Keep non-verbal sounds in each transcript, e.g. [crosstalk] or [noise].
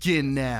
begin now.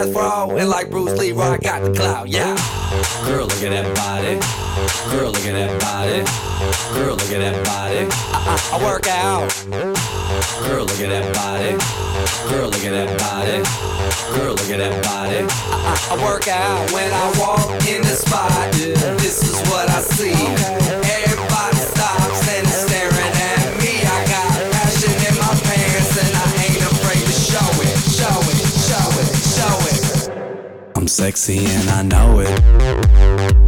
And like Bruce Lee, I got the clout, yeah. Girl, look at that body. Girl, look at that body. Girl, look at that body. I, I, I work out. Girl, look at that body. Girl, look at that body. Girl, look at that body. I, I, I work out when I walk in the spot. Yeah, this is what I see. Okay. sexy and I know it.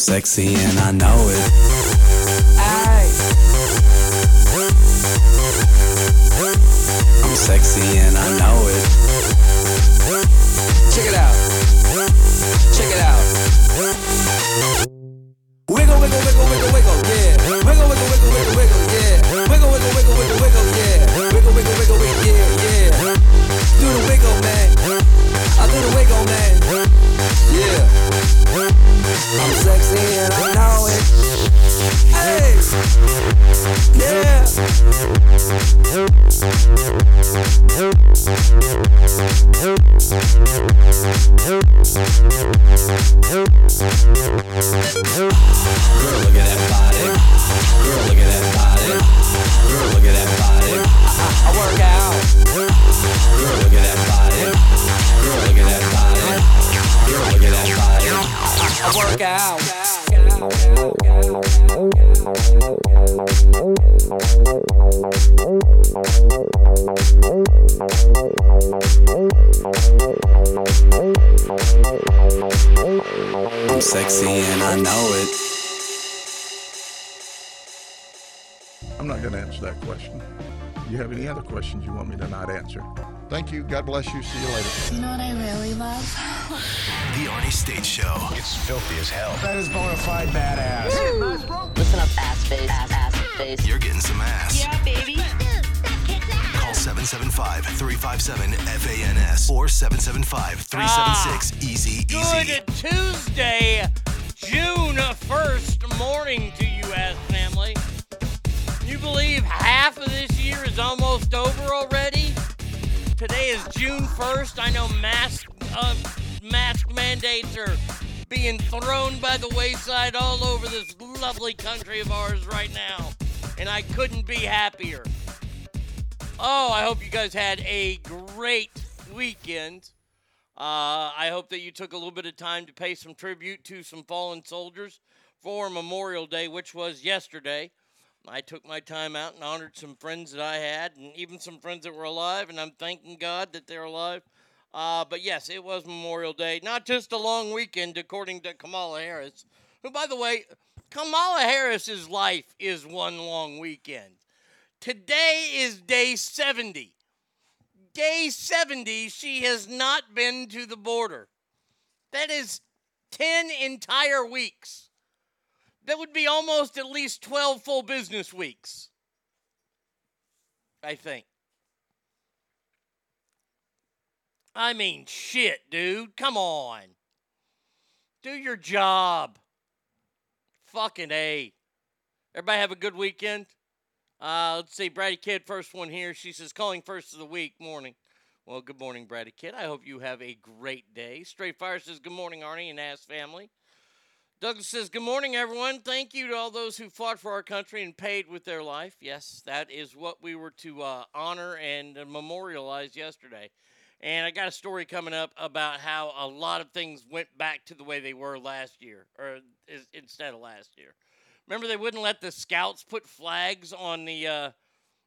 sexy and I know it. I'm sexy and I know it. Check it out. Check it out. Wiggle, wiggle, wiggle, wiggle, wiggle, yeah. Wiggle, wiggle, wiggle, wiggle, wiggle, yeah. Wiggle, wiggle, wiggle, wiggle, wiggle, yeah. Wiggle, wiggle, wiggle, wiggle, yeah, yeah. Do the wiggle, man. I do the wiggle, man. Yeah. I'm sexy and I know it. Hey. Yeah. [sighs] Girl, look at that body. Work out. I'm sexy and I know it. I'm not going to answer that question. Do you have any other questions you want me to not answer? Thank you. God bless you. See you later. You know what I really love? [laughs] The Arnie State Show. It's filthy as hell. That is bona fide badass. Listen up, ass face, ass, ass face. You're getting some ass. Yeah, baby. Call 775 357 FANS or 775 376 Easy Easy. Ah, good Tuesday, June 1st morning to you, ass family. You believe half of this year is almost over already? Today is June 1st. I know mask uh, mask mandates are being thrown by the wayside all over this lovely country of ours right now, and I couldn't be happier. Oh, I hope you guys had a great weekend. Uh, I hope that you took a little bit of time to pay some tribute to some fallen soldiers for Memorial Day, which was yesterday. I took my time out and honored some friends that I had, and even some friends that were alive, and I'm thanking God that they're alive. Uh, but yes, it was Memorial Day. Not just a long weekend, according to Kamala Harris, who, by the way, Kamala Harris's life is one long weekend. Today is day 70. Day 70, she has not been to the border. That is 10 entire weeks. That would be almost at least 12 full business weeks. I think. I mean, shit, dude. Come on. Do your job. Fucking A. Everybody have a good weekend? Uh, let's see, Brady Kid, first one here. She says, calling first of the week, morning. Well, good morning, Brady Kid. I hope you have a great day. Straight Fire says, good morning, Arnie and Ass family. Douglas says, good morning, everyone. Thank you to all those who fought for our country and paid with their life. Yes, that is what we were to uh, honor and memorialize yesterday. And I got a story coming up about how a lot of things went back to the way they were last year, or is, instead of last year. Remember, they wouldn't let the scouts put flags on the uh,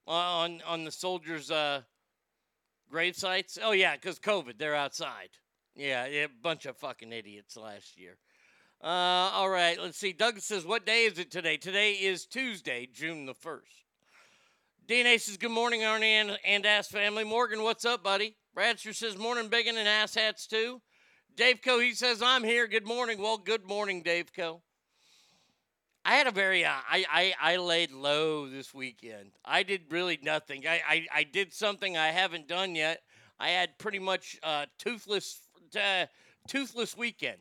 on on the soldiers' uh, grave sites. Oh yeah, because COVID, they're outside. Yeah, yeah, bunch of fucking idiots last year. Uh, all right, let's see. Doug says, "What day is it today? Today is Tuesday, June the first. DNA says, "Good morning, Arnie and, and Ass family." Morgan, what's up, buddy? Bradster says, "Morning, biggin' and ass hats too." Dave Co. He says, "I'm here. Good morning." Well, good morning, Dave Co. I had a very uh, I, I I laid low this weekend. I did really nothing. I, I, I did something I haven't done yet. I had pretty much uh, toothless uh, toothless weekend,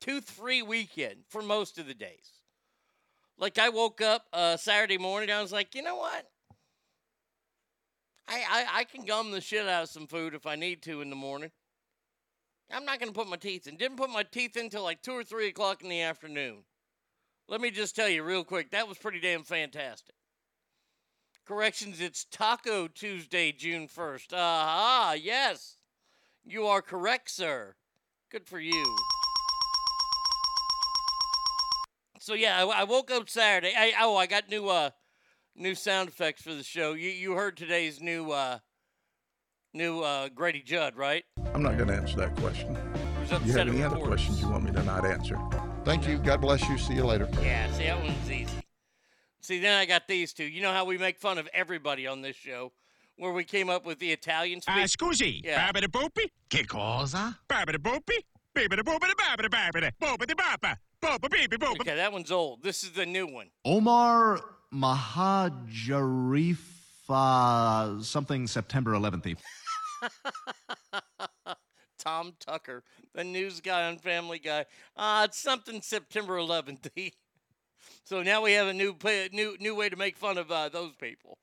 tooth free weekend for most of the days. Like I woke up uh, Saturday morning, I was like, you know what? I, I, I can gum the shit out of some food if I need to in the morning. I'm not going to put my teeth in. Didn't put my teeth in till like 2 or 3 o'clock in the afternoon. Let me just tell you real quick, that was pretty damn fantastic. Corrections, it's Taco Tuesday, June 1st. Aha, yes. You are correct, sir. Good for you. So yeah, I, I woke up Saturday. I, oh, I got new uh new sound effects for the show. You you heard today's new uh new uh Grady Judd, right? I'm not going to answer that question. Who's Do you upset have any at other reporters? questions you want me to not answer? Thank you. God bless you. See you later. Yeah, see that one's easy. See, then I got these two. You know how we make fun of everybody on this show, where we came up with the Italian speak. Ah, scusi, Yeah. babidi boopy? Che cosa? Babidi boopy? Babidi boopity babidi babidi boopity bapa. Boopa beepy boop. Okay, that one's old. This is the new one. Omar Mahajarifa something September 11th. [laughs] Tom Tucker, the news guy on Family Guy. Uh, it's something September 11th. [laughs] so now we have a new play, new new way to make fun of uh, those people.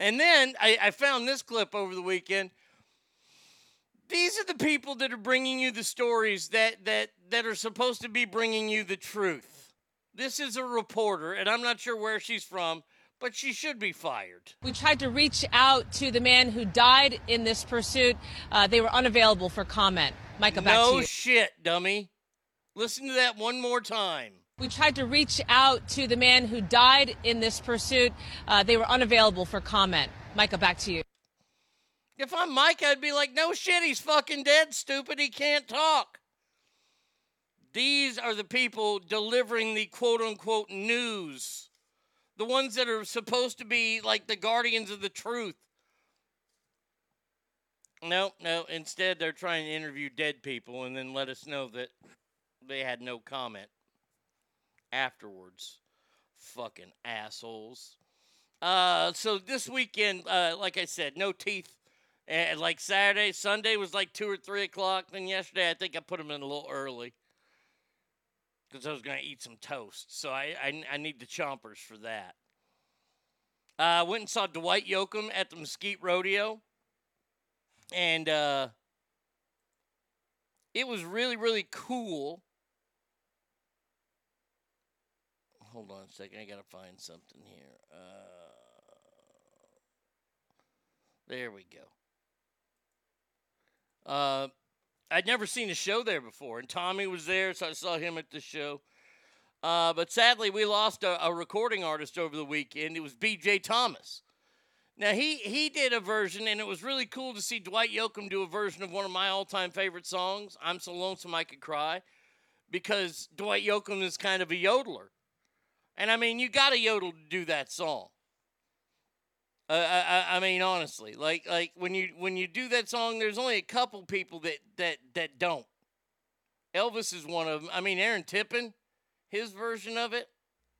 And then I, I found this clip over the weekend. These are the people that are bringing you the stories that that that are supposed to be bringing you the truth. This is a reporter, and I'm not sure where she's from, but she should be fired. We tried to reach out to the man who died in this pursuit. Uh, they were unavailable for comment. Micah, back no to you. No shit, dummy. Listen to that one more time. We tried to reach out to the man who died in this pursuit. Uh, they were unavailable for comment. Micah, back to you. If I'm Mike, I'd be like, no shit, he's fucking dead, stupid. He can't talk. These are the people delivering the quote unquote news. The ones that are supposed to be like the guardians of the truth. No, no. Instead, they're trying to interview dead people and then let us know that they had no comment afterwards. Fucking assholes. Uh, so this weekend, uh, like I said, no teeth. And like Saturday, Sunday was like two or three o'clock. Then yesterday, I think I put them in a little early because I was gonna eat some toast. So I I, I need the chompers for that. I uh, went and saw Dwight Yoakam at the Mesquite Rodeo, and uh, it was really really cool. Hold on a second, I gotta find something here. Uh, there we go. Uh, I'd never seen a show there before, and Tommy was there, so I saw him at the show. Uh, but sadly, we lost a, a recording artist over the weekend. It was B.J. Thomas. Now he he did a version, and it was really cool to see Dwight Yoakam do a version of one of my all-time favorite songs, "I'm So Lonesome I Could Cry," because Dwight Yoakam is kind of a yodeler, and I mean you got to yodel to do that song. Uh, I, I, mean, honestly, like like when you when you do that song, there's only a couple people that that that don't. Elvis is one of them. I mean, Aaron Tippin, his version of it.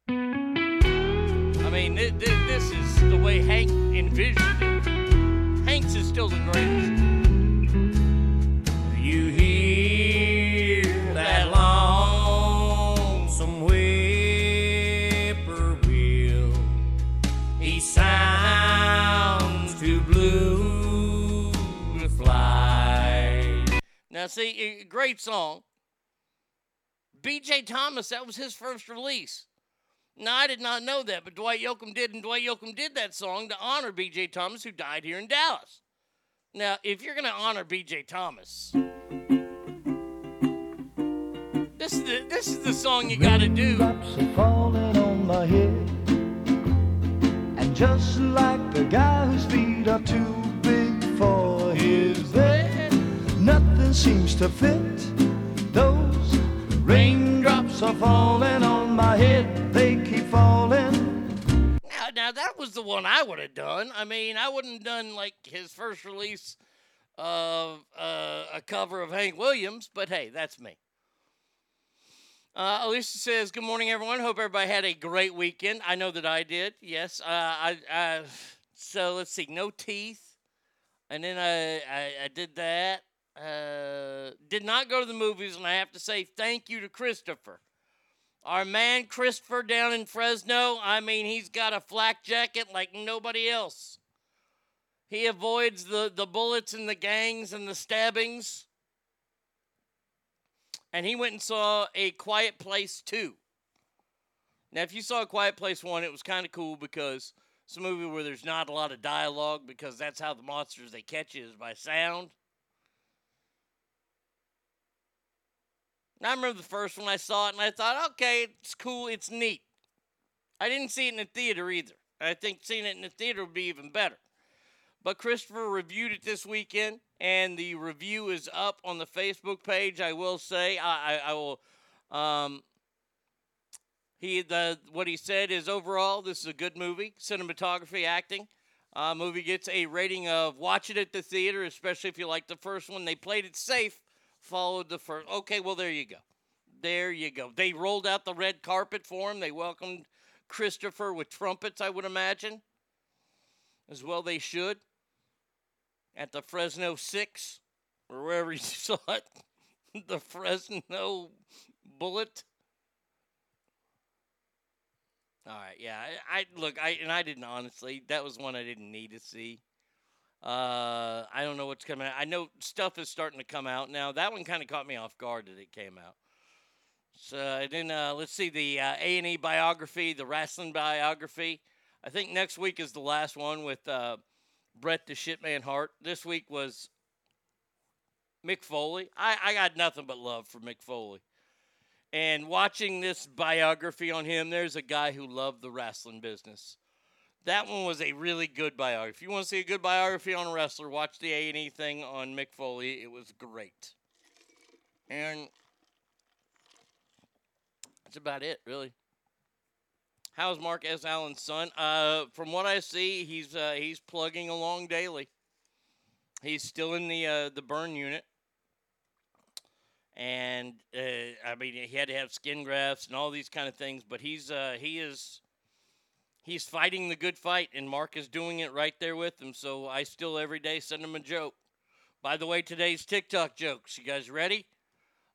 I mean, thi- thi- this is the way Hank envisioned it. Hank's is still the greatest. You Now, see, great song. B.J. Thomas, that was his first release. Now, I did not know that, but Dwight Yoakam did, and Dwight Yoakam did that song to honor B.J. Thomas, who died here in Dallas. Now, if you're going to honor B.J. Thomas, this is the, this is the song you got to do. Falling on my head. And just like the guy whose feet are too seems to fit. Those raindrops are falling on my head, they keep falling. Now, now that was the one I would have done. I mean, I wouldn't have done like his first release of uh, a cover of Hank Williams, but hey, that's me. Uh, Alicia says, "Good morning, everyone. Hope everybody had a great weekend. I know that I did. Yes. Uh, I, I. So let's see. No teeth, and then I, I, I did that. Uh, did not go to the movies, and I have to say thank you to Christopher, our man Christopher down in Fresno. I mean, he's got a flak jacket like nobody else. He avoids the, the bullets and the gangs and the stabbings. And he went and saw A Quiet Place 2. Now, if you saw A Quiet Place 1, it was kind of cool because it's a movie where there's not a lot of dialogue because that's how the monsters they catch is by sound. And I remember the first one I saw it and I thought, okay, it's cool, it's neat. I didn't see it in the theater either. I think seeing it in the theater would be even better. But Christopher reviewed it this weekend, and the review is up on the Facebook page. I will say, I, I, I will. Um, he the what he said is overall, this is a good movie. Cinematography, acting. Uh, movie gets a rating of watch it at the theater, especially if you like the first one. They played it safe, followed the first. Okay, well there you go, there you go. They rolled out the red carpet for him. They welcomed Christopher with trumpets, I would imagine. As well, they should. At the Fresno Six, or wherever you [laughs] saw it, the Fresno Bullet. All right, yeah. I, I look, I and I didn't honestly. That was one I didn't need to see. Uh, I don't know what's coming out. I know stuff is starting to come out now. That one kind of caught me off guard that it came out. So then uh, let's see the uh, A and E biography, the wrestling biography. I think next week is the last one with uh, Brett the Shitman Hart. This week was Mick Foley. I, I got nothing but love for Mick Foley. And watching this biography on him, there's a guy who loved the wrestling business. That one was a really good biography. If you want to see a good biography on a wrestler, watch the A and E thing on Mick Foley. It was great. And that's about it, really. How's Mark S. Allen's son? Uh, from what I see, he's uh, he's plugging along daily. He's still in the uh, the burn unit, and uh, I mean he had to have skin grafts and all these kind of things. But he's uh, he is he's fighting the good fight, and Mark is doing it right there with him. So I still every day send him a joke. By the way, today's TikTok jokes. You guys ready?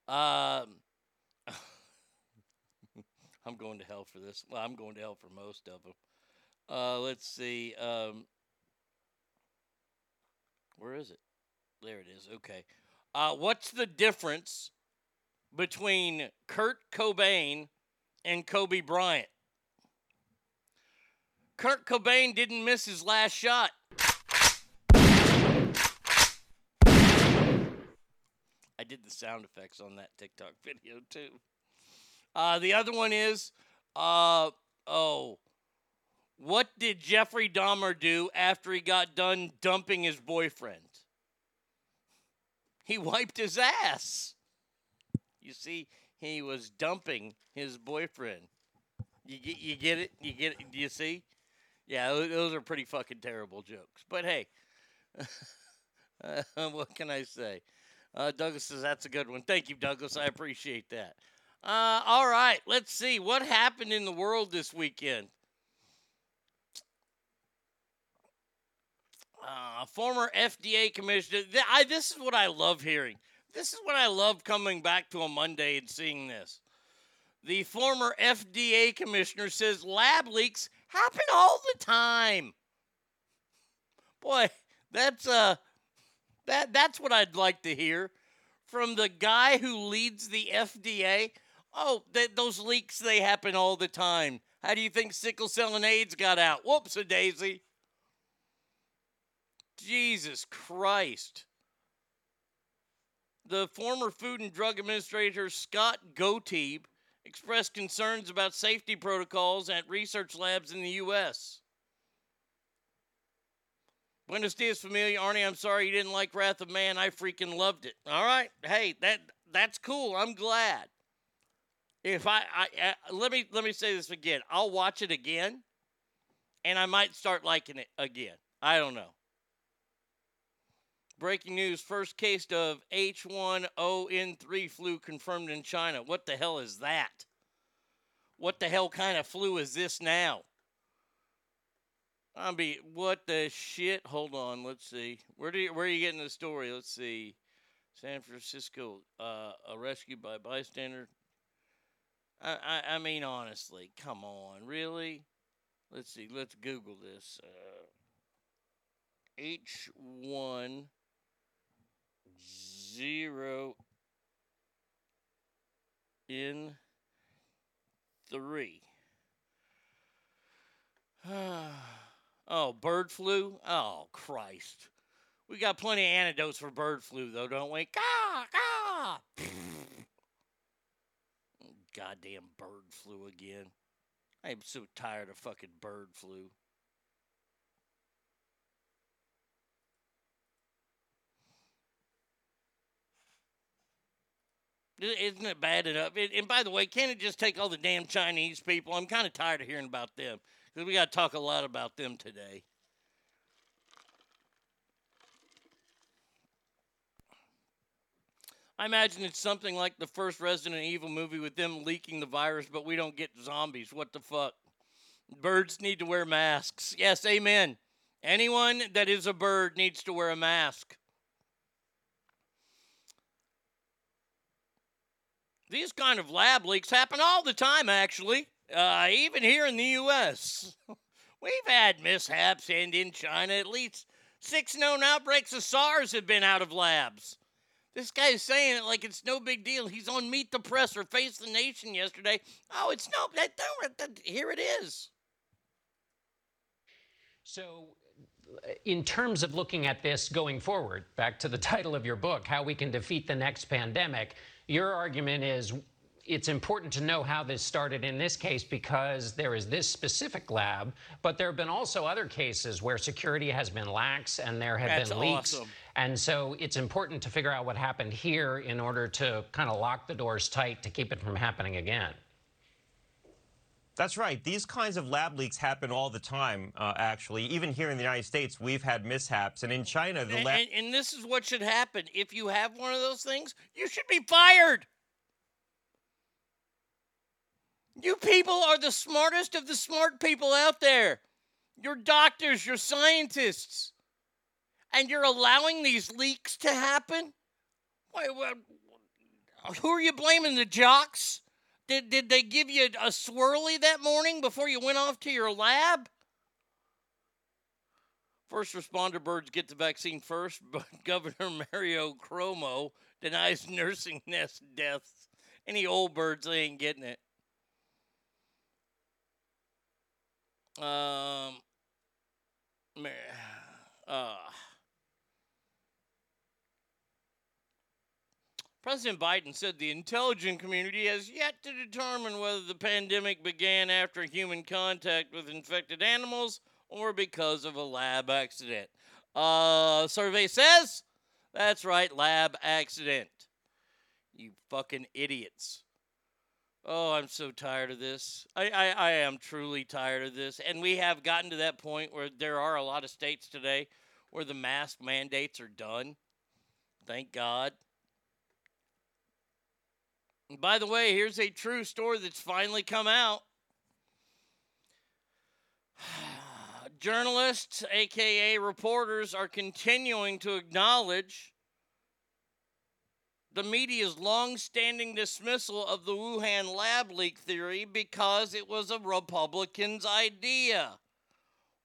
Um, [laughs] I'm going to hell for this. Well, I'm going to hell for most of them. Uh, let's see. Um, where is it? There it is. Okay. Uh, what's the difference between Kurt Cobain and Kobe Bryant? Kurt Cobain didn't miss his last shot. I did the sound effects on that TikTok [laughs] video too. Uh, the other one is, uh, oh, what did Jeffrey Dahmer do after he got done dumping his boyfriend? He wiped his ass. You see, he was dumping his boyfriend. You get, you get it? You get it? Do you see? Yeah, those are pretty fucking terrible jokes. But hey, [laughs] what can I say? Uh, Douglas says that's a good one. Thank you, Douglas. I appreciate that. Uh, all right, let's see what happened in the world this weekend. Uh, former FDA commissioner. th- I, this is what I love hearing. This is what I love coming back to a Monday and seeing this. The former FDA commissioner says lab leaks happen all the time. Boy, that's uh that that's what I'd like to hear from the guy who leads the FDA. Oh, th- those leaks they happen all the time. How do you think sickle cell and AIDS got out? Whoops a daisy. Jesus Christ. The former Food and Drug Administrator Scott Gottlieb expressed concerns about safety protocols at research labs in the U.S. Buenos dias, familia. Arnie, I'm sorry you didn't like Wrath of Man. I freaking loved it. All right. Hey, that that's cool. I'm glad. If I, I, I let me let me say this again. I'll watch it again, and I might start liking it again. I don't know. Breaking news: First case of H1N3 flu confirmed in China. What the hell is that? What the hell kind of flu is this now? I be what the shit? Hold on, let's see. Where do you, where are you getting the story? Let's see. San Francisco, uh, a rescue by bystander. I, I I mean honestly, come on, really? Let's see. Let's Google this. Uh, H1 0 in 3. [sighs] oh, bird flu? Oh, Christ. We got plenty of antidotes for bird flu, though, don't we? Caw, caw. Goddamn bird flu again. I am so tired of fucking bird flu. Isn't it bad enough? And, and by the way, can't it just take all the damn Chinese people? I'm kind of tired of hearing about them because we got to talk a lot about them today. I imagine it's something like the first Resident Evil movie with them leaking the virus, but we don't get zombies. What the fuck? Birds need to wear masks. Yes, amen. Anyone that is a bird needs to wear a mask. These kind of lab leaks happen all the time, actually, uh, even here in the U.S. [laughs] We've had mishaps, and in China, at least six known outbreaks of SARS have been out of labs. This guy is saying it like it's no big deal. He's on Meet the Press or Face the Nation yesterday. Oh, it's no, that, that, that, here it is. So, in terms of looking at this going forward, back to the [laughs] title of your book, How We Can Defeat the Next Pandemic, your argument is it's important to know how this started in this case because there is this specific lab, but there have been also other cases where security has been lax and there have That's been leaks. awesome. And so it's important to figure out what happened here in order to kind of lock the doors tight to keep it from happening again. That's right. These kinds of lab leaks happen all the time, uh, actually. Even here in the United States, we've had mishaps. And in China, the And, lab. and, and this is what should happen. If you have one of those things, you should be fired. You people are the smartest of the smart people out there. You're doctors, you're scientists. And you're allowing these leaks to happen? Wait, what, who are you blaming? The jocks? Did, did they give you a swirly that morning before you went off to your lab? First responder birds get the vaccine first, [laughs] but Governor Mario Cuomo denies [laughs] nursing nest deaths. Any old birds, they ain't getting it. Um, uh, President Biden said the intelligence community has yet to determine whether the pandemic began after human contact with infected animals or because of a lab accident. Uh, survey says that's right, lab accident. You fucking idiots. Oh, I'm so tired of this. I, I, I am truly tired of this. And we have gotten to that point where there are a lot of states today where the mask mandates are done. Thank God. By the way, here's a true story that's finally come out. [sighs] Journalists, aka reporters, are continuing to acknowledge the media's long standing dismissal of the Wuhan lab leak theory because it was a Republican's idea.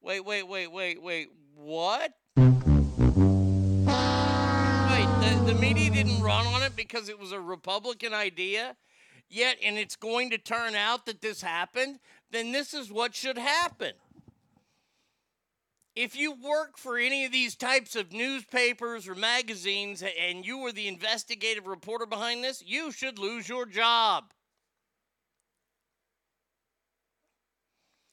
Wait, wait, wait, wait, wait. What? Run on it because it was a Republican idea? Yet, and it's going to turn out that this happened? Then this is what should happen. If you work for any of these types of newspapers or magazines and you were the investigative reporter behind this, you should lose your job.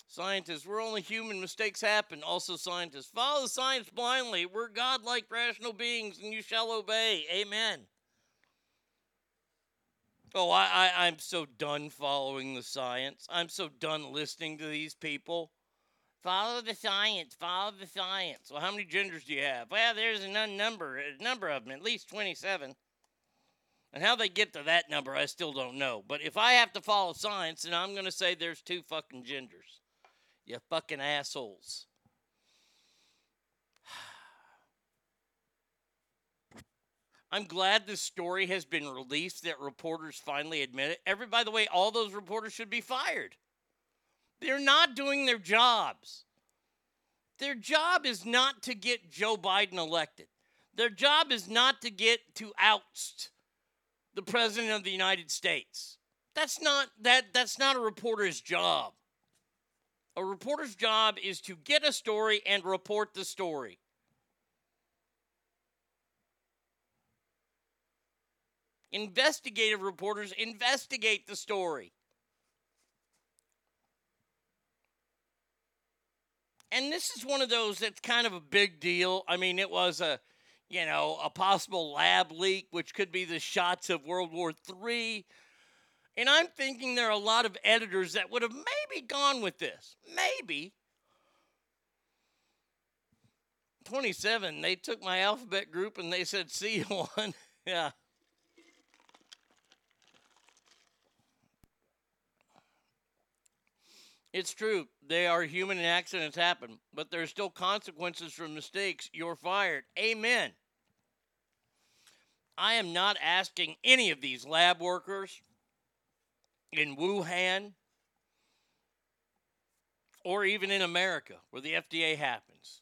Scientists, we're only human. Mistakes happen. Also, scientists, follow the science blindly. We're godlike rational beings and you shall obey. Amen. Oh, I, I, I'm so done following the science. I'm so done listening to these people. Follow the science. Follow the science. Well, how many genders do you have? Well, there's a number, a number of them, at least 27. And how they get to that number, I still don't know. But if I have to follow science, then I'm going to say there's two fucking genders. You fucking assholes. I'm glad this story has been released that reporters finally admit it. Every, by the way, all those reporters should be fired. They're not doing their jobs. Their job is not to get Joe Biden elected. Their job is not to get to oust the president of the United States. That's not that that's not a reporter's job. A reporter's job is to get a story and report the story. Investigative reporters investigate the story. And this is one of those that's kind of a big deal. I mean, it was a, you know, a possible lab leak, which could be the shots of World War III. And I'm thinking there are a lot of editors that would have maybe gone with this. Maybe. 27, they took my alphabet group and they said, see you one. [laughs] yeah. It's true. They are human and accidents happen, but there's still consequences for mistakes. You're fired. Amen. I am not asking any of these lab workers in Wuhan or even in America where the FDA happens.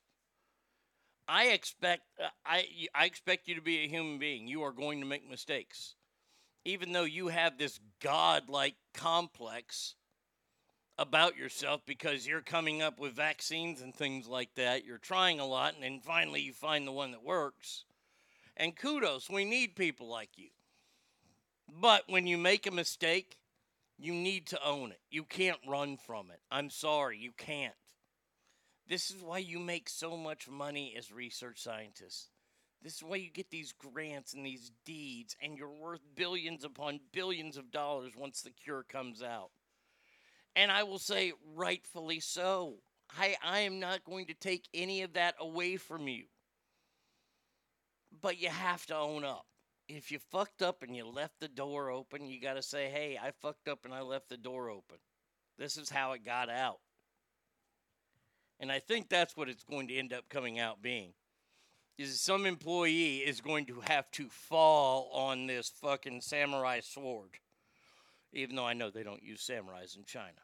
I expect uh, I I expect you to be a human being. You are going to make mistakes. Even though you have this godlike complex about yourself because you're coming up with vaccines and things like that. You're trying a lot, and then finally you find the one that works. And kudos, we need people like you. But when you make a mistake, you need to own it. You can't run from it. I'm sorry, you can't. This is why you make so much money as research scientists. This is why you get these grants and these deeds, and you're worth billions upon billions of dollars once the cure comes out. And I will say, rightfully so. I, I am not going to take any of that away from you. But you have to own up. If you fucked up and you left the door open, you got to say, hey, I fucked up and I left the door open. This is how it got out. And I think that's what it's going to end up coming out being. Is some employee is going to have to fall on this fucking samurai sword even though I know they don't use samurais in China.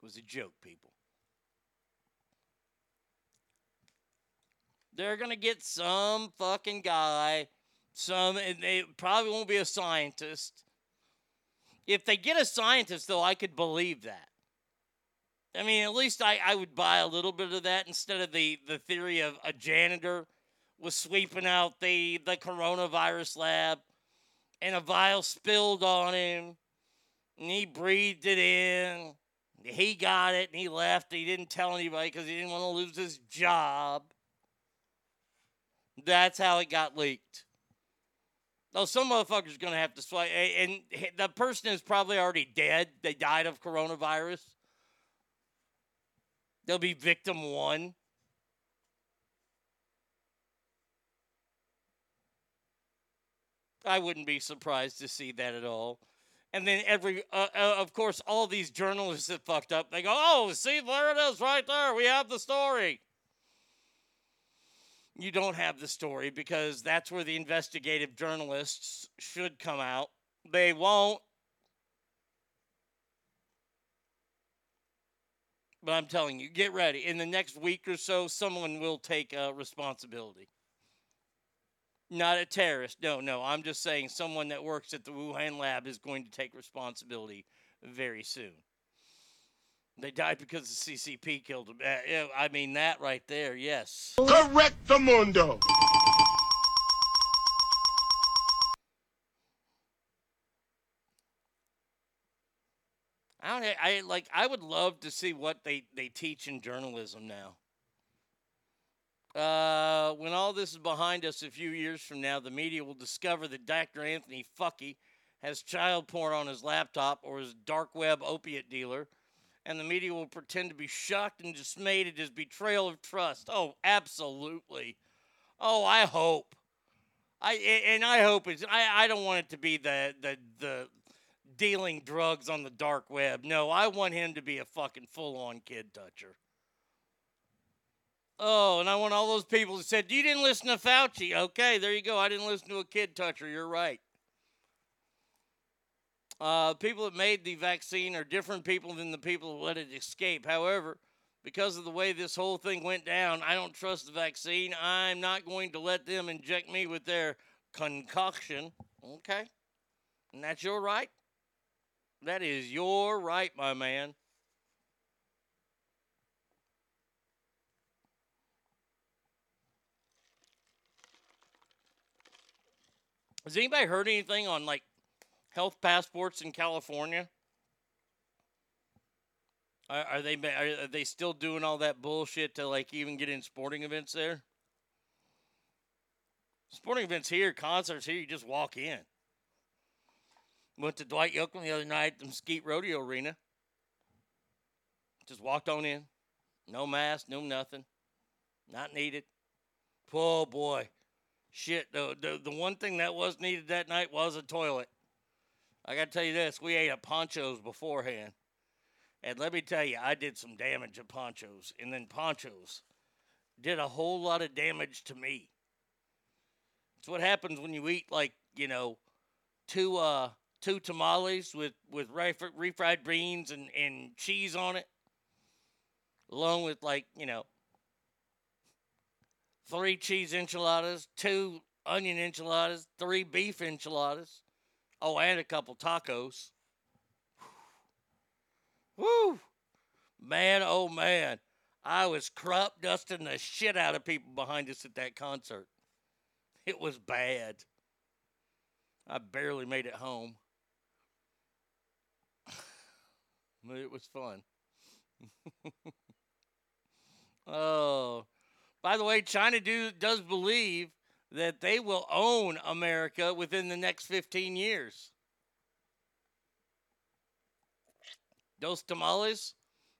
It was a joke, people. They're going to get some fucking guy, some, and they probably won't be a scientist. If they get a scientist, though, I could believe that. I mean, at least I, I would buy a little bit of that instead of the, the theory of a janitor was sweeping out the, the coronavirus lab and a vial spilled on him, and he breathed it in. He got it and he left. He didn't tell anybody because he didn't want to lose his job. That's how it got leaked. Though some motherfucker's to have to swipe. And the person is probably already dead. They died of coronavirus. They'll be victim one. I wouldn't be surprised to see that at all. And then every, uh, uh, of course, all these journalists that fucked up, they go, "Oh, see, there it is, right there. We have the story." You don't have the story because that's where the investigative journalists should come out. They won't. But I'm telling you, get ready. In the next week or so, someone will take uh, responsibility. Not a terrorist. No, no. I'm just saying someone that works at the Wuhan lab is going to take responsibility very soon. They died because the CCP killed them. Uh, I mean, that right there, yes. Correct the mundo. I don't. I like. I would love to see what they they teach in journalism now. Uh, when all this is behind us a few years from now, the media will discover that Dr. Anthony Fucky has child porn on his laptop or his dark web opiate dealer, and the media will pretend to be shocked and dismayed at his betrayal of trust. Oh, absolutely. Oh, I hope. I and I hope it's. I, I don't want it to be the the the dealing drugs on the dark web. No, I want him to be a fucking full on kid toucher. Oh, and I want all those people that said, You didn't listen to Fauci. Okay, there you go. I didn't listen to a kid toucher. You're right. Uh, people that made the vaccine are different people than the people who let it escape. However, because of the way this whole thing went down, I don't trust the vaccine. I'm not going to let them inject me with their concoction. Okay? And that's your right. That is your right, my man. Has anybody heard anything on like health passports in California? Are, are they are, they still doing all that bullshit to like even get in sporting events there? Sporting events here, concerts here, you just walk in. Went to Dwight Yoakam the other night at the Mesquite Rodeo Arena. Just walked on in. No mask, no nothing. Not needed. Oh boy. Shit, the, the the one thing that was needed that night was a toilet. I gotta tell you this, we ate at Ponchos beforehand. And let me tell you, I did some damage at Ponchos. And then Ponchos did a whole lot of damage to me. It's what happens when you eat like, you know, two uh two tamales with with refri- refried beans and and cheese on it, along with like you know three cheese enchiladas, two onion enchiladas, three beef enchiladas, oh, and a couple tacos. Woo! Man, oh man, I was crop dusting the shit out of people behind us at that concert. It was bad. I barely made it home. [sighs] It was fun. [laughs] oh, by the way, China do, does believe that they will own America within the next 15 years. Those tamales,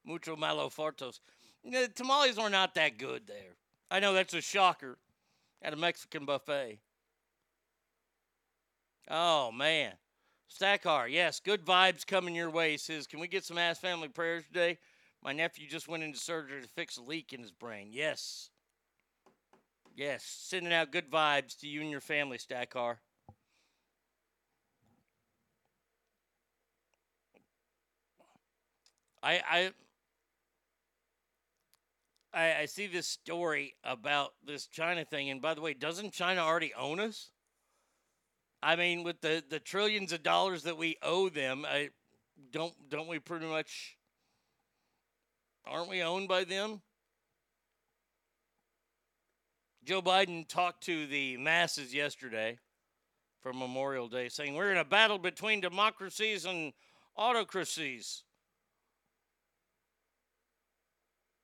mucho malo fartos. The tamales are not that good there. I know that's a shocker at a Mexican buffet. Oh, man. Stackar, yes, good vibes coming your way. Says, can we get some ass family prayers today? My nephew just went into surgery to fix a leak in his brain. Yes. Yes, sending out good vibes to you and your family, Stackar. I I I, I see this story about this China thing, and by the way, doesn't China already own us? I mean, with the, the trillions of dollars that we owe them, I don't don't we pretty much aren't we owned by them? Joe Biden talked to the masses yesterday for Memorial Day, saying we're in a battle between democracies and autocracies.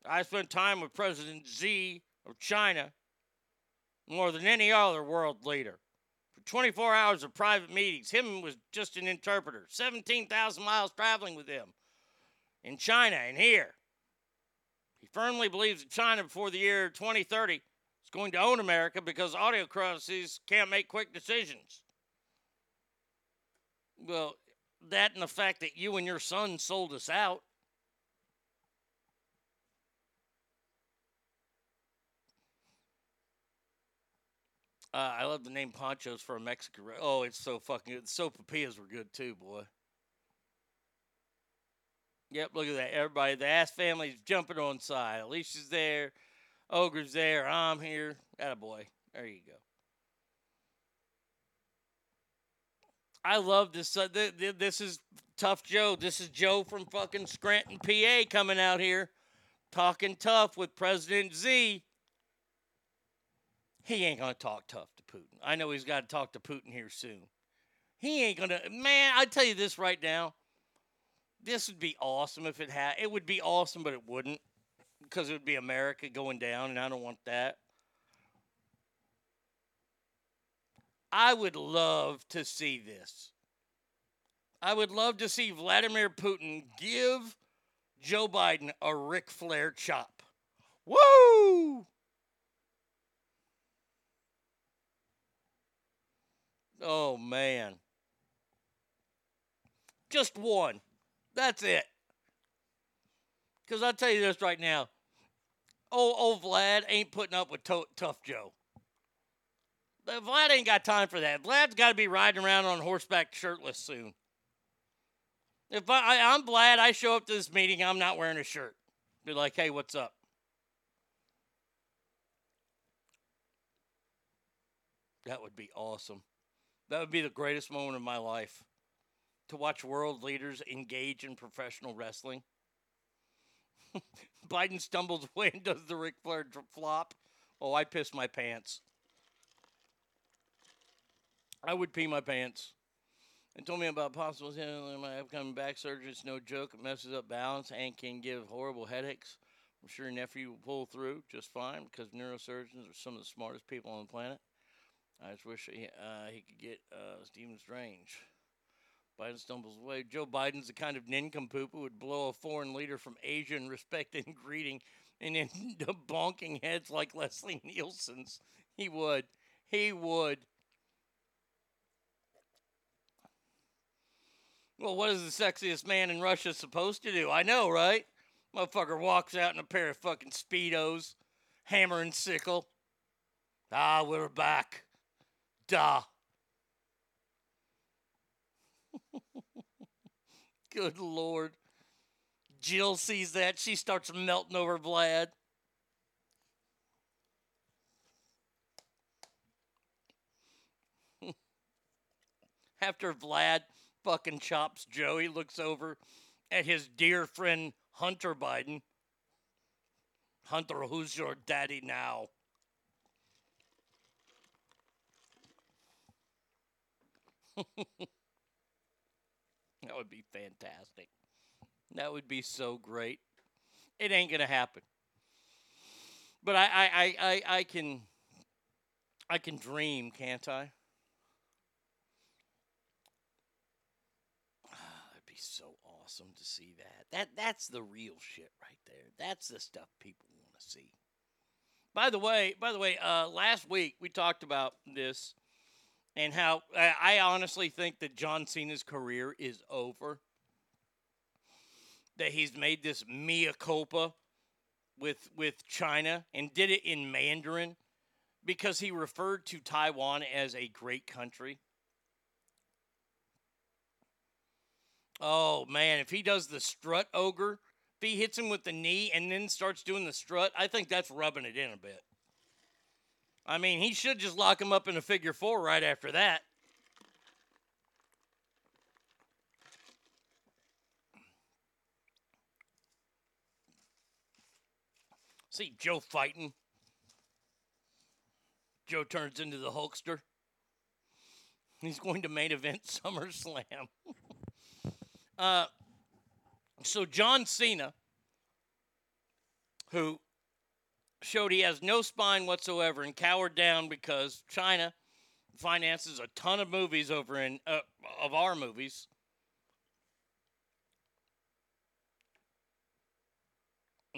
I spent time with President Xi of China more than any other world leader. For 24 hours of private meetings, him was just an interpreter. 17,000 miles traveling with him in China and here. He firmly believes that China before the year 2030 is going to own America because autocracies can't make quick decisions. Well, that and the fact that you and your son sold us out. Uh, I love the name Ponchos for a Mexican. Oh, it's so fucking good. The sopapillas were good too, boy. Yep, look at that. Everybody, the ass family's jumping on side. Alicia's there. Ogre's there. I'm here. That a boy. There you go. I love this. Uh, th- th- this is Tough Joe. This is Joe from fucking Scranton, PA, coming out here talking tough with President Z. He ain't gonna talk tough to Putin. I know he's got to talk to Putin here soon. He ain't gonna. Man, I tell you this right now. This would be awesome if it had. It would be awesome, but it wouldn't because it would be America going down, and I don't want that. I would love to see this. I would love to see Vladimir Putin give Joe Biden a Ric Flair chop. Woo! Oh, man. Just one. That's it. Because I'll tell you this right now. Old, old Vlad ain't putting up with to- Tough Joe. But Vlad ain't got time for that. Vlad's got to be riding around on horseback shirtless soon. If I, I, I'm Vlad, I show up to this meeting, I'm not wearing a shirt. Be like, hey, what's up? That would be awesome. That would be the greatest moment of my life. To watch world leaders engage in professional wrestling. [laughs] Biden stumbles away and does the Ric Flair flop. Oh, I pissed my pants. I would pee my pants. And told me about possible in my upcoming back surgery. It's no joke. It messes up balance and can give horrible headaches. I'm sure nephew will pull through just fine because neurosurgeons are some of the smartest people on the planet. I just wish he, uh, he could get uh, Stephen Strange. Biden stumbles away. Joe Biden's the kind of nincompoop who would blow a foreign leader from Asia in respect and greeting and in [laughs] bonking heads like Leslie Nielsen's. He would. He would. Well, what is the sexiest man in Russia supposed to do? I know, right? Motherfucker walks out in a pair of fucking Speedos, hammer and sickle. Ah, we're back. Duh. Good Lord. Jill sees that. She starts melting over Vlad. [laughs] After Vlad fucking chops Joey, looks over at his dear friend Hunter Biden. Hunter, who's your daddy now? [laughs] that would be fantastic. That would be so great. It ain't gonna happen. But I, I, I, I, I can I can dream, can't I? That'd be so awesome to see that. That that's the real shit right there. That's the stuff people want to see. By the way, by the way, uh, last week we talked about this and how I, honestly think that John Cena's career is over. That he's made this mea culpa with with China and did it in Mandarin because he referred to Taiwan as a great country. Oh man, if he does the strut ogre, if he hits him with the knee and then starts doing the strut, I think that's rubbing it in a bit. I mean, he should just lock him up in a figure four right after that. See Joe fighting. Joe turns into the Hulkster. He's going to main event [laughs] SummerSlam. [laughs] uh, so John Cena, who showed he has no spine whatsoever and cowered down because China finances a ton of movies over in uh, of our movies.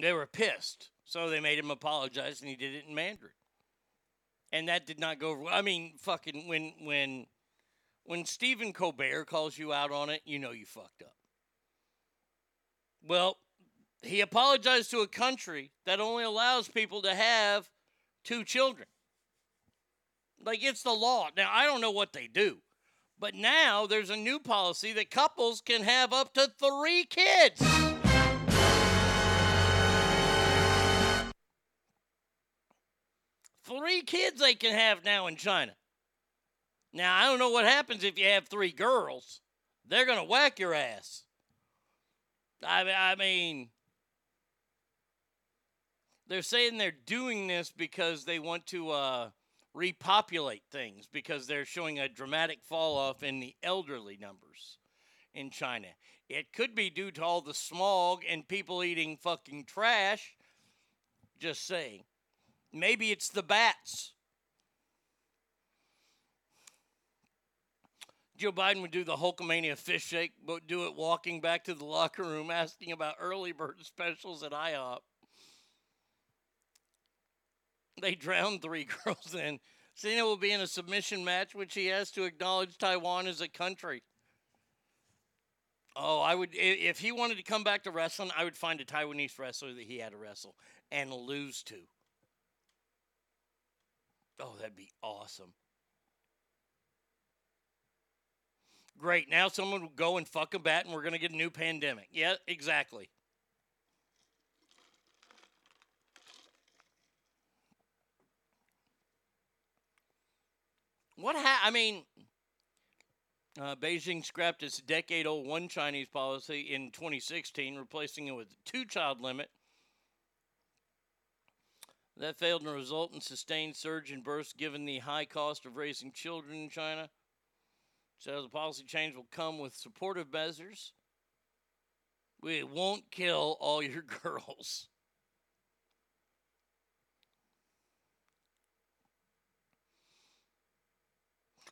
They were pissed, so they made him apologize, and he did it in Mandarin. And that did not go. over. I mean, fucking when when when Stephen Colbert calls you out on it, you know you fucked up. Well, he apologized to a country that only allows people to have two children. Like it's the law. Now, I don't know what they do, but now there's a new policy that couples can have up to three kids. Three kids they can have now in China. Now, I don't know what happens if you have three girls. They're going to whack your ass. I, I mean, they're saying they're doing this because they want to uh, repopulate things because they're showing a dramatic fall off in the elderly numbers in China. It could be due to all the smog and people eating fucking trash. Just saying. Maybe it's the bats. Joe Biden would do the Hulkamania fish shake, but do it walking back to the locker room asking about early bird specials at IHOP. [laughs] They drowned three [laughs] girls in. Cena will be in a submission match, which he has to acknowledge Taiwan as a country. Oh, I would if he wanted to come back to wrestling, I would find a Taiwanese wrestler that he had to wrestle and lose to. Oh, that'd be awesome. Great. Now someone will go and fuck a bat and we're going to get a new pandemic. Yeah, exactly. What ha- I mean, uh, Beijing scrapped its decade-old one Chinese policy in 2016, replacing it with a two-child limit. That failed to result in sustained surge in births given the high cost of raising children in China. So the policy change will come with supportive measures. We won't kill all your [laughs] girls.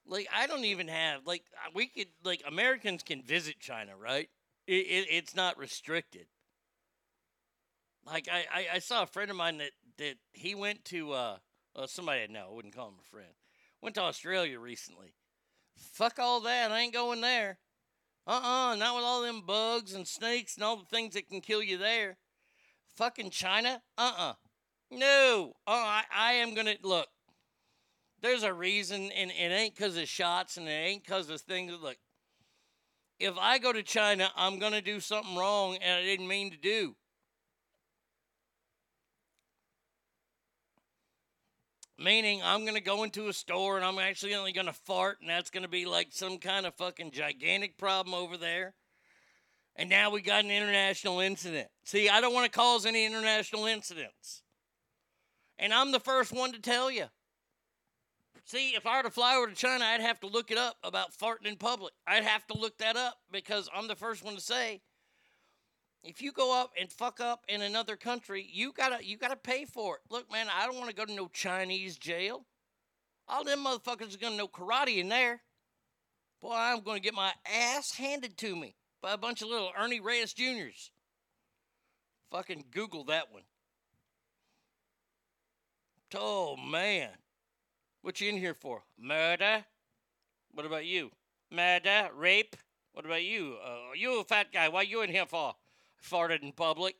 Like I don't even have like uh, we could like Americans can visit China, right? It, it, it's not restricted. Like I, I, I saw a friend of mine that that he went to uh, uh somebody I know, I wouldn't call him a friend. Went to Australia recently. Fuck all that. I ain't going there. Uh-uh, not with all them bugs and snakes and all the things that can kill you there. Fucking China? Uh-uh. No. Oh, I, I am gonna look. There's a reason, and it ain't because of shots, and it ain't because of things. Look, if I go to China, I'm gonna do something wrong, and I didn't mean to do. Meaning, I'm gonna go into a store and I'm actually only gonna fart, and that's gonna be like some kind of fucking gigantic problem over there. And now we got an international incident. See, I don't want to cause any international incidents. And I'm the first one to tell you. See, if I were to fly over to China, I'd have to look it up about farting in public. I'd have to look that up because I'm the first one to say if you go up and fuck up in another country, you gotta you gotta pay for it. Look, man, I don't want to go to no Chinese jail. All them motherfuckers are gonna know karate in there. Boy, I'm gonna get my ass handed to me by a bunch of little Ernie Reyes Juniors. Fucking Google that one. Oh man, what you in here for? Murder? What about you? Murder? Rape? What about you? Uh, you a fat guy? Why you in here for? Farted in public?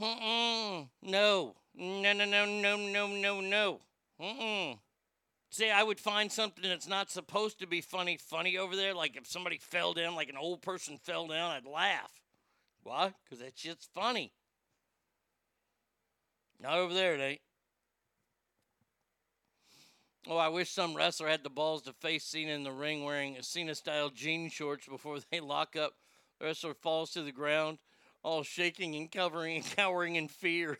Mm-mm. No. No, no, no, no, no, no, no. See, I would find something that's not supposed to be funny, funny over there. Like if somebody fell down, like an old person fell down, I'd laugh. Why? Because that shit's funny. Not over there, it ain't. Oh, I wish some wrestler had the balls to face Cena in the ring wearing Cena style jean shorts before they lock up. The wrestler falls to the ground, all shaking and covering and [laughs] cowering in fear.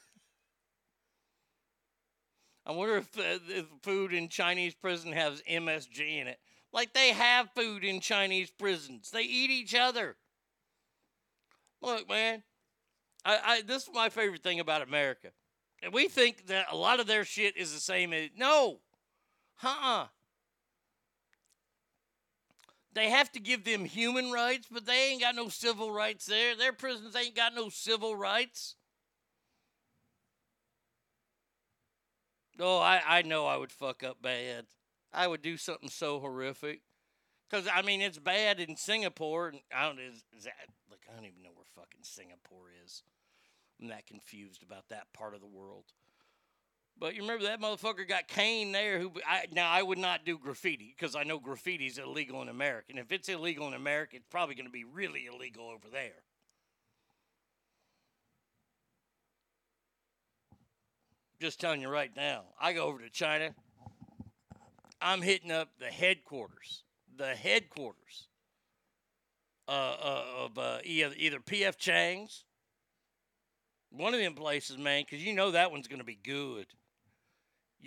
I wonder if, uh, if food in Chinese prison has MSG in it. Like they have food in Chinese prisons, they eat each other. Look, man, I, I this is my favorite thing about America. And we think that a lot of their shit is the same as no. Uh-uh. They have to give them human rights, but they ain't got no civil rights there. Their prisons ain't got no civil rights. Oh, I, I know I would fuck up bad. I would do something so horrific. Because, I mean, it's bad in Singapore. And I don't, is, is that, look, I don't even know where fucking Singapore is. I'm that confused about that part of the world. But you remember that motherfucker got caned there. Who I, now I would not do graffiti because I know graffiti's illegal in America. And if it's illegal in America, it's probably going to be really illegal over there. Just telling you right now. I go over to China. I'm hitting up the headquarters, the headquarters uh, uh, of uh, either, either PF Chang's, one of them places, man, because you know that one's going to be good.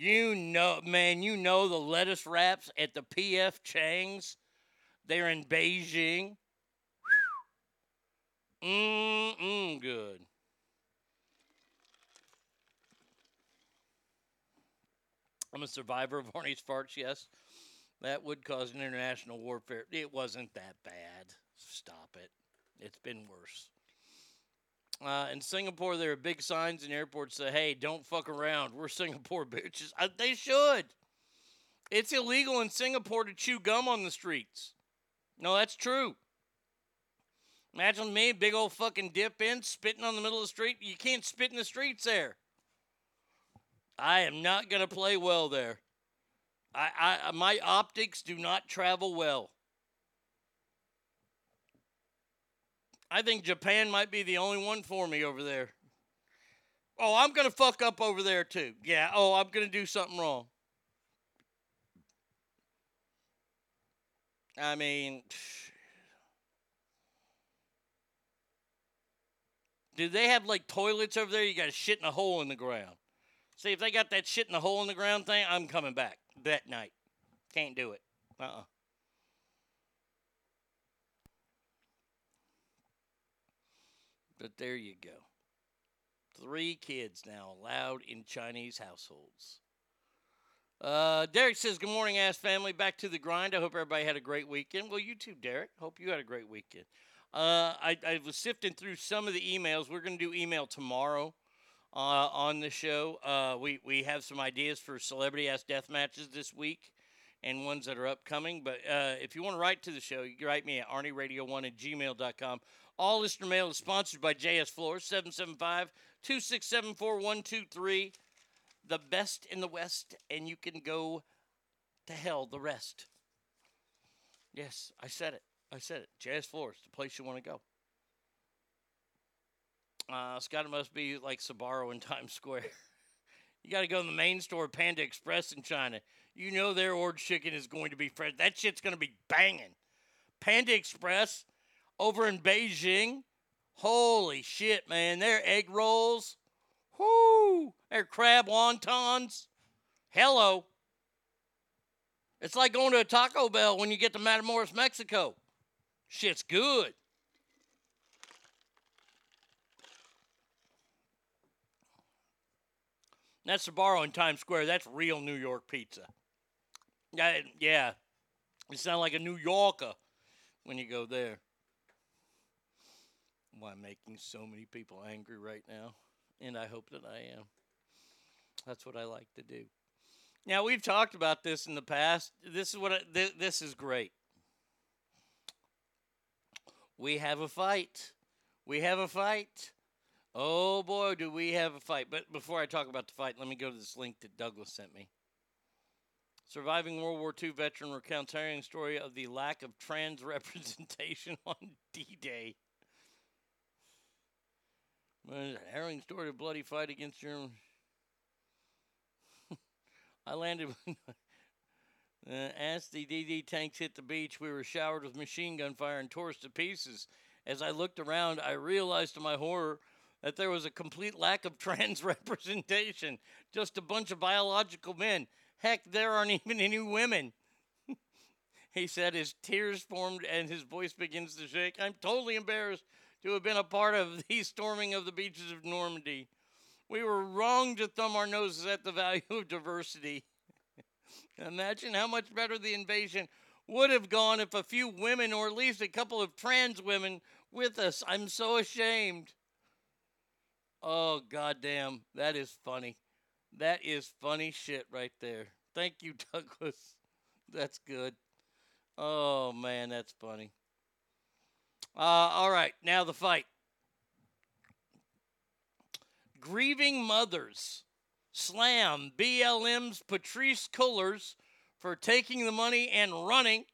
You know, man, you know the lettuce wraps at the PF Chang's. They're in Beijing. [sighs] Mmm, mm, good. I'm a survivor of Arnie's farts, yes. That would cause an international warfare. It wasn't that bad. Stop it. It's been worse. Uh, in Singapore, there are big signs in airports that, say, hey, don't fuck around. We're Singapore [laughs] bitches. Uh, they should. It's illegal in Singapore to chew gum on the streets. No, that's true. Imagine me, big old fucking dip in, spitting on the middle of the street. You can't spit in the streets there. I am not going to play well there. I, I, my optics do not travel well. I think Japan might be the only one for me over there. Oh, I'm going to fuck up over there too. Yeah, oh, I'm going to do something wrong. I mean, do they have like toilets over there? You got shit in a hole in the ground. See, if they got that shit in the hole in the ground thing, I'm coming back that night. Can't do it. Uh uh-uh. uh But there you go. Three kids now allowed in Chinese households. Uh, Derek says, Good morning, ass family. Back to the grind. I hope everybody had a great weekend. Well, you too, Derek. Hope you had a great weekend. Uh, I, I was sifting through some of the emails. We're going to do email tomorrow uh, on the show. Uh, we, we have some ideas for celebrity ass death matches this week and ones that are upcoming. But uh, if you want to write to the show, you can write me at arnieradio1 at gmail.com. All listener mail is sponsored by JS Floors, 775 267 4123. The best in the West, and you can go to hell the rest. Yes, I said it. I said it. JS Floors, the place you want to go. Uh, Scott, it must be like Sbarro in Times Square. [laughs] you got to go to the main store, Panda Express in China. You know their orange chicken is going to be fresh. That shit's going to be banging. Panda Express over in Beijing. Holy shit, man. Their egg rolls. Whoo! Their crab wontons. Hello. It's like going to a Taco Bell when you get to Matamoros, Mexico. Shit's good. That's Sbarro in Times Square. That's real New York pizza. Yeah, yeah. You sound like a New Yorker when you go there. Why I'm making so many people angry right now, and I hope that I am. That's what I like to do. Now we've talked about this in the past. This is what I, th- this is great. We have a fight. We have a fight. Oh boy, do we have a fight. But before I talk about the fight, let me go to this link that Douglas sent me. Surviving World War II veteran recounts harrowing story of the lack of trans [laughs] representation on D-Day. Harrowing story of bloody fight against Germany. [laughs] I landed [laughs] uh, as the DD tanks hit the beach. We were showered with machine gun fire and tore us to pieces. As I looked around, I realized to my horror that there was a complete lack of trans representation. Just a bunch of biological men. Heck, there aren't [laughs] even any women. [laughs] he said his tears formed and his voice begins to shake. I'm totally embarrassed to have been a part of [laughs] the storming of the beaches of Normandy. We were wrong to thumb our noses at the value of diversity. Imagine how much better the invasion would have gone if a few women, or at least a couple of trans women, with us. I'm so ashamed. Oh, goddamn. That is funny. That is funny shit right there. Thank you, [laughs] Douglas. That's good. Oh, man, that's funny. Uh, all right, now the fight. Grieving mothers slam BLM's Patrisse Cullors for taking the money and running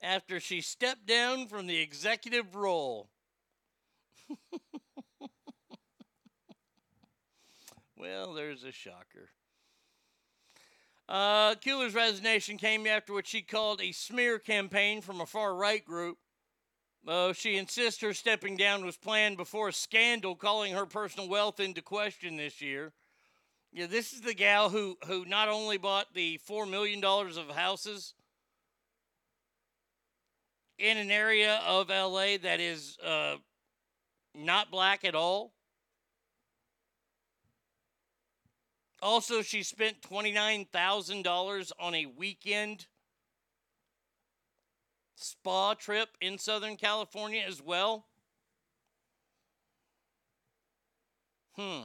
after she stepped down from the executive role. [laughs] well, there's a shocker. Uh, Cullors' resignation came after what she called a smear campaign from a far right group. Uh, she insists her stepping down was planned before a scandal calling her personal wealth into question this year. Yeah, this is the gal who, who not only bought the $4 million of houses in an area of LA that is uh, not black at all. Also, she spent $29,000 on a weekend spa trip in Southern California as well. Hmm.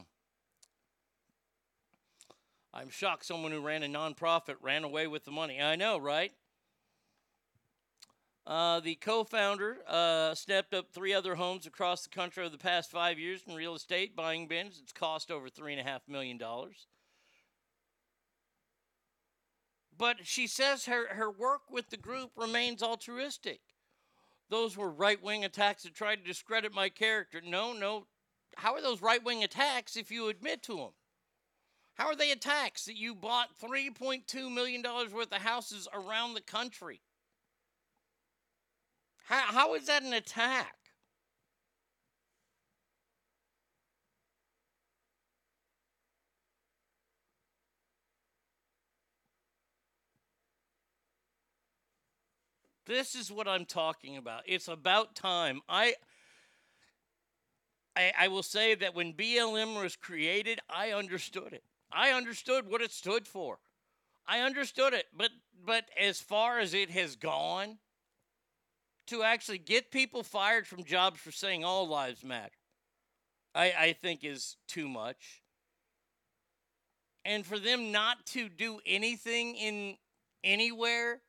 I'm shocked someone who ran a nonprofit ran away with the money. I know, right? Uh, the co founder uh, stepped up three other homes across the country over the past five years in real estate, buying bins. It's cost over $3.5 million. But she says her, her work with the group remains altruistic. Those were right wing attacks that tried to discredit my character. No, no. How are those right wing attacks if you admit to them? How are they attacks that you bought $3.2 million worth of houses around the country? How, how is that an attack? This is what I'm talking about. It's about time. I I, I will say that when BLM was created, I understood it. I understood what it stood for. I understood it, but but as far as it has gone, to actually get people fired from jobs for saying all lives matter, I, I think is too much. And for them not to do anything in anywhere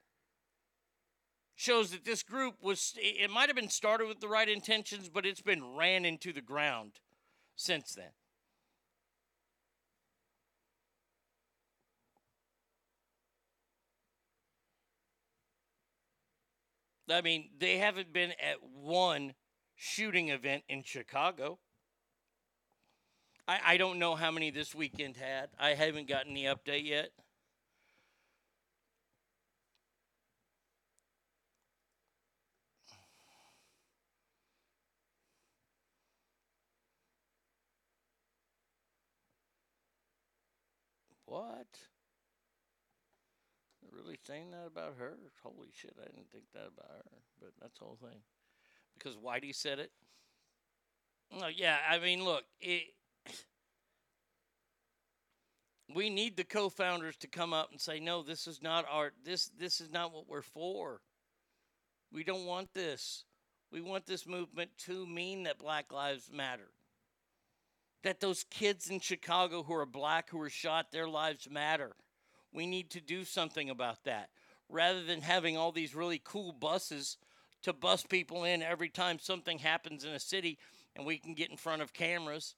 shows that this group was it might have been started with the right intentions, but it's been ran into the ground since then. I mean, they haven't been at one shooting event in Chicago. I, I don't know how many this weekend had. I haven't gotten the update yet. What? Really saying that about her? Holy shit, I didn't think that about her. But that's the whole thing. Because Whitey said it. No, yeah, I mean, look, it, [clears throat] we need the co-founders to come up and say, no, this is not our this this is not what we're for. We don't want this. We want this movement to mean that Black Lives Matter. That those kids in Chicago who are black who were shot, their lives matter. We need to do something about that. Rather than having all these really cool buses to bus people in every time something happens in a city and we can get in front of cameras.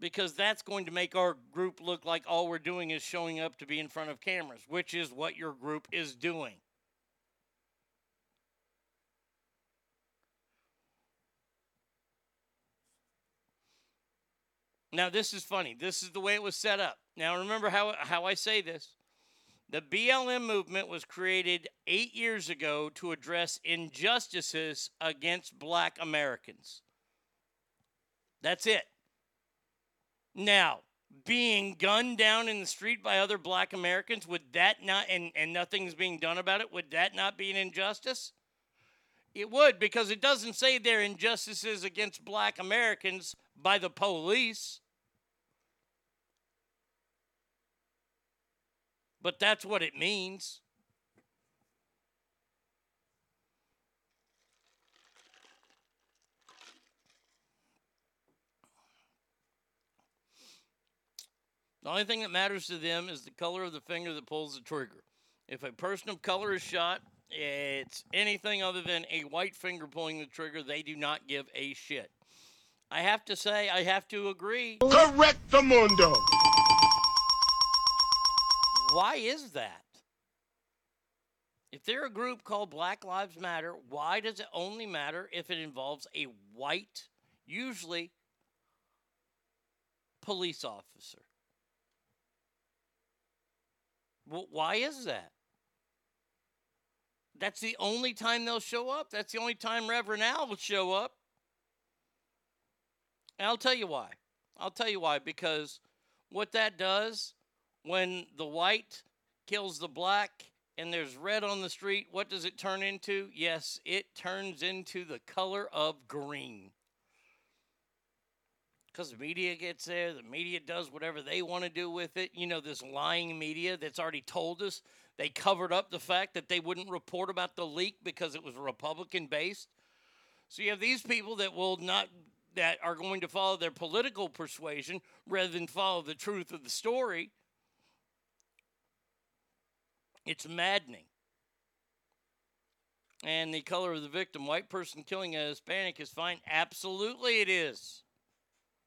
Because that's going to make our group look like all we're doing is showing up to be in front of cameras, which is what your group is doing. Now, this is funny. This is the way it was set up. Now, remember how, how I say this. The BLM movement was created eight years ago to address injustices against black Americans. That's it. Now, being gunned down in the street by other black Americans, would that not, and, and nothing's being done about it, would that not be an injustice? It would, because it doesn't say they're injustices against black Americans by the police. But that's what it means. The only thing that matters to them is the color of the finger that pulls the trigger. If a person of color is shot, it's anything other than a white finger pulling the trigger, they do not give a shit. I have to say, I have to agree. Correct the mundo. Why is that? If they're a group called Black Lives Matter, why does it only matter if it involves a white, usually police officer? Well, why is that? That's the only time they'll show up. That's the only time Reverend Al will show up. And I'll tell you why. I'll tell you why. Because what that does when the white kills the black and there's red on the street, what does it turn into? Yes, it turns into the color of green. Because the media gets there, the media does whatever they want to do with it. You know, this lying media that's already told us they covered up the fact that they wouldn't report about the leak because it was Republican based. So you have these people that will not that are going to follow their political persuasion rather than follow the truth of the story. It's maddening. And the color of the victim, white person killing a Hispanic, is fine. Absolutely, it is.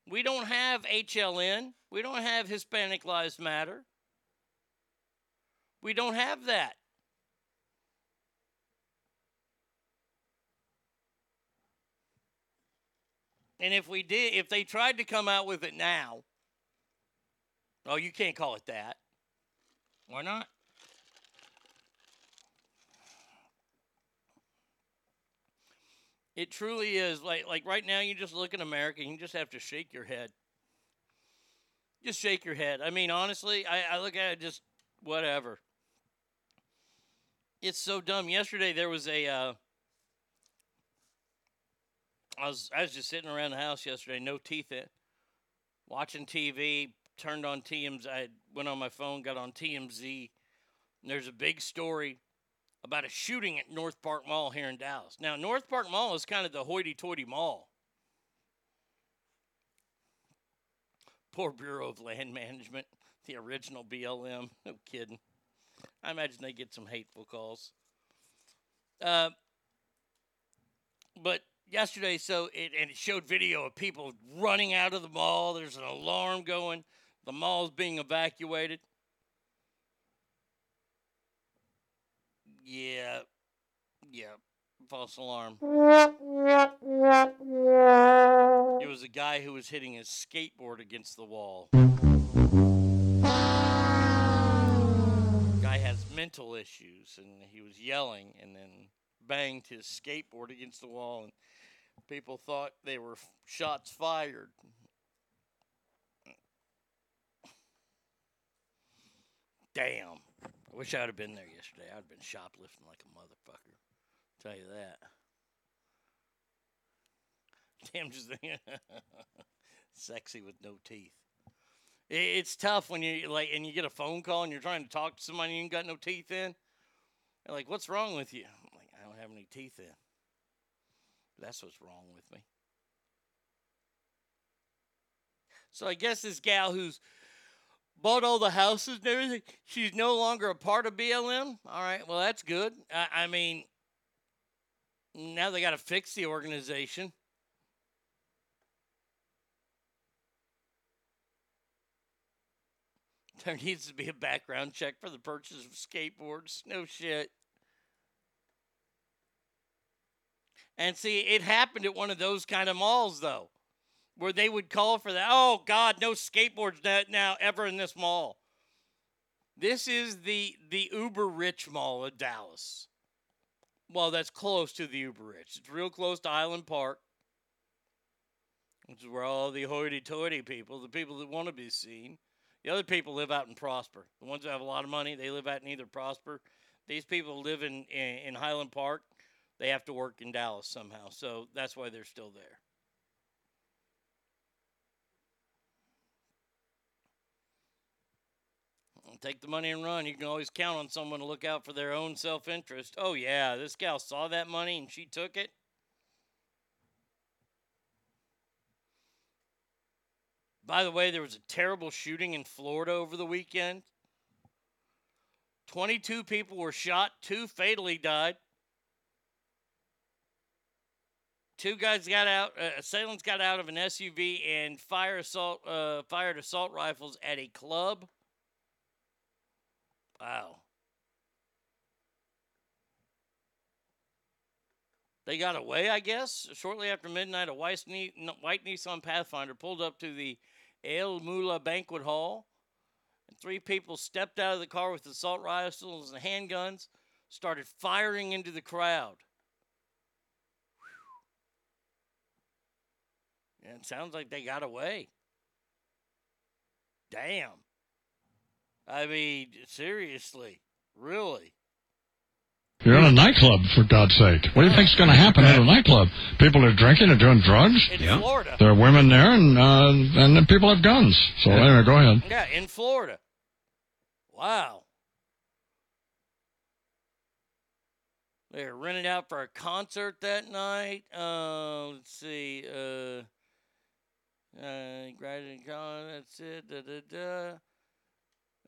We don't have HLM. We don't have Hispanic Lives Matter. We don't have that. And if we did, if they tried to come out with it now, oh, you can't call it that. Why not? It truly is. Like like right now, you just look at America, you just have to shake your head. Just shake your head. I mean, honestly, I, I look at it just whatever. It's so dumb. Yesterday there was a. Uh, I was I was just sitting around the house yesterday, no teeth in, watching TV. Turned on TMZ. I went on my phone, got on TMZ. And there's a big story about a shooting at North Park Mall here in Dallas. Now, North Park Mall is kind of the hoity-toity mall. Poor Bureau of Land Management, the original BLM. No kidding. I imagine they get some hateful calls. Uh, but yesterday, so it and it showed video of people running out of the mall. There's an alarm going. The mall's being evacuated. Yeah, yeah, false alarm. It was a guy who was hitting his skateboard against the wall. Guy has mental issues, and he was yelling, and then banged his skateboard against the wall, and people thought they were shots fired. Damn. I wish I'd have been there yesterday. I'd have been shoplifting like a motherfucker. Tell you that. [laughs] Damn, just [laughs] sexy with no teeth. It's tough when you like, and you get a phone call and you're trying to talk to somebody and you ain't got no teeth in. They're like, "What's wrong with you?" I'm like, "I don't have any teeth in." That's what's wrong with me. So I guess this gal who's bought all the houses and everything, she's no longer a part of BLM. All right, well that's good. I, I mean, now they got to fix the organization. [laughs] There needs to be a background check for the purchase of skateboards. No shit. And see, it happened at one of those kind of malls, though, where they would call for that. Oh, God, no skateboards now, ever in this mall. This is the the uber rich mall of Dallas. Well, that's close to the uber rich. It's real close to Highland Park, which is where all the hoity-toity people, the people that want to be seen, the other people live out in Prosper. The ones that have a lot of money, they live out in either Prosper. These people live in, in, in Highland Park. They have to work in Dallas somehow. So that's why they're still there. Take the money and run. You can always count on someone to look out for their own self interest. Oh, yeah, this gal saw that money and she took it. By the way, there was a terrible shooting in Florida over the weekend. 22 people were shot, two fatally died. Two guys got out, uh, assailants got out of an SUV and fire assault, uh, fired assault rifles at a club. Wow. They got away, I guess. Shortly after midnight, a white, Nissan Pathfinder pulled up to the El Mula Banquet Hall. And three people stepped out of the car with assault rifles and handguns, started firing into the crowd. And it sounds like they got away. Damn. I mean, seriously, really. You're in a nightclub, for God's sake. What do you think's going to happen at a nightclub? People are drinking and doing drugs. In Florida. There are women there, and uh, and then people have guns. So anyway, go ahead. Yeah, in Florida. Wow. They were rented out for a concert that night. Uh, let's see. Uh, uh, graduated college. That's it. Da, da, da.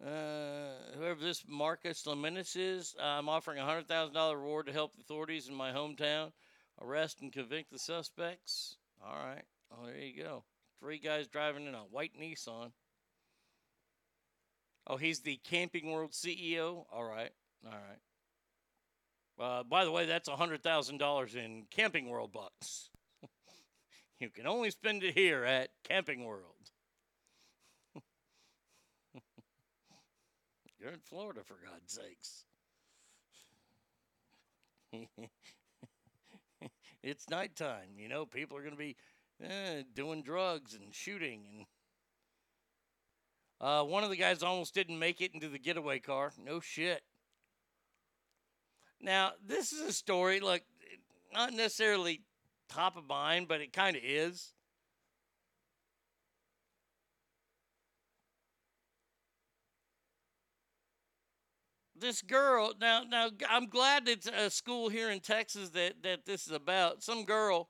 Uh, whoever this Marcus Lemonis is, I'm offering a hundred thousand dollar reward to help the authorities in my hometown arrest and convict the suspects. All right. Oh, there you go. Three guys driving in a white Nissan. Oh, he's the Camping World CEO. All right. All right. Uh, by the way, that's a hundred thousand dollars in Camping World bucks. [laughs] you can only spend it here at Camping World. You're in Florida, for God's sakes. [laughs] It's nighttime. You know, people are going to be eh, doing drugs and shooting. And uh, one of the guys almost didn't make it into the getaway car. No shit. Now, this is a story, like, not necessarily top of mind, but it kind of is. This girl, now, now, I'm glad it's a school here in Texas that, that this is about. Some girl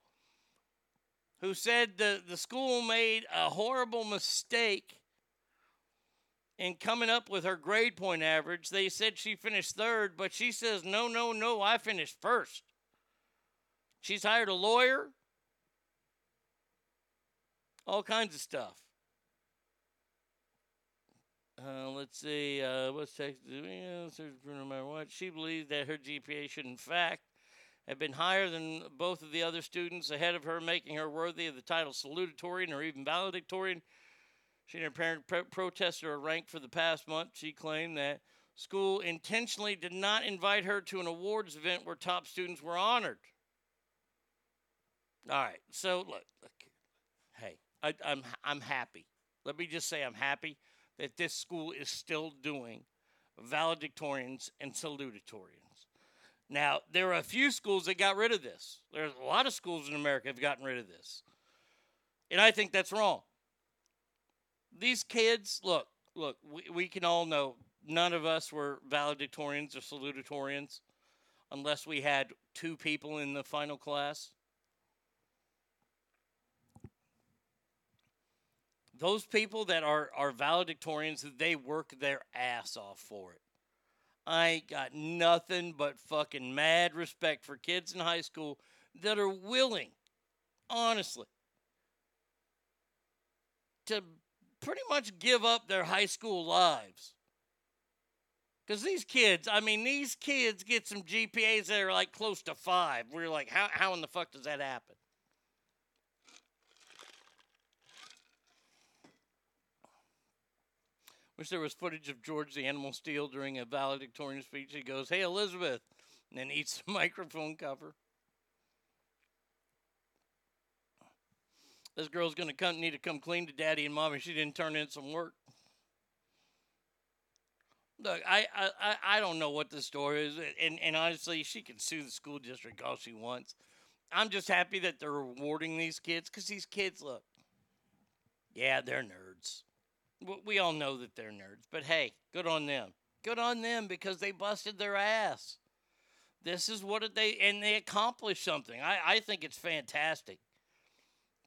who said the, the school made a horrible mistake in coming up with her grade point average. They said she finished third, but she says, no, no, no, I finished first. She's hired a lawyer, all kinds of stuff. Uh, let's see. Uh, what's Texas doing? No matter what, she believes that her GPA should, in fact, have been higher than both of the other students ahead of her, making her worthy of the title salutatorian or even valedictorian. She and her parent pro- protested her rank for the past month. She claimed that school intentionally did not invite her to an awards event where top students were honored. All right, so look, look hey, I, I'm I'm happy. Let me just say I'm happy that this school is still doing valedictorians and salutatorians. Now, there are a few schools that got rid of this. There's a lot of schools in America have gotten rid of this. And I think that's wrong. These kids, look, look, we, we can all know none of us were valedictorians or salutatorians unless we had two people in the final class. Those people that are are valedictorians they work their ass off for it. I ain't got nothing but fucking mad respect for kids in high school that are willing honestly to pretty much give up their high school lives. Because these kids i mean these kids get some gpas that are like close to five. We're like how, how in the fuck does that happen Wish there was footage of George the Animal Steele during a valedictorian speech. He goes, Hey, Elizabeth, and then eats the [laughs] microphone cover. This girl's going to come, need to come clean to daddy and mommy. She didn't turn in some work. Look, I, I, I don't know what the story is, and, and honestly, she can sue the school district all she wants. I'm just happy that they're rewarding these kids because these kids, look, yeah, they're nerds. We all know that they're nerds, but hey, good on them. Good on them because they busted their ass. This is what they and they accomplished something. I, I think it's fantastic.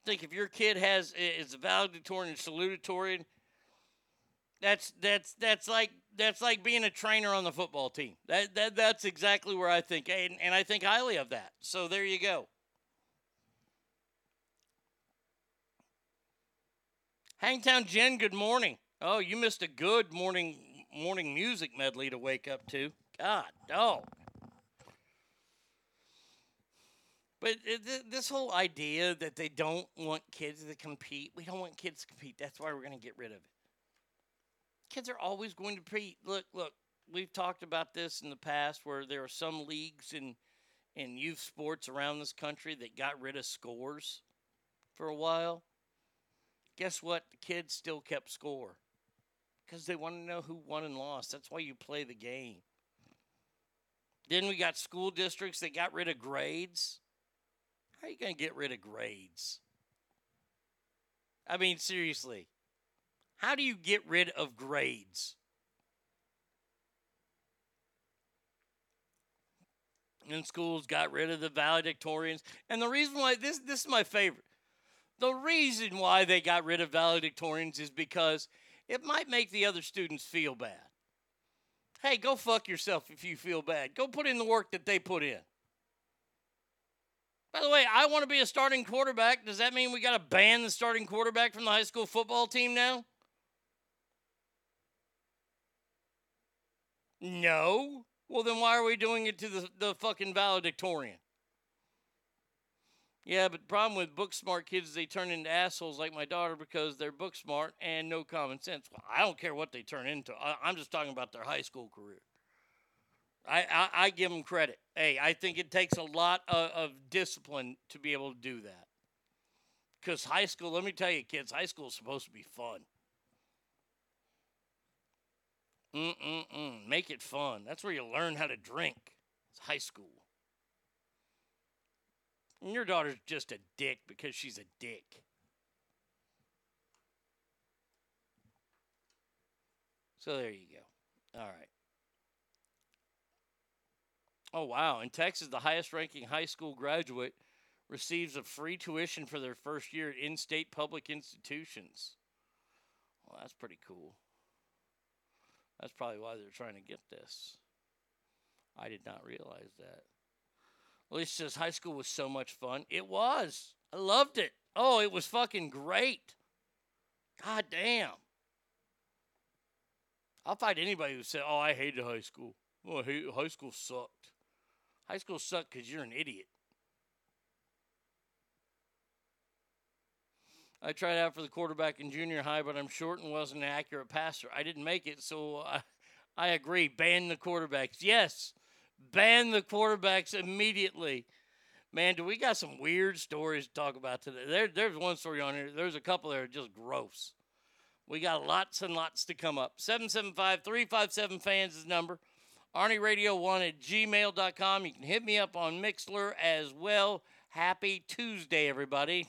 I think if your kid has is a valedictorian and salutatorian, that's that's that's like that's like being a trainer on the football team. That, that that's exactly where I think, and, and I think highly of that. So there you go. Hangtown Jen, good morning. Oh, you missed a good morning morning music medley to wake up to. God, dog. But this whole idea that they don't want kids to compete, we don't want kids to compete. That's why we're going to get rid of it. Kids are always going to compete. Look, look, we've talked about this in the past where there are some leagues in in youth sports around this country that got rid of scores for a while guess what? The kids still kept score because they want to know who won and lost. That's why you play the game. Then we got school districts that got rid of grades. How are you going to get rid of grades? I mean, seriously. How do you get rid of grades? And schools got rid of the valedictorians. And the reason why this this is my favorite. The reason why they got rid of valedictorians is because it might make the other students feel bad. Hey, go fuck yourself if you feel bad. Go put in the work that they put in. By the way, I want to be a starting quarterback. Does that mean we got to ban the starting quarterback from the high school football team now? No. Well, then why are we doing it to the, the fucking valedictorian? Yeah, but problem with book smart kids is they turn into assholes like my daughter because they're book smart and no common sense. Well, I don't care what they turn into. I, I'm just talking about their high school career. I, I, I give them credit. Hey, I think it takes a lot of, of discipline to be able to do that. Because high school, let me tell you, kids, high school is supposed to be fun. Mm-mm-mm. Make it fun. That's where you learn how to drink. It's high school. And your daughter's just a dick because she's a dick. So there you go. All right. Oh, wow. In Texas, the highest ranking high school graduate receives a free tuition for their first year at in state public institutions. Well, that's pretty cool. That's probably why they're trying to get this. I did not realize that. Alicia says high school was so much fun. It was. I loved it. Oh, it was fucking great. God damn. I'll fight anybody who said, "Oh, I hated high school. Oh, hate, high school sucked." High school sucked because you're an idiot. I tried out for the quarterback in junior high, but I'm short and wasn't an accurate passer. I didn't make it, so I, I agree. Ban the quarterbacks. Yes, ban the quarterbacks immediately. Man, do we got some weird stories to talk about today? There, there's one story on here. There's a couple that are just gross. We got lots and lots to come up. 775 357 fans is number. Arnie Radio 1 at gmail.com. You can hit me up on Mixlr as well. Happy Tuesday, everybody.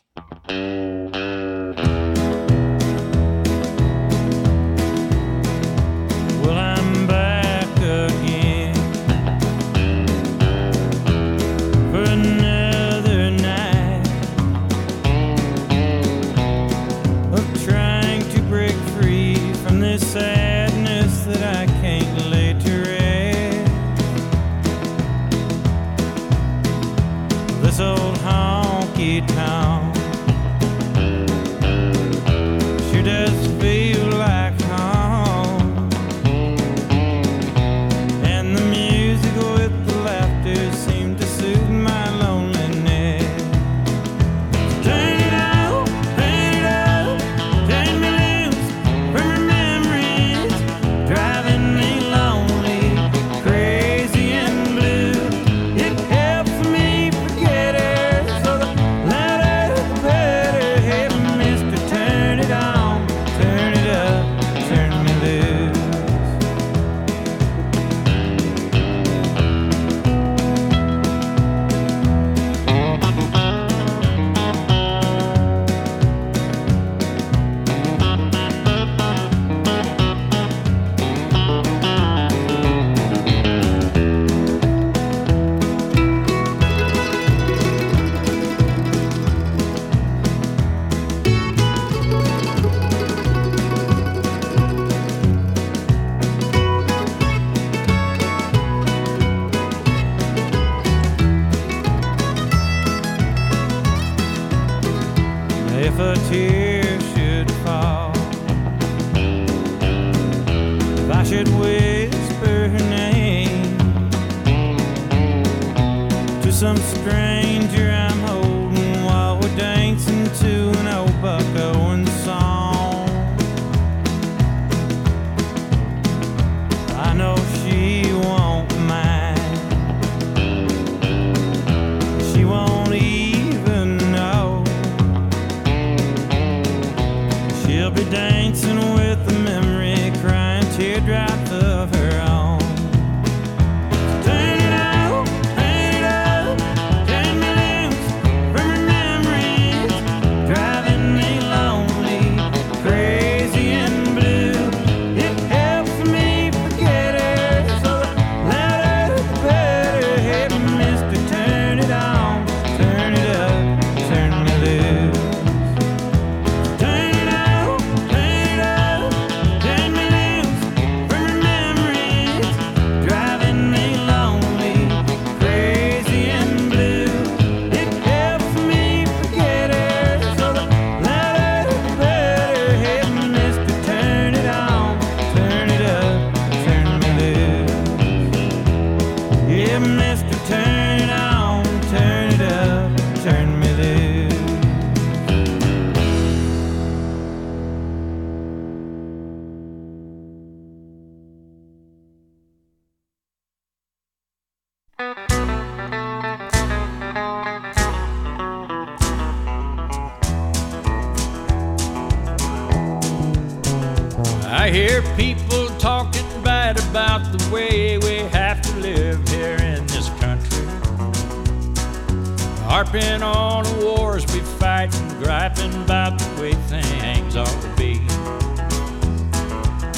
And about the way things ought to be.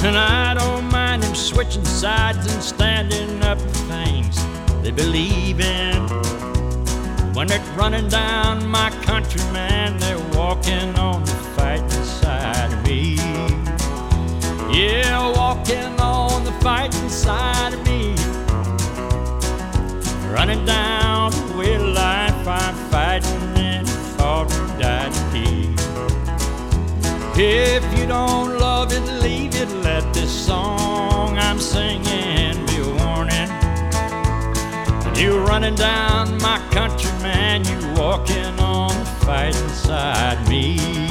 And I don't mind them switching sides and standing up for things they believe in. When they're running down my country, man, they're walking on the fighting side of me. Yeah, walking on the fighting side of me. Running down the way life, I'm fighting If you don't love it, leave it. Let this song I'm singing be a warning. You're running down my country, man. You walking on the fighting side me.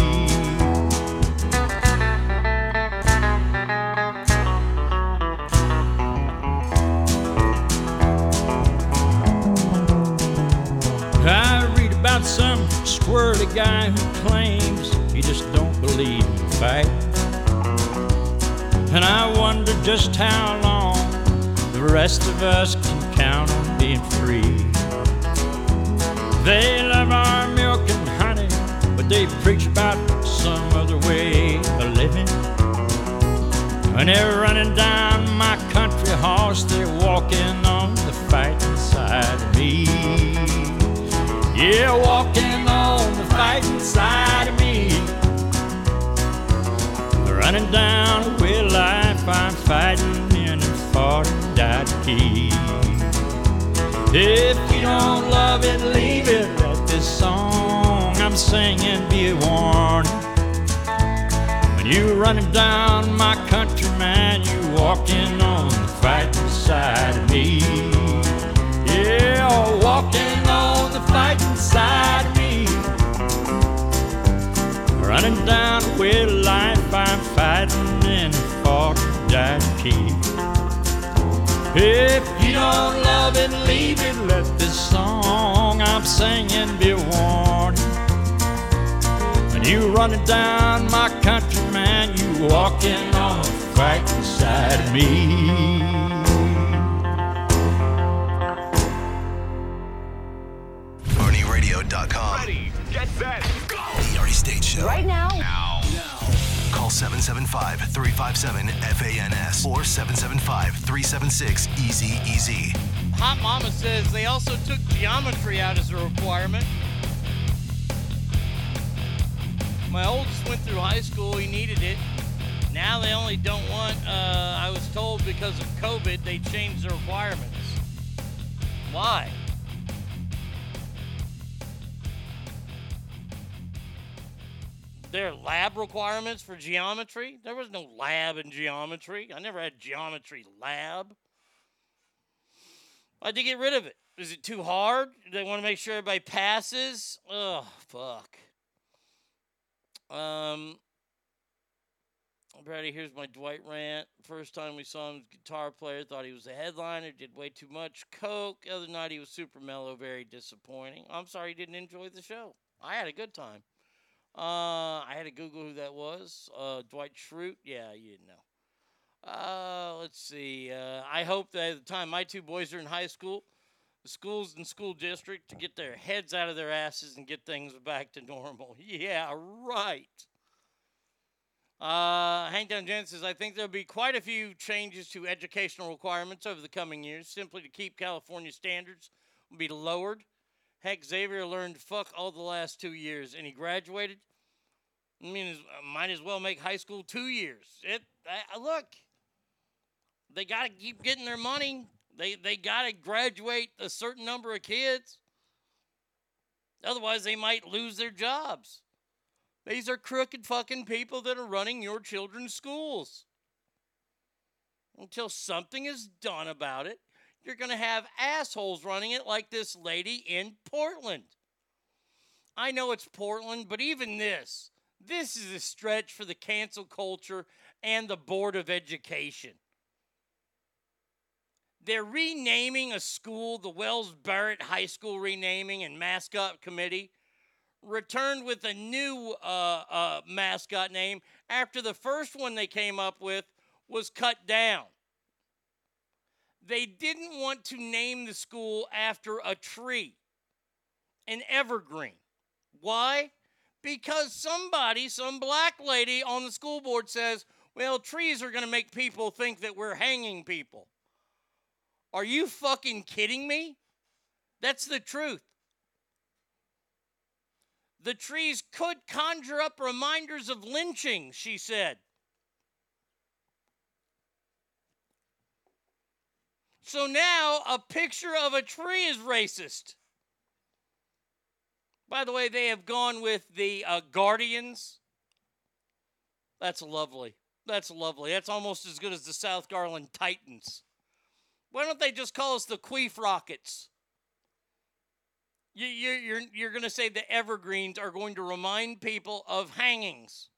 Some squirrely guy who claims he just don't believe in fight. And I wonder just how long the rest of us can count on being free. They love our milk and honey, but they preach about some other way of living. When they're running down my country horse, they're walking on the fighting side of me. Yeah, walking on the fighting side of me. Running down with life, I'm fighting in fought and died keep. If you don't love it, leave it. Let this song I'm singing be a warning. When you running down my country, man, you walking on the fighting side of me. Yeah, walking on the fighting side of me. Running down life, I'm fighting and keep. If you don't love it, leave it. Let this song I'm singing be a warning. You running down my country, man, you walking on the fighting side of me. ArnieRadio.com. Ready, get set, go! The Arnie States Show. Right now. Now. Call 775 357 FANS or 775 376 Easy Easy. Hot Mama says they also took geometry out as a requirement. My oldest went through high school, he needed it. Now they only don't want, uh, I was told because of COVID, they changed the requirements. Why? There lab requirements for geometry? There was no lab in geometry. I never had geometry lab. Why'd they get rid of it? Is it too hard? Do they want to make sure everybody passes? Oh, fuck. Um, Brady, here's my Dwight rant. First time we saw him, guitar player, thought he was a headliner, did way too much coke. The other night he was super mellow, very disappointing. I'm sorry you didn't enjoy the show. I had a good time. Uh, I had to Google who that was. Uh, Dwight Schrute. Yeah, you didn't know. Uh, let's see. Uh, I hope that at the time my two boys are in high school, the schools and school district to get their heads out of their asses and get things back to normal. [laughs] Yeah, right. Uh, Hangtown Jen says, I think there'll be quite a few changes to educational requirements over the coming years, simply to keep California standards will be lowered. Heck, Xavier learned fuck all the last two years, and he graduated. I mean, as- uh, might as well make high school two years. It I- look, they got to keep getting their money. They they got to graduate a certain number of kids. Otherwise, they might lose their jobs. These are crooked fucking people that are running your children's schools. Until something is done about it, you're going to have assholes running it like this lady in Portland. I know it's Portland, but even this, this is a stretch for the cancel culture and the Board of Education. They're renaming a school, the Wells Barnett High School renaming and mascot committee, returned with a new uh, uh, mascot name after the first one they came up with was cut down. They didn't want to name the school after a tree, an evergreen. Why? Because somebody, some black lady on the school board says, well, trees are going to make people think that we're hanging people. Are you fucking kidding me? That's the truth. The trees could conjure up reminders of lynching, she said. So now a picture of a tree is racist. By the way, they have gone with the uh, Guardians. That's lovely. That's lovely. That's almost as good as the South Garland Titans. Why don't they just call us the Queef Rockets? You, you're you're, you're going to say the evergreens are going to remind people of hangings.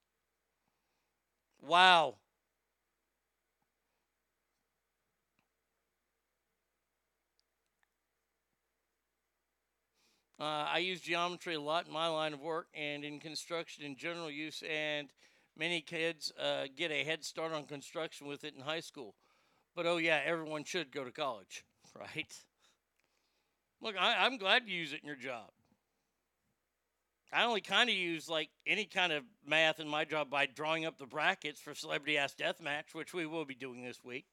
Wow. Uh, I use geometry a lot in my line of work and in construction in general use, and many kids uh, get a head start on construction with it in high school. But oh, yeah, everyone should go to college, [laughs] right? Look, I, I'm glad you use it in your job. I only kind of use like any kind of math in my job by drawing up the brackets for Celebrity Ass Deathmatch, which we will be doing this week.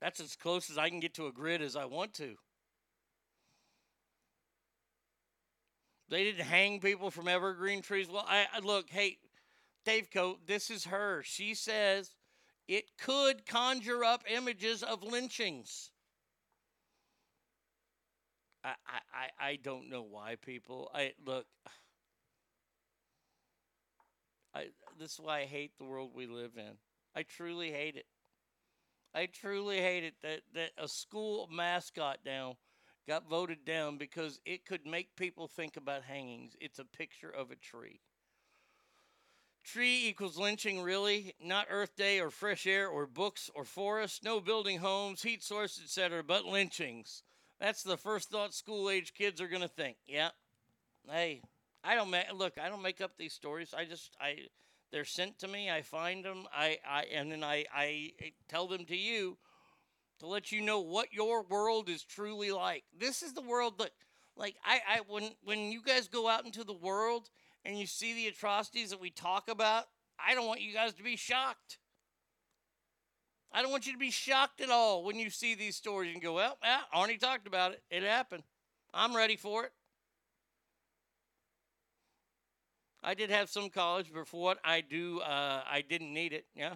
That's as close as I can get to a grid as I want to. They didn't hang people from evergreen trees. Well, I, I look, hey, Dave Coat, this is her. She says it could conjure up images of lynchings. I, I, I- don't know why people. I look. I this is why I hate the world we live in. I truly hate it. I truly hate it that that a school mascot now got voted down because it could make people think about hangings. It's a picture of a tree. Tree equals lynching, really? Not Earth Day or fresh air or books or forests, no building homes, heat source, etc., but lynchings. That's the first thought school age kids are going to think. Yeah. Hey, I don't make look, I don't make up these stories. I just I they're sent to me, I find them, I I and then I I tell them to you to let you know what your world is truly like. This is the world that like I I when when you guys go out into the world and you see the atrocities that we talk about, I don't want you guys to be shocked. I don't want you to be shocked at all when you see these stories and go, well, yeah, Arnie talked about it. It happened. I'm ready for it. I did have some college, but for what I do, uh, I didn't need it. Yeah.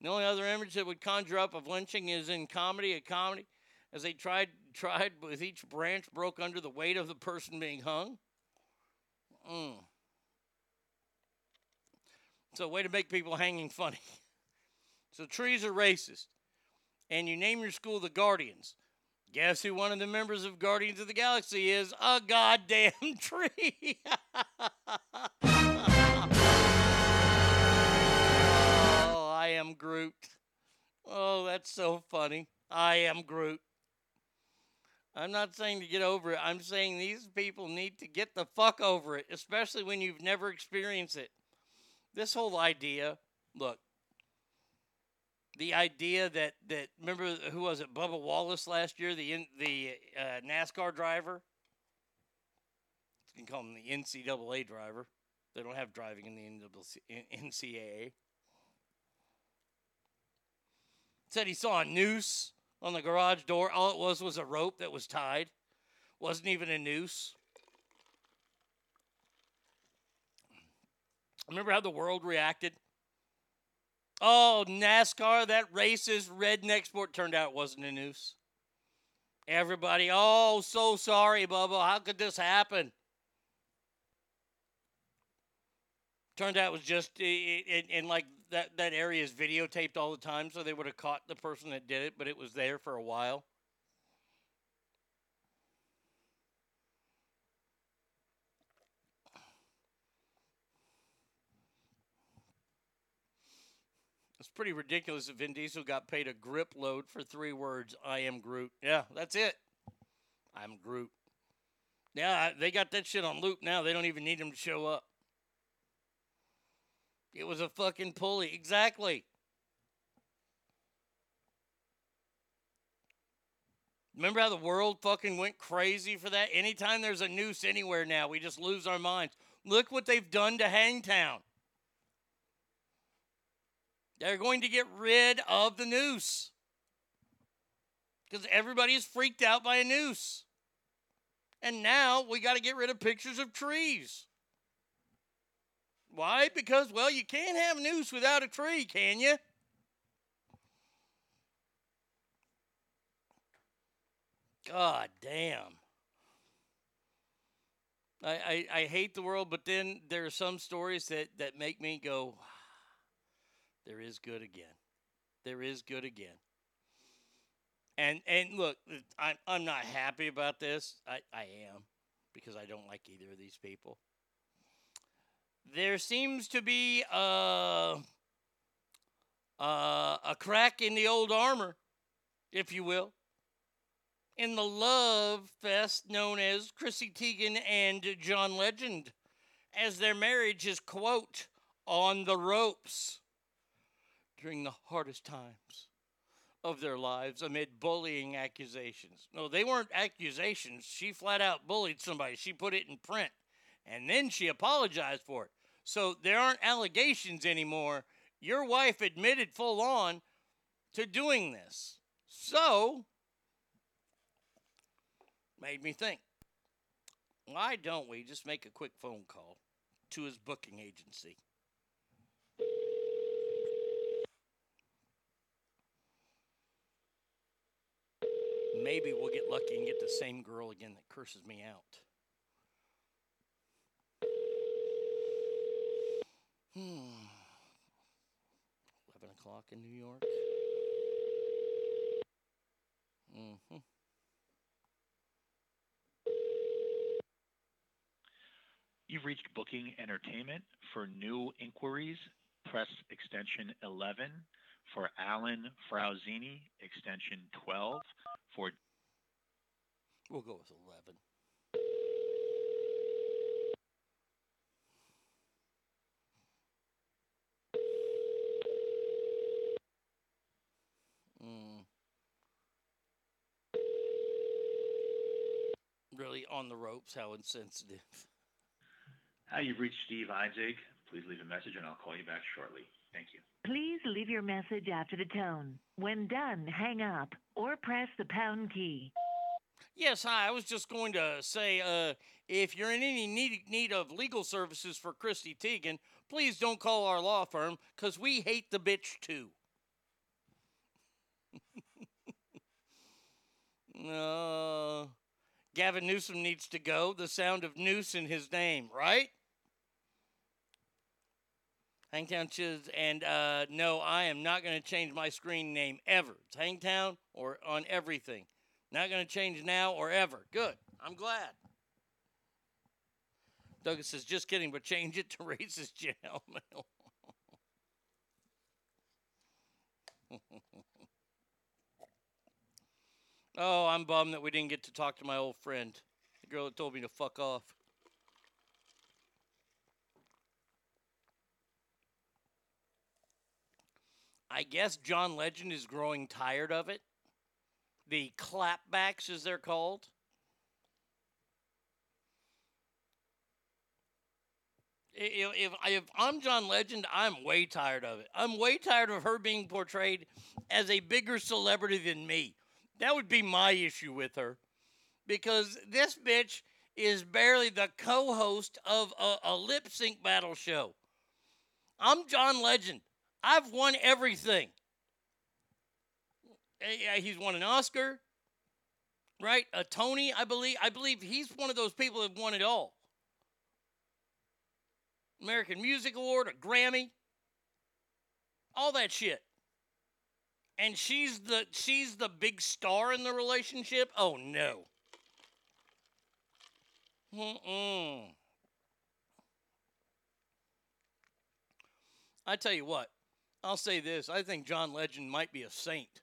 The only other image that would conjure up of lynching is in comedy. A comedy, as they tried tried with each branch broke under the weight of the person being hung. Mm. So, way to make people hanging funny. [laughs] So, trees are racist. And you name your school the Guardians. Guess who one of the members of Guardians of the Galaxy is? A goddamn [laughs] tree. [laughs] am Groot. Oh, that's so funny. I am Groot. I'm not saying to get over it. I'm saying these people need to get the fuck over it, especially when you've never experienced it. This whole idea, look, the idea that that remember who was it? Bubba Wallace last year, the the uh, NASCAR driver. You can call him the NCAA driver. They don't have driving in the NCAA. Said he saw a noose on the garage door. All it was was a rope that was tied. Wasn't even a noose. Remember how the world reacted? Oh, NASCAR, that racist redneck sport. Turned out it wasn't a noose. Everybody, oh, so sorry, Bubba. How could this happen? Turned out it was just, and like that, that area is videotaped all the time, so they would have caught the person that did it, but it was there for a while. It's pretty ridiculous that Vin Diesel got paid a grip load for three words I am Groot. Yeah, that's it. I'm Groot. Yeah, they got that shit on loop now. They don't even need him to show up. It was a fucking pulley. Exactly. Remember how the world fucking went crazy for that? Anytime there's a noose anywhere now, we just lose our minds. Look what they've done to Hangtown. They're going to get rid of the noose because everybody is freaked out by a noose. And now we got to get rid of pictures of trees. Why? Because, well, you can't have a noose without a tree, can you? God damn. I, I, I hate the world, but then there are some stories that, that make me go, ah, there is good again. There is good again. And and look, I'm I'm not happy about this. I, I am because I don't like either of these people. There seems to be a, a, a crack in the old armor, if you will, in the love fest known as Chrissy Teigen and John Legend, as their marriage is, quote, on the ropes during the hardest times of their lives amid bullying accusations. No, they weren't accusations. She flat out bullied somebody. She put it in print and then she apologized for it. So there aren't allegations anymore. Your wife admitted full on to doing this. So, made me think why don't we just make a quick phone call to his booking agency? Maybe we'll get lucky and get the same girl again that curses me out. Hmm. 11 o'clock in New York. Mm-hmm. You've reached Booking Entertainment. For new inquiries, press extension 11. For Alan Frauzini, extension 12. For We'll go with 11. On the ropes, how insensitive. Hi, you've reached Steve Einzig. Please leave a message and I'll call you back shortly. Thank you. Please leave your message after the tone. When done, hang up or press the pound key. Yes, hi. I was just going to say, uh, if you're in any need, need of legal services for Christy Teigen, please don't call our law firm because we hate the bitch too. no. [laughs] Gavin Newsom needs to go. The sound of noose in his name, right? Hangtown Chiz, and uh, no, I am not going to change my screen name ever. It's Hangtown or on everything. Not going to change now or ever. Good. I'm glad. Douglas says, just kidding, but change it to [laughs] racist jail [laughs] mail. Oh, I'm bummed that we didn't get to talk to my old friend, the girl that told me to fuck off. I guess John Legend is growing tired of it. The clapbacks, as they're called. If, if, if I'm John Legend, I'm way tired of it. I'm way tired of her being portrayed as a bigger celebrity than me. That would be my issue with her. Because this bitch is barely the co host of a, a lip sync battle show. I'm John Legend. I've won everything. He's won an Oscar, right? A Tony, I believe. I believe he's one of those people that won it all. American Music Award, a Grammy, all that shit. And she's the she's the big star in the relationship. Oh no. Mm-mm. I tell you what, I'll say this. I think John Legend might be a saint.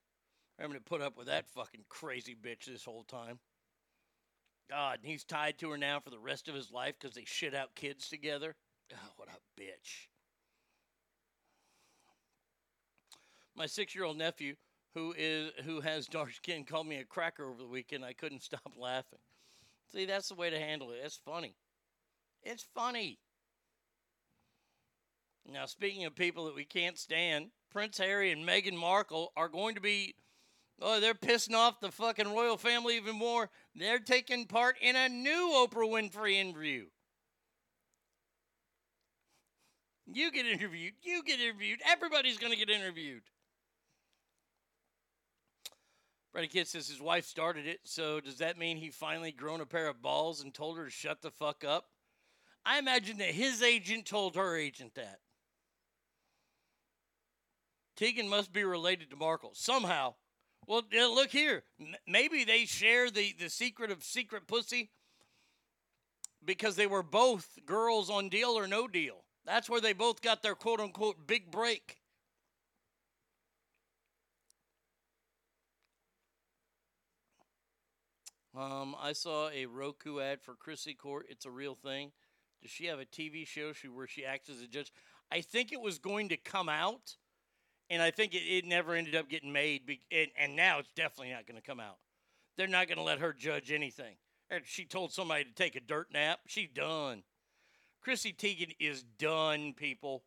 Having to put up with that fucking crazy bitch this whole time. God, he's tied to her now for the rest of his life because they shit out kids together. Oh, what a bitch. My six-year-old nephew, who is who has dark skin, called me a cracker over the weekend. I couldn't [laughs] stop laughing. See, that's the way to handle it. It's funny. It's funny. Now, speaking of people that we can't stand, Prince Harry and Meghan Markle are going to be. Oh, they're pissing off the fucking royal family even more. They're taking part in a new Oprah Winfrey interview. You get interviewed. You get interviewed. Everybody's going to get interviewed. Brady Kid says his wife started it, so does that mean he finally grown a pair of balls and told her to shut the fuck up? I imagine that his agent told her agent that. Tegan must be related to Markle somehow. Well, look here. Maybe they share the, the secret of secret pussy because they were both girls on Deal or No Deal. That's where they both got their quote unquote big break. Um, I saw a Roku ad for Chrissy Court. It's a real thing. Does she have a TV show she, where she acts as a judge? I think it was going to come out, and I think it, it never ended up getting made. Be, and, and now it's definitely not going to come out. They're not going to let her judge anything. And she told somebody to take a dirt nap. She's done. Chrissy Teigen is done, people.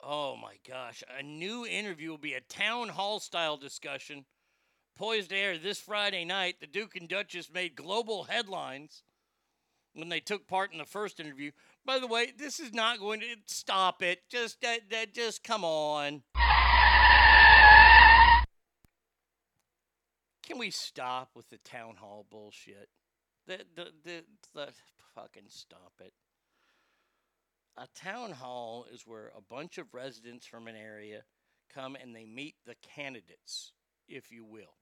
Oh my gosh. A new interview will be a town hall style discussion poised to air this Friday night. The Duke and Duchess made global headlines when they took part in the first interview. By the way, this is not going to stop it. Just that, that just come on. Can we stop with the town hall bullshit? The the the, the fucking stop it. A town hall is where a bunch of residents from an area come and they meet the candidates, if you will.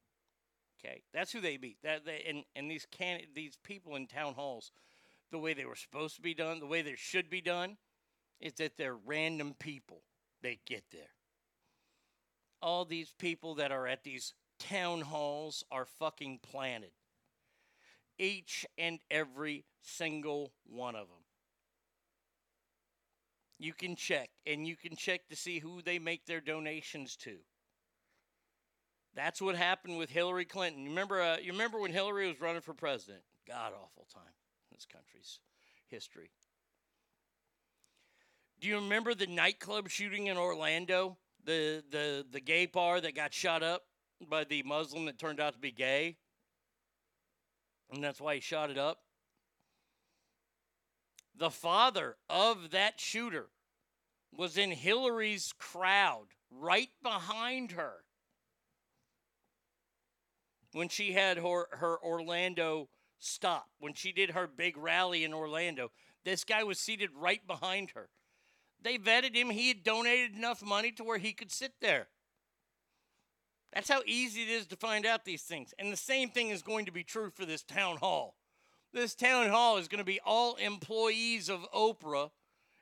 Okay, that's who they meet. That they, and and these can these people in town halls, the way they were supposed to be done, the way they should be done, is that they're random people. They get there. All these people that are at these town halls are fucking planted. Each and every single one of them. You can check, and you can check to see who they make their donations to. That's what happened with Hillary Clinton. You remember? Uh, you remember when Hillary was running for president? God awful time in this country's history. Do you remember the nightclub shooting in Orlando? The the the gay bar that got shot up by the Muslim that turned out to be gay, and that's why he shot it up. The father of that shooter was in Hillary's crowd, right behind her when she had her, her Orlando stop, when she did her big rally in Orlando. This guy was seated right behind her. They vetted him. He had donated enough money to where he could sit there. That's how easy it is to find out these things. And the same thing is going to be true for this town hall. This town hall is going to be all employees of Oprah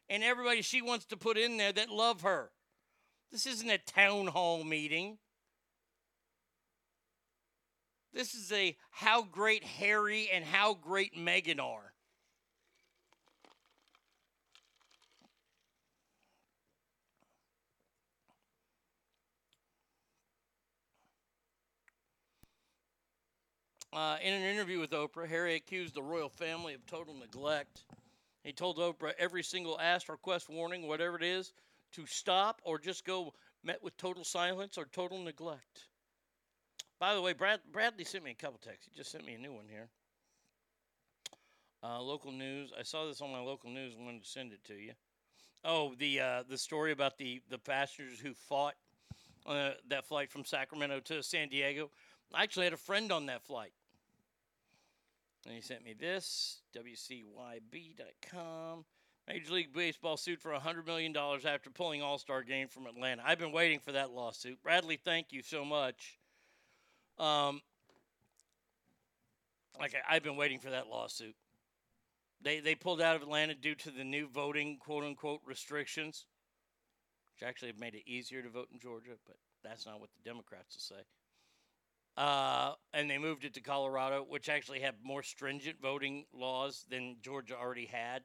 and everybody she wants to put in there that love her. This isn't a town hall meeting. This is a how great Harry and how great Meghan are. Uh, in an interview with Oprah, Harry accused the royal family of total neglect. He told Oprah every single ask, request, warning, whatever it is, to stop or just go met with total silence or total neglect. By the way, Brad, Bradley sent me a couple texts. He just sent me a new one here. Uh, local news. I saw this on my local news. and wanted to send it to you. Oh, the uh, the story about the the passengers who fought uh, that flight from Sacramento to San Diego. I actually had a friend on that flight. And he sent me this WCYB.com. Major League Baseball sued for $100 million after pulling All Star game from Atlanta. I've been waiting for that lawsuit. Bradley, thank you so much. Um, like I, I've been waiting for that lawsuit. They they pulled out of Atlanta due to the new voting quote unquote restrictions, which actually have made it easier to vote in Georgia. But That's not what the Democrats will say. Uh, and they moved it to Colorado, which actually had more stringent voting laws than Georgia already had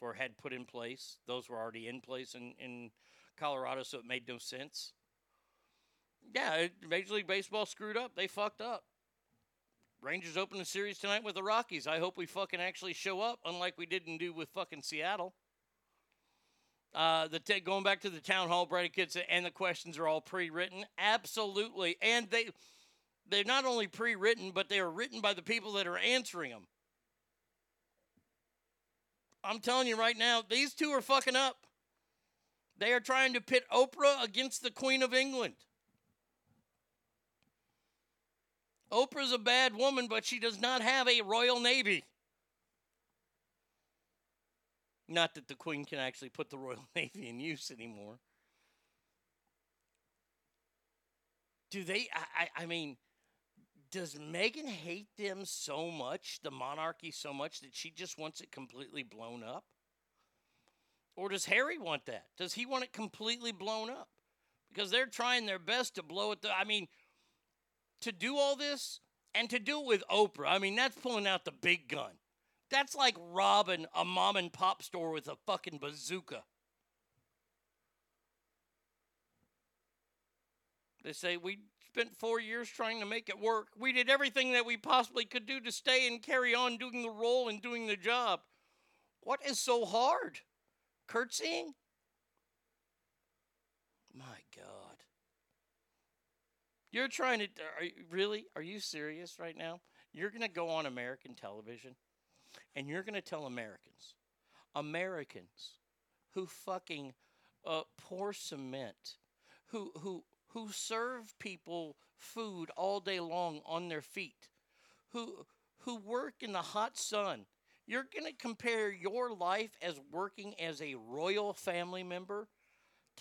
or had put in place. Those were already in place in, in Colorado, so it made no sense. Yeah, Major League Baseball screwed up. They fucked up. Rangers open the series tonight with the Rockies. I hope we fucking actually show up, unlike we didn't do with fucking Seattle. Uh, the t- going back to the town hall, Brady Kids, and the questions are all pre-written. Absolutely, and they they're not only pre-written, but they are written by the people that are answering them. I'm telling you right now, these two are fucking up. They are trying to pit Oprah against the Queen of England. Oprah's a bad woman, but she does not have a Royal Navy. Not that the Queen can actually put the Royal [laughs] Navy in use anymore. Do they? I, I, I mean, does Meghan hate them so much, the monarchy so much, that she just wants it completely blown up? Or does Harry want that? Does he want it completely blown up? Because they're trying their best to blow it. The, I mean, to do all this and to do it with Oprah, I mean, that's pulling out the big gun. That's like robbing a mom and pop store with a fucking bazooka. They say we spent four years trying to make it work. We did everything that we possibly could do to stay and carry on doing the role and doing the job. What is so hard? Curtsying? My God. You're trying to. Are you, really? Are you serious right now? You're going to go on American television and you're going to tell Americans, Americans who fucking uh, pour cement, who, who, who serve people food all day long on their feet, who, who work in the hot sun. You're going to compare your life as working as a royal family member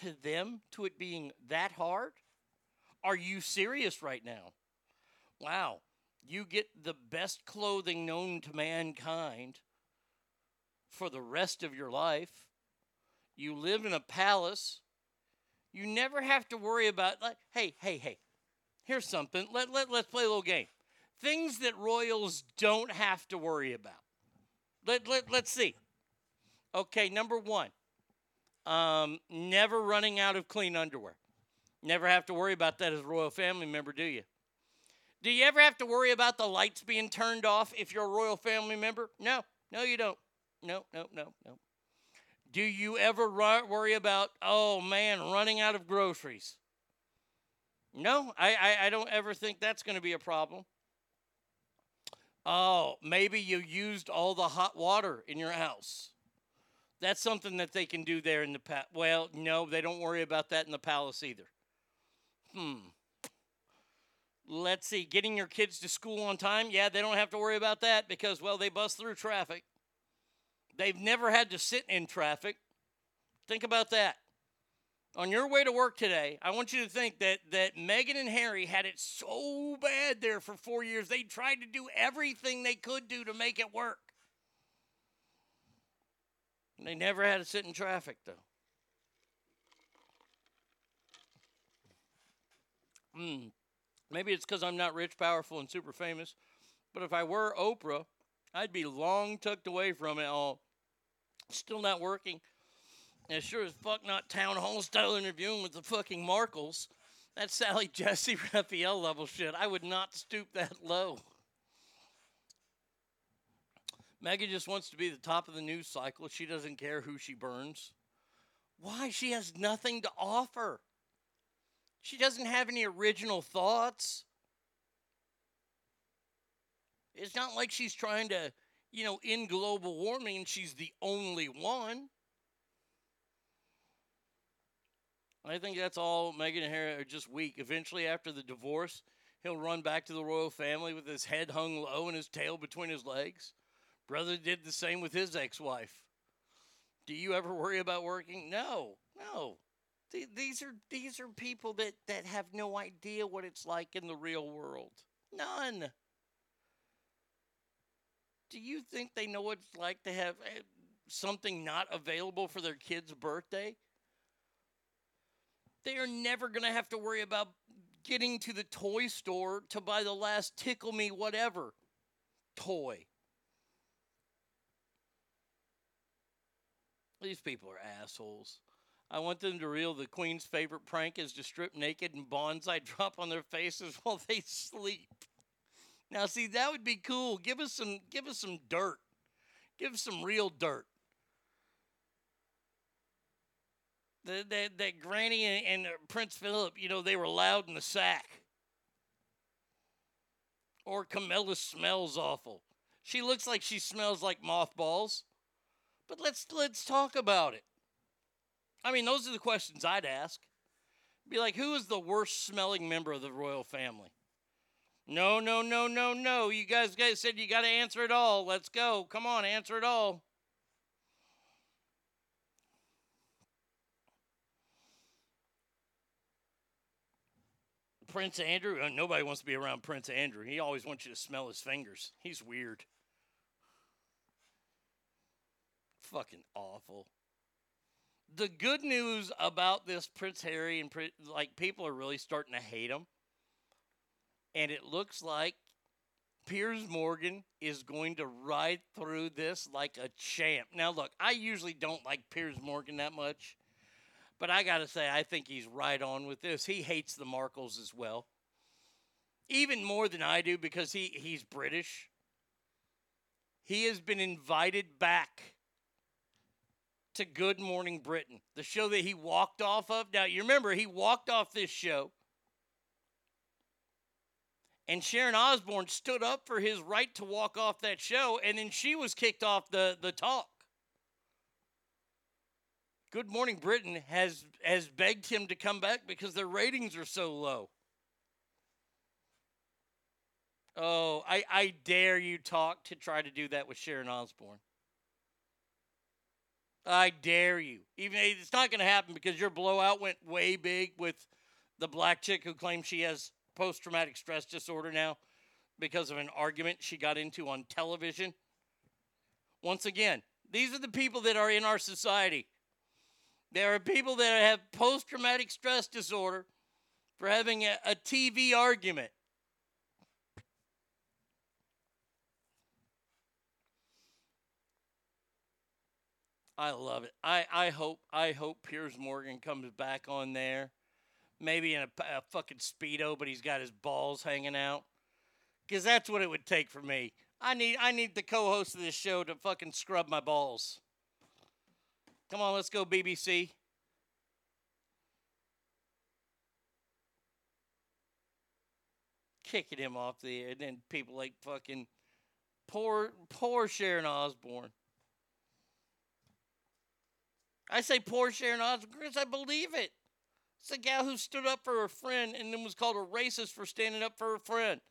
to them, to it being that hard? Are you serious right now? Wow. You get the best clothing known to mankind for the rest of your life. You live in a palace. You never have to worry about, like, hey, hey, hey, here's something. Let, let, let's play a little game. Things that royals don't have to worry about. Let, let, let's see. Okay, number one, um, never running out of clean underwear. Never have to worry about that as a royal family member, do you? Do you ever have to worry about the lights being turned off if you're a royal family member? No, no, you don't. No, no, no, no. Do you ever worry about, oh man, running out of groceries? No, I, I, I don't ever think that's going to be a problem. Oh, maybe you used all the hot water in your house. That's something that they can do there in the palace. Well, no, they don't worry about that in the palace either. Hmm. Let's see, getting your kids to school on time. Yeah, they don't have to worry about that because, well, they bust through traffic. They've never had to sit in traffic. Think about that. On your way to work today, I want you to think that, that Meghan and Harry had it so bad there for four years. They tried to do everything they could do to make it work. And they never had to sit in traffic, though. Hmm. Maybe it's because I'm not rich, powerful, and super famous. But if I were Oprah, I'd be long tucked away from it all. Still not working. And sure as fuck not town hall style interviewing with the fucking Markles. That's Sally [laughs] Jessy Raphael level shit. I would not stoop that low. Meghan just wants to be the top of the news cycle. She doesn't care who she burns. Why? She has nothing to offer. She doesn't have any original thoughts. It's not like she's trying to, you know, in global warming she's the only one. I think that's all Meghan and Harry are just weak. Eventually, after the divorce, he'll run back to the royal family with his head hung low and his tail between his legs. Brother did the same with his ex wife. Do you ever worry about working? No, no. Th- These are these are people that, that have no idea what it's like in the real world. None. Do you think they know what it's like to have eh, something not available for their kid's birthday? They are never going to have to worry about getting to the toy store to buy the last tickle me whatever toy. These people are assholes. I want them to reel the queen's favorite prank is to strip naked and bonsai [laughs] drop on their faces while they sleep. Now, see, that would be cool. Give us some, give us some dirt. Give us some real dirt. The, that, that Granny and, and uh, Prince Philip, you know, they were loud in the sack. Or Camilla smells awful. She looks like she smells like mothballs. But let's let's talk about it. I mean, those are the questions I'd ask. Be like, who is the worst smelling member of the royal family? No, no, no, no, no. You guys, guys said you got to answer it all. Let's go. Come on, answer it all. Prince Andrew, uh, nobody wants to be around Prince Andrew. He always wants you to smell his fingers. He's weird. Fucking awful. The good news about this Prince Harry and like people are really starting to hate him. And it looks like Piers Morgan is going to ride through this like a champ. Now, look, I usually don't like Piers Morgan that much, but I got to say, I think he's right on with this. He hates the Markles as well, even more than I do because he, he's British. He has been invited back to Good Morning Britain, the show that he walked off of. Now, you remember, he walked off this show and Sharon Osbourne stood up for his right to walk off that show, and then she was kicked off the, the talk. Good Morning Britain has has begged him to come back because their ratings are so low. Oh, I, I dare you talk to try to do that with Sharon Osbourne. I dare you. Even it's not going to happen because your blowout went way big with the black chick who claims she has post traumatic stress disorder now because of an argument she got into on television. Once again, these are the people that are in our society. There are people that have post traumatic stress disorder for having a, a TV argument. I love it. I, I hope I hope Piers Morgan comes back on there maybe in a, a fucking speedo, but he's got his balls hanging out. Because that's what it would take for me. I need I need the co-host of this show to fucking scrub my balls. Come on, let's go BBC. Kicking him off the air, and then people like fucking poor poor Sharon Osbourne. I say poor Sharon Osbourne because I believe it. It's a gal who stood up for her friend and then was called a racist for standing up for her friend.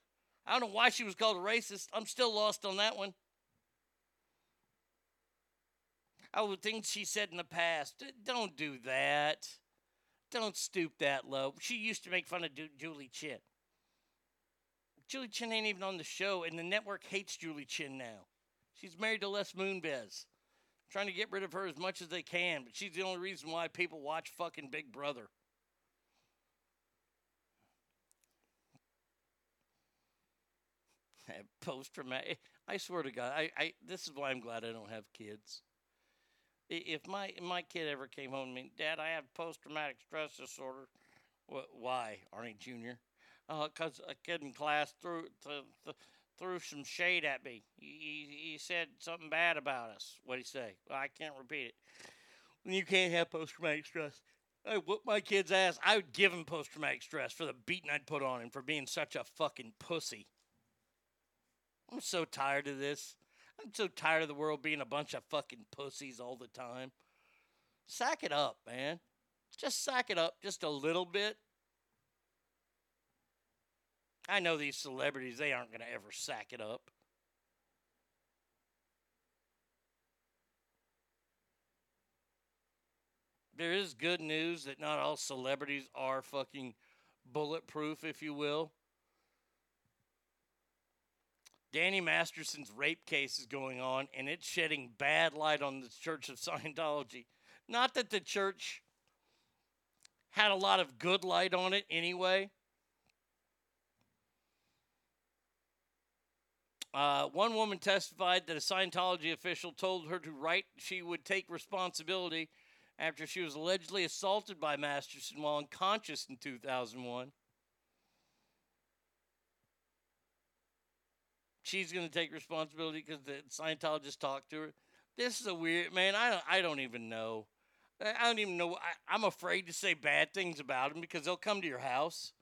I don't know why she was called a racist. I'm still lost on that one. Would think she said in the past, don't do that. Don't stoop that low. She used to make fun of Julie Chen. Julie Chen ain't even on the show, and the network hates Julie Chen now. She's married to Les Moonves. Trying to get rid of her as much as they can, but she's the only reason why people watch fucking Big Brother. [laughs] Post traumatic. I swear to God, I, I this is why I'm glad I don't have kids. If my my kid ever came home to me, Dad, I have post traumatic stress disorder. What? Why, Arnie Jr.? Because uh, a kid in class threw th- th- threw some shade at me. He, he, he said something bad about us. What'd he say? Well, I can't repeat it. You can't have post traumatic stress. I whoop my kid's ass. I would give him post traumatic stress for the beating I'd put on him for being such a fucking pussy. I'm so tired of this. I'm so tired of the world being a bunch of fucking pussies all the time. Sack it up, man. Just sack it up just a little bit. I know these celebrities, they aren't going to ever sack it up. There is good news that not all celebrities are fucking bulletproof, if you will. Danny Masterson's rape case is going on, and it's shedding bad light on the Church of [laughs] Scientology. Not that the church had a lot of good light on it anyway. Uh, one woman testified that a Scientology official told her to write she would take responsibility after she was allegedly assaulted by Masterson while unconscious in 2001. She's going to take responsibility because the Scientologist talked to her. This is a weird man. I don't. I don't even know. I I don't even know. I, I'm afraid to say bad things about him because they'll come to your house.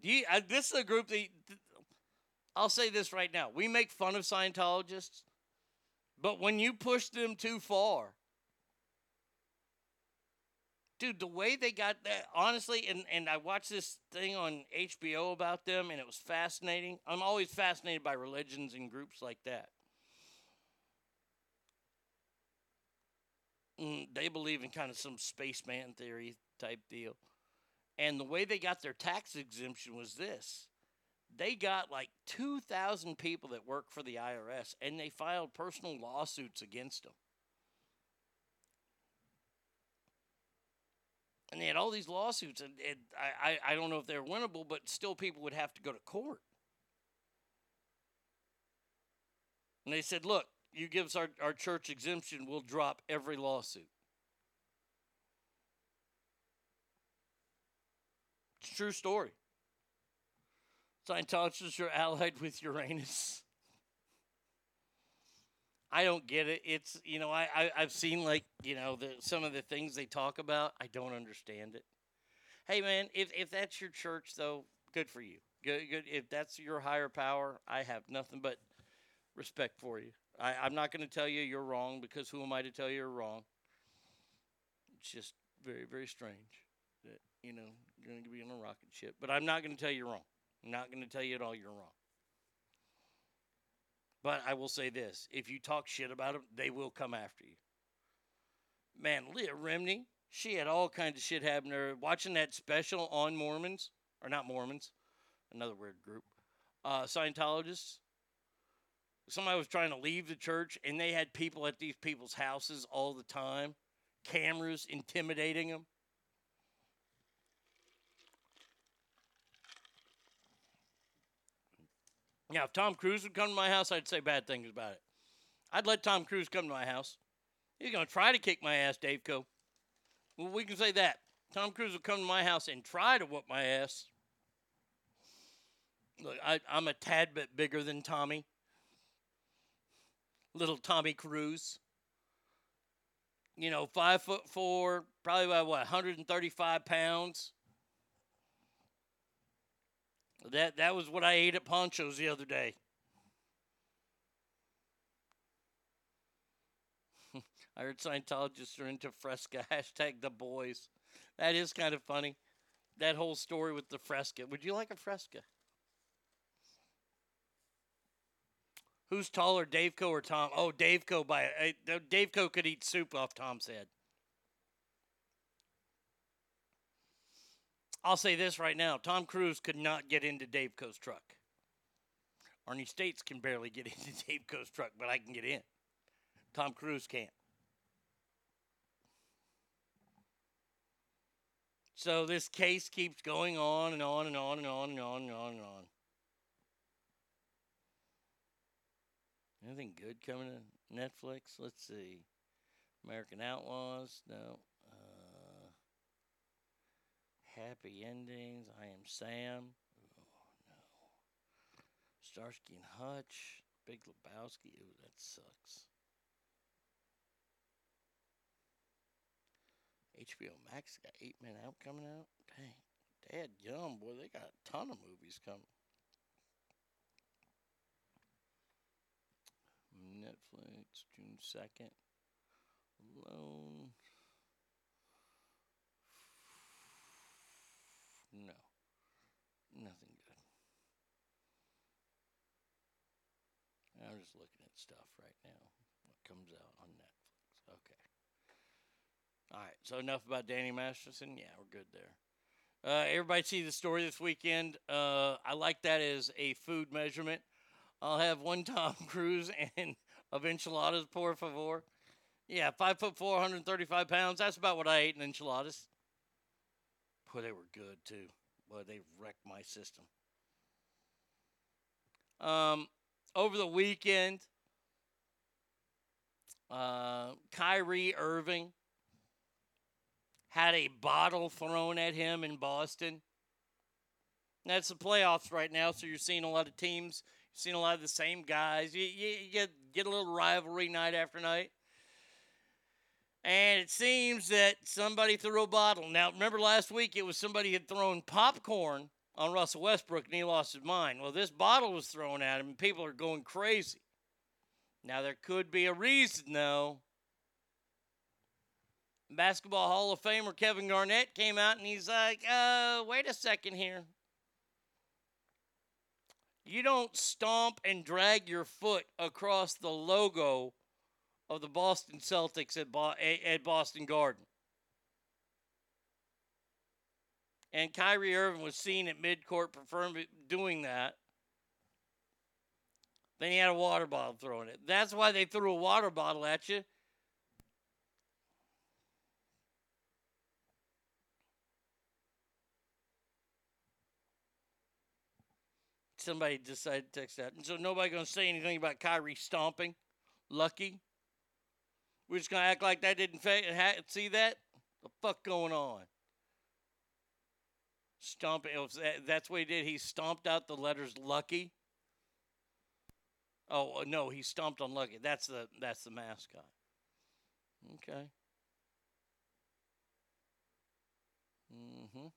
You, uh, this is a group that. th- I'll say this right now. We make fun of Scientologists, but when you push them too far, dude, the way they got that, honestly, and, and I watched this thing on HBO about them, and it was fascinating. I'm always fascinated by religions and groups like that. Mm, they believe in kind of some spaceman theory type deal. And the way they got their tax exemption was this they got like 2,000 people that work for the IRS and they filed personal lawsuits against them. And they had all these lawsuits, and, and I, I, don't know if they're winnable, but still people would have to go to court. And they said, look, you give us our, our church exemption, we'll drop every lawsuit. It's true story. Scientologists are [laughs] allied with Uranus. I don't get it. It's you know I, I I've seen like you know the some of the things they talk about. I don't understand it. Hey man, if if that's your church though, good for you. Good good. If that's your higher power, I have nothing but respect for you. I, I'm not going to tell you you're wrong because who am I to tell you you're wrong? It's just very very strange that you know you're going to be on a rocket ship. But I'm not going to tell you wrong. I'm not going to tell you at all you're wrong. But I will say this if you talk shit about them, they will come after you. Man, Leah Remini, she had all kinds of shit happen to her. Watching that special on Mormons, or not Mormons, another weird group, uh, Scientologists. Somebody was trying to leave the church, and they had people at these people's houses all the time, cameras intimidating them. Now, if Tom Cruise would come to my house, I'd say bad things about it. I'd let Tom Cruise come to my house. He's going to try to kick my ass, Dave Co. Well, we can say that. Tom Cruise will come to my house and try to whoop my ass. Look, I, I'm a tad bit bigger than Tommy. Little Tommy Cruise. You know, five foot four, probably about what, 135 pounds. That that was what I ate at Poncho's the other day. [laughs] I heard Scientologists are into Fresca. [laughs] Hashtag the boys. That is kind of funny. That whole story with the Fresca. Would you like a Fresca? Who's taller, Dave Co or Tom? Oh, Dave Co by uh, Dave Co could eat soup off Tom's head. I'll say this right now: Tom Cruise could not get into Dave Co's truck. Arnie States can barely get [laughs] into Dave Co's truck, but I can get in. Tom Cruise can't. So this case keeps going on and on and on and on and on and on and on. Anything good coming to Netflix? Let's see. American Outlaws? No. Happy Endings. I Am Sam. Oh, no. Starsky and Hutch. Big Lebowski. Ooh, that sucks. HBO Max got Eight Men Out coming out. Dang. Dad Yum, boy, they got a ton of movies coming. Netflix, June 2nd. Alone. No. Nothing good. I'm just looking at stuff right now. What comes out on Netflix. Okay. All right. So enough about Danny Masterson. Yeah, we're good there. Uh, everybody see the story this weekend. Uh, I like that as a food measurement. I'll have one Tom [laughs] Cruise and of enchiladas, por favor. Yeah, five foot four, 135 pounds. That's about what I ate in enchiladas. Boy, they were good too. Boy, they wrecked my system. Um, over the weekend, uh, Kyrie Irving had a bottle thrown at him in Boston. That's the playoffs right now, so you're seeing a lot of teams. You're seeing a lot of the same guys. You, you, you get get a little rivalry night after night. And it seems that somebody threw a bottle. Now, remember last week it was somebody had thrown popcorn on Russell Westbrook and he lost his mind. Well, this bottle was thrown at him and people are going crazy. Now, there could be a reason, though. Basketball Hall of Famer Kevin Garnett came out and he's like, uh, wait a second here. You don't stomp and drag your foot across the logo of the Boston Celtics at, Bo- at Boston Garden. And Kyrie Irving was seen at midcourt perform- doing that. Then he had a water bottle thrown it. That's why they threw a water bottle at you. Somebody decided to text that. And so nobody going to say anything about Kyrie stomping. Lucky. We're just going to act like that didn't fa- see that? The fuck going on? That- That's what he did. He stomped out the letters lucky. Oh uh, no, he stomped on lucky. That's the that's the mascot. Okay. Mm-hmm.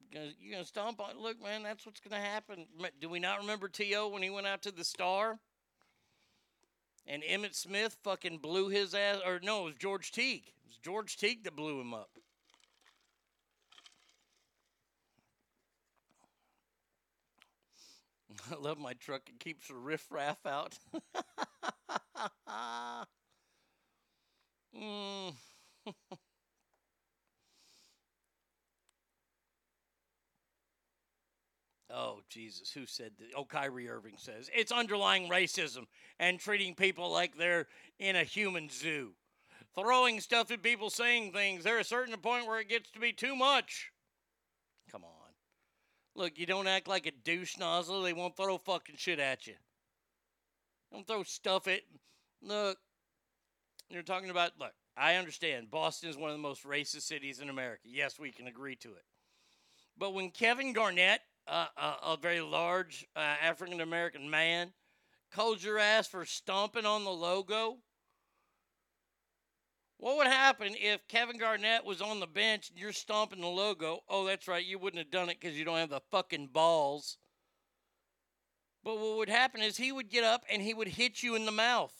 You gonna, gonna stomp on? Look, man, that's what's gonna happen. Do we not remember T.O. when he went out to the Star? And Emmitt Smith fucking blew his ass, or no, it was George Teague. It was George Teague that blew him up. [laughs] I love my truck. It keeps the riffraff out. [laughs] mm. [laughs] oh, Jesus. Who said that? Oh, Kyrie Irving says it's underlying racism and treating people like they're in a human zoo. Throwing stuff at people, saying things. There's a certain point where it gets to be too much. Come on. Look, you don't act like a douche nozzle, they won't throw fucking shit at you. Don't throw stuff at. Look, you're talking about. Look, I understand. Boston is one of the most racist cities in America. Yes, we can agree to it. But when Kevin Garnett, uh, a, very large uh, African American man, calls your ass for stomping on the logo, what would happen if Kevin Garnett was on the bench and you're stomping the logo? Oh, that's right, you wouldn't have done it because you don't have the fucking balls. But what would happen is he would get up and he would hit you in the mouth.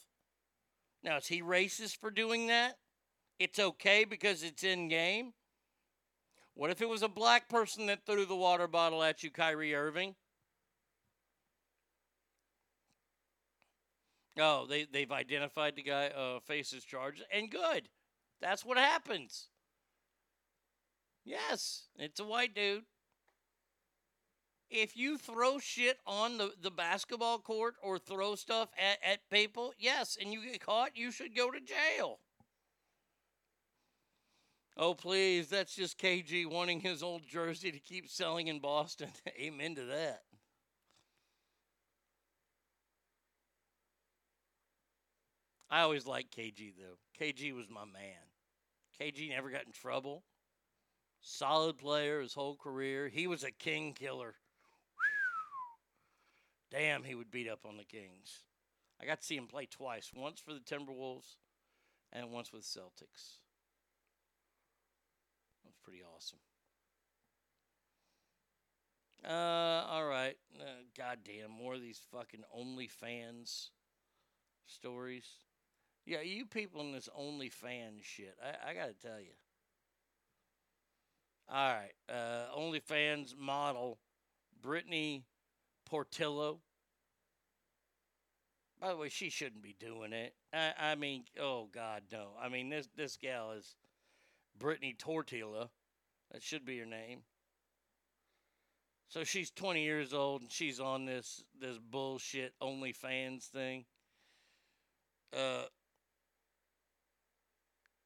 Now, is he racist for doing that? It's okay because it's in game. What if it was a black person that threw the water bottle at you, Kyrie Irving? Oh, they, they've identified the guy, uh, faces charges, and good. That's what happens. Yes, it's a white dude. If you throw shit on the, the basketball court or throw stuff at, at people, yes, and you get caught, you should go to jail. Oh, please, that's just KG wanting his old jersey to keep selling in Boston. [laughs] Amen to that. I always liked KG though. KG was my man. KG never got in trouble. Solid player his whole career. He was a king killer. Damn, he would beat up on the Kings. I got to see him play twice. Once for the Timberwolves and once with Celtics. That was pretty awesome. Uh, all right. Uh, goddamn, more of these fucking OnlyFans stories. Yeah, you people in this OnlyFans shit. I, I got to tell you. All right. Uh, OnlyFans model Brittany Portillo. By the way, she shouldn't be doing it. I, I mean, oh God, no. I mean, this this gal is Brittany Tortilla. That should be her name. So she's 20 years old and she's on this this bullshit OnlyFans thing. Uh,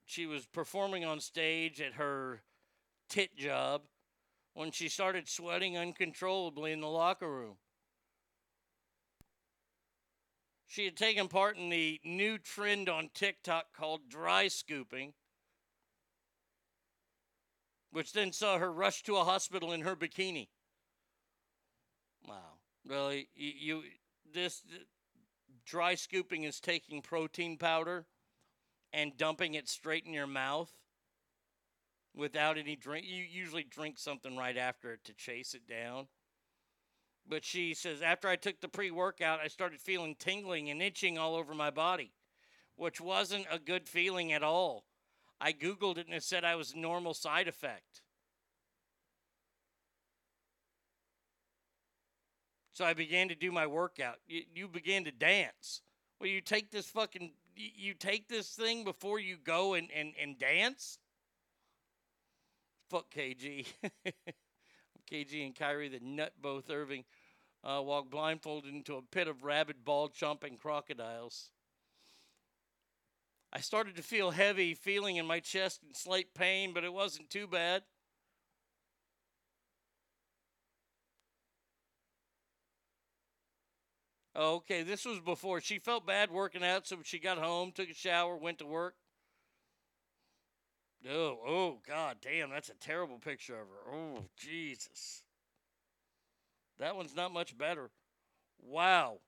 she was performing on stage at her tit job when she started sweating uncontrollably in the locker room. She had taken part in the new trend on TikTok called dry scooping, which then saw her rush to a hospital in her bikini. Wow. Really? You, you this dry scooping is taking protein powder and dumping it straight in your mouth without any drink. You usually drink something right after it to chase it down. But she says, after I took the pre workout, I started feeling tingling and itching all over my body, which wasn't a good feeling at all. I Googled it and it said I was normal side effect. So I began to do my workout. You, you began to dance. Well, you take this fucking, you take this thing before you go and, and, and dance? Fuck KG. [laughs] KG and Kyrie, the nut both Irving, uh, walked blindfolded into a pit of rabid, ball chomping crocodiles. I started to feel heavy, feeling in my chest and slight pain, but it wasn't too bad. Oh, okay, this was before. She felt bad working out, so she got home, took a shower, went to work. Oh, oh, god damn, that's a terrible picture of her. Oh, Jesus. That one's not much better. Wow.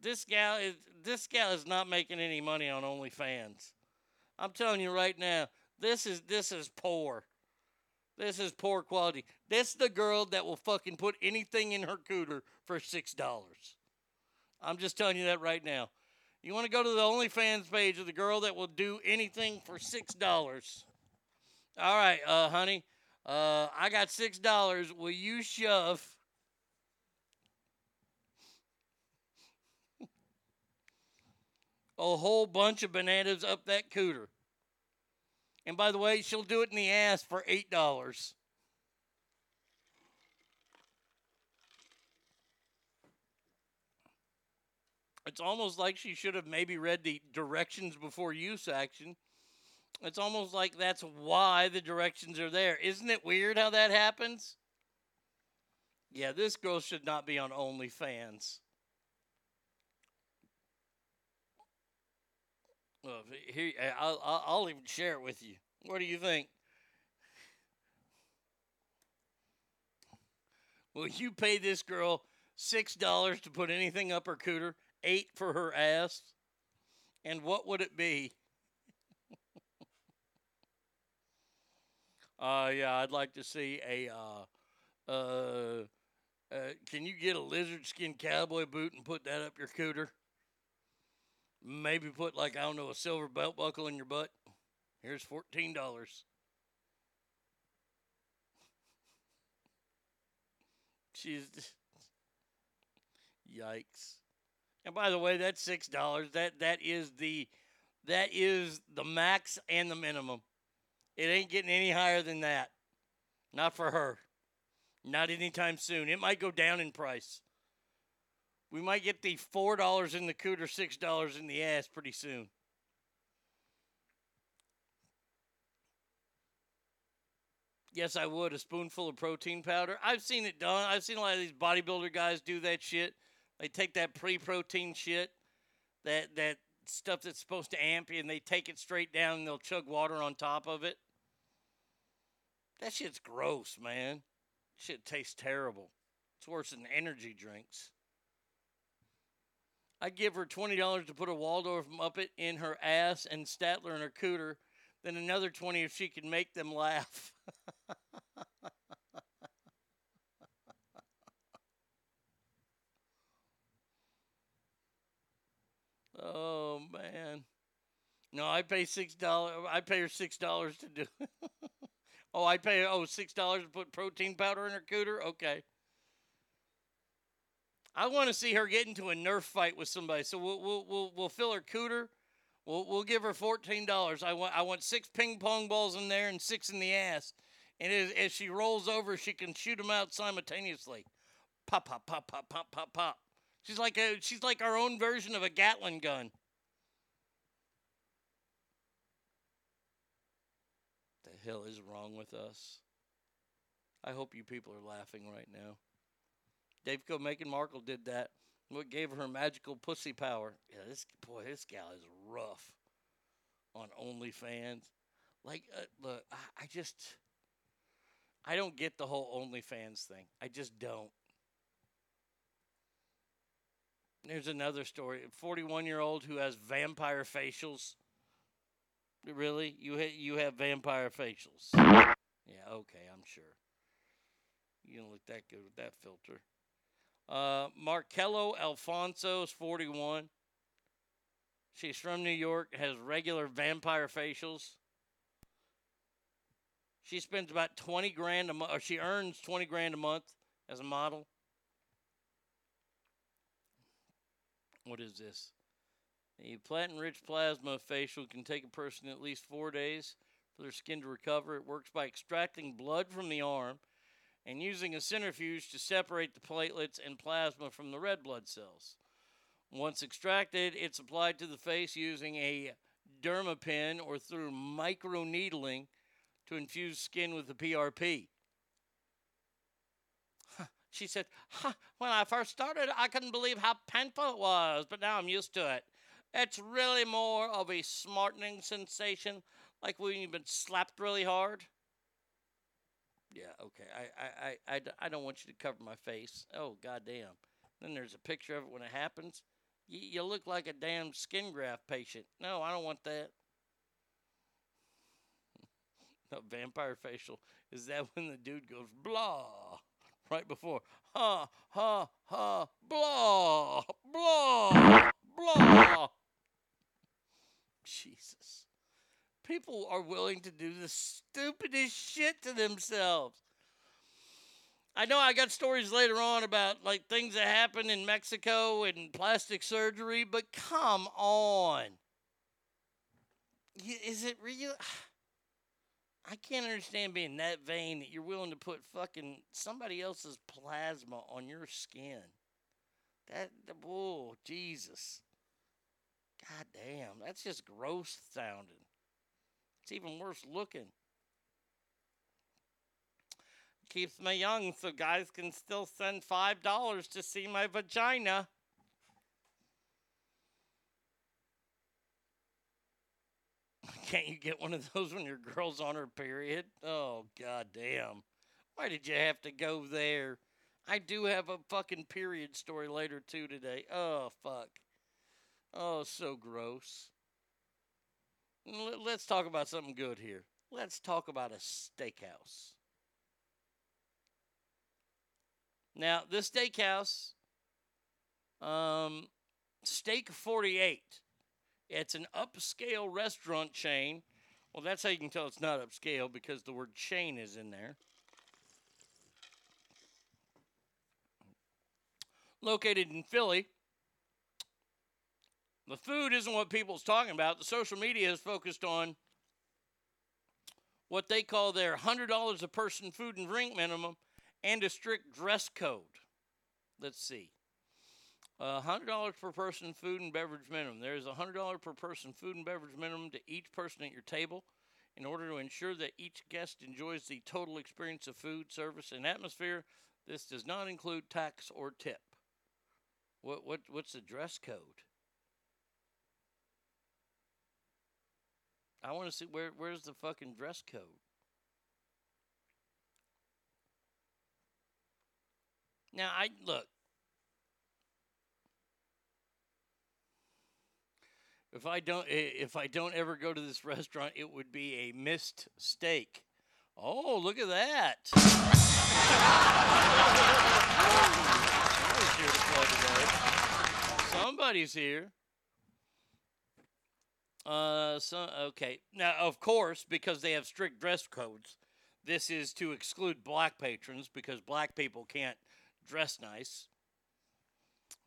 This gal is this gal is not making any money on OnlyFans. I'm telling you right now, this is this is poor. This is poor quality. This is the girl that will fucking put anything in her cooter for six dollars. I'm just telling you that right now. You want to go to the OnlyFans page of the girl that will do anything for six dollars. All right, uh, honey. Uh, I got six dollars. Will you shove? A whole bunch of bananas up that cooter. And by the way, she'll do it in the ass for eight dollars. It's almost like she should have maybe read the directions before use action. It's almost like that's why the directions are there. Isn't it weird how that happens? Yeah, this girl should not be on OnlyFans. Well, here, I'll, I'll even share it with you. What do you think? Will you pay this girl six dollars to put anything up her cooter, eight for her ass, and what would it be? [laughs] uh, yeah, I'd like to see a. Uh, uh, uh, can you get a lizard skin cowboy boot and put that up your cooter? Maybe put like I don't know a silver belt buckle in your butt. Here's fourteen dollars. [laughs] She's yikes. And by the way, that's six dollars. That that is the that is the max and the minimum. It ain't getting any higher than that. Not for her. Not anytime soon. It might go down in price. We might get the four dollars in the cooter, six dollars in the ass pretty soon. Yes, I would. A spoonful of protein powder. I've seen it done. I've seen a lot of these bodybuilder guys do that shit. They take that pre-protein shit, that that stuff that's supposed to amp you, and they take it straight down and they'll chug water on top of it. That shit's gross, man. Shit tastes terrible. It's worse than energy drinks. I'd give her twenty dollars to put a Waldorf Muppet in her ass and Statler in her cooter, then another twenty if she could make them laugh. [laughs] oh man. No, I pay six dollars. I pay her six dollars to do. [laughs] oh, I pay oh six dollars to put protein powder in her cooter. Okay. I want to see her get into a Nerf fight with somebody. So we'll we'll we'll, we'll fill her cooter. We'll we'll give her fourteen dollars. I want I want six ping pong balls in there and six in the ass. And as, as she rolls over, she can shoot them out simultaneously. Pop pop pop pop pop pop pop. She's like a she's like our own version of a Gatling gun. The hell is wrong with us? I hope you people are laughing right now. Dave Co. Meghan Markle did that. What gave her magical pussy power? Yeah, this boy, this gal is rough on OnlyFans. Like, uh, look, I, I just, I don't get the whole OnlyFans thing. I just don't. There's another story. 41 year old who has vampire facials. Really? You ha- you have vampire facials? Yeah, okay, I'm sure. You don't look that good with that filter. Uh, Markello Alfonso is 41. She's from New York, has regular vampire facials. She spends about 20 grand a month, or she earns 20 grand a month as a model. What is this? A platinum rich plasma facial can take a person at least four days for their skin to recover. It works by extracting blood from the arm and using a centrifuge to separate the platelets and plasma from the red blood cells. Once extracted, it's applied to the face using a dermapen or through microneedling to infuse skin with the PRP. She said, huh, When I first started, I couldn't believe how painful it was, but now I'm used to it. It's really more of a smartening sensation, like when you've been slapped really hard. Yeah, okay. I, I, I, I don't want you to cover my face. Oh, goddamn. Then there's a picture of it when it happens. You, you look like a damn skin graft patient. No, I don't want that. [laughs] A vampire facial. Is that when the dude goes blah right before ha ha ha blah blah blah? [laughs] Jesus. People are willing to do the stupidest shit to themselves. I know I got stories later on about like things that happen in Mexico and plastic surgery, but come on. Is it real? [sighs] I can't understand being that vain that you're willing to put fucking somebody else's plasma on your skin. That, oh, Jesus. God damn, that's just gross sounding. It's even worse looking. Keeps me young so guys can still send $5 to see my vagina. [laughs] Can't you get one of those when your girl's on her period? Oh, god damn. Why did you have to go there? I do have a fucking period story later too today. Oh, fuck. Oh, so gross. Let's talk about something good here. Let's talk about a steakhouse. Now, this steakhouse, um, Steak 48, it's an upscale restaurant chain. Well, that's how you can tell it's not upscale because the word chain is in there. Located in Philly. The food isn't what people's talking about. The social media is focused on what they call their $100 a person food and drink minimum and a strict dress code. Let's see. Uh, $100 per person food and beverage minimum. There is a $100 per person food and beverage minimum to each person at your table in order to ensure that each guest enjoys the total experience of food, service, and atmosphere. This does not include tax or tip. What, what, what's the dress code? I want to see where where's the fucking dress code. Now I look. If I don't if I don't ever go to this [laughs] restaurant, it would be a missed steak. Oh, look at that. [laughs] Somebody's here to play today. Somebody's here. Uh, so okay. Now, of course, because they have strict dress codes, this is to exclude black patrons because black people can't dress nice.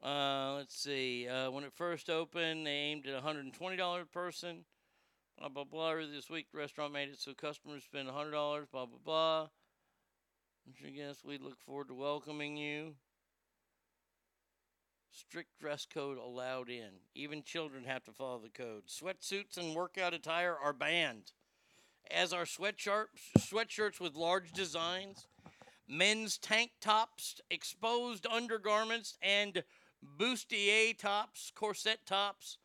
Uh, let's see. Uh, when it first opened, they aimed at $120 a person. Blah blah blah. This week, the restaurant made it so customers spend $100. Blah blah blah. I guess we look forward to welcoming you. Strict dress code allowed in. Even children have to follow the code. Sweatsuits and workout attire are banned. as are sweatshirts, sweatshirts with large designs, men's tank tops, exposed undergarments, and bustier tops, corset tops,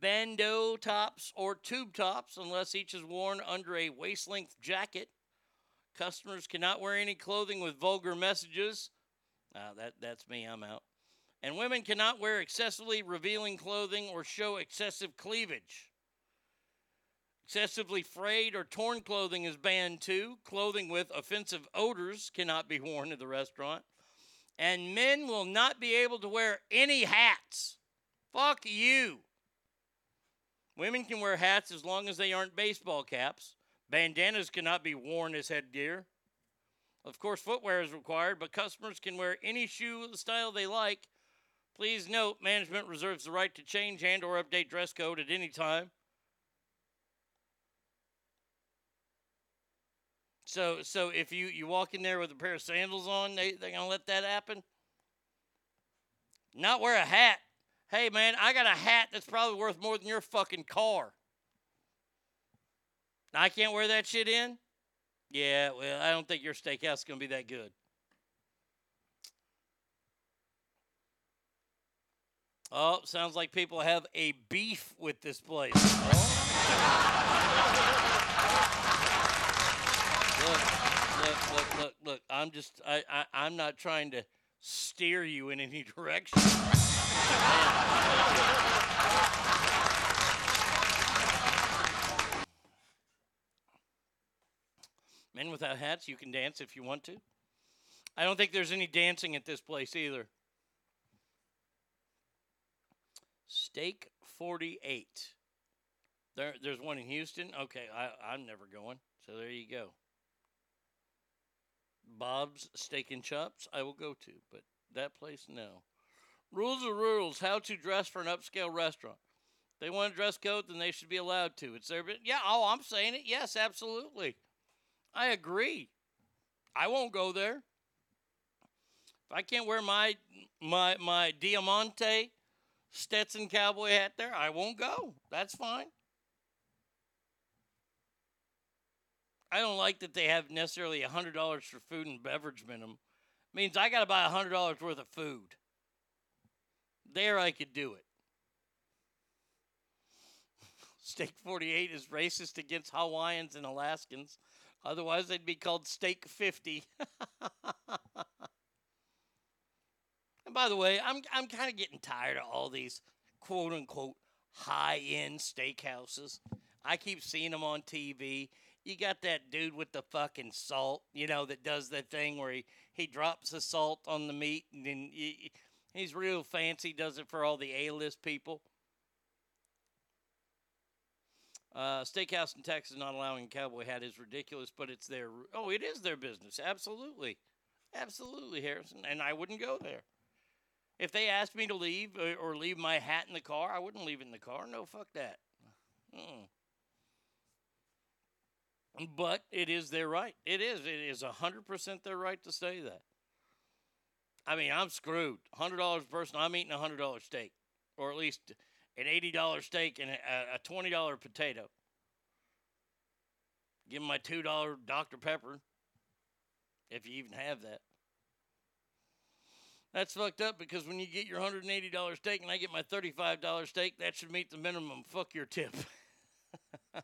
bandeau tops, or tube tops, unless each is worn under a waist length jacket. Customers cannot wear any clothing with vulgar messages. Uh, that, that's me, I'm out. And women cannot wear excessively revealing clothing or show excessive cleavage. Excessively frayed or torn clothing is banned too. Clothing with offensive odors cannot be worn at the restaurant. And men will not be able to wear any hats. Fuck you. Women can wear hats as long as they aren't baseball caps. Bandanas cannot be worn as headgear. Of course, footwear is required, but customers can wear any shoe style they like. Please note, management reserves the right to change and or update dress code at any time. So, so if you, you walk in there with a pair of sandals on, they they're gonna let that happen. Not wear a hat. Hey man, I got a hat that's probably worth more than your fucking car. I can't wear that shit in. Yeah, well, I don't think your steakhouse is gonna be that good. Oh, sounds like people have a beef with this place. look, look, look, look, look. I'm just, I, I, I'm not trying to steer you in any [laughs] direction. Men without hats, you can dance if you want to. I don't think there's any dancing at this place either. Steak 48. There, there's one in Houston. Okay, I, I'm never going. So there you go. Bob's Steak and Chops, I will go to, but that place, no. Rules are rules. How to dress for an upscale restaurant. They want a dress code, then they should be allowed to. It's their. Yeah, oh, I'm saying it. Yes, absolutely. I agree. I won't go there. If I can't wear my my my Diamante Stetson cowboy hat there, I won't go. That's fine. I don't like that they have necessarily a hundred dollars for food and beverage minimum. Means I got to buy a hundred dollars worth of food. There, I could do it. [laughs] Steak 48 is racist against Hawaiians and Alaskans. Otherwise, they'd be called Steak 50. [laughs] and by the way, I'm, I'm kind of getting tired of all these quote unquote high end steakhouses. I keep seeing them on TV. You got that dude with the fucking salt, you know, that does that thing where he, he drops the salt on the meat and then he, he's real fancy, does it for all the A list people. Uh, steakhouse in Texas not allowing cowboy hat is ridiculous, but it's their oh, it is their business. Absolutely, absolutely, Harrison. And I wouldn't go there if they asked me to leave or, or leave my hat in the car. I wouldn't leave it in the car. No, fuck that. Mm. But it is their right. It is. It is hundred percent their right to say that. I mean, I'm screwed. Hundred dollars a person. I'm eating a hundred dollar steak, or at least an eighty dollar steak and a, a twenty dollar potato. Give them my two dollar Dr Pepper, if you even have that. That's fucked up because when you get your hundred and eighty dollar steak and I get my thirty five dollar steak, that should meet the minimum. Fuck your tip. [laughs]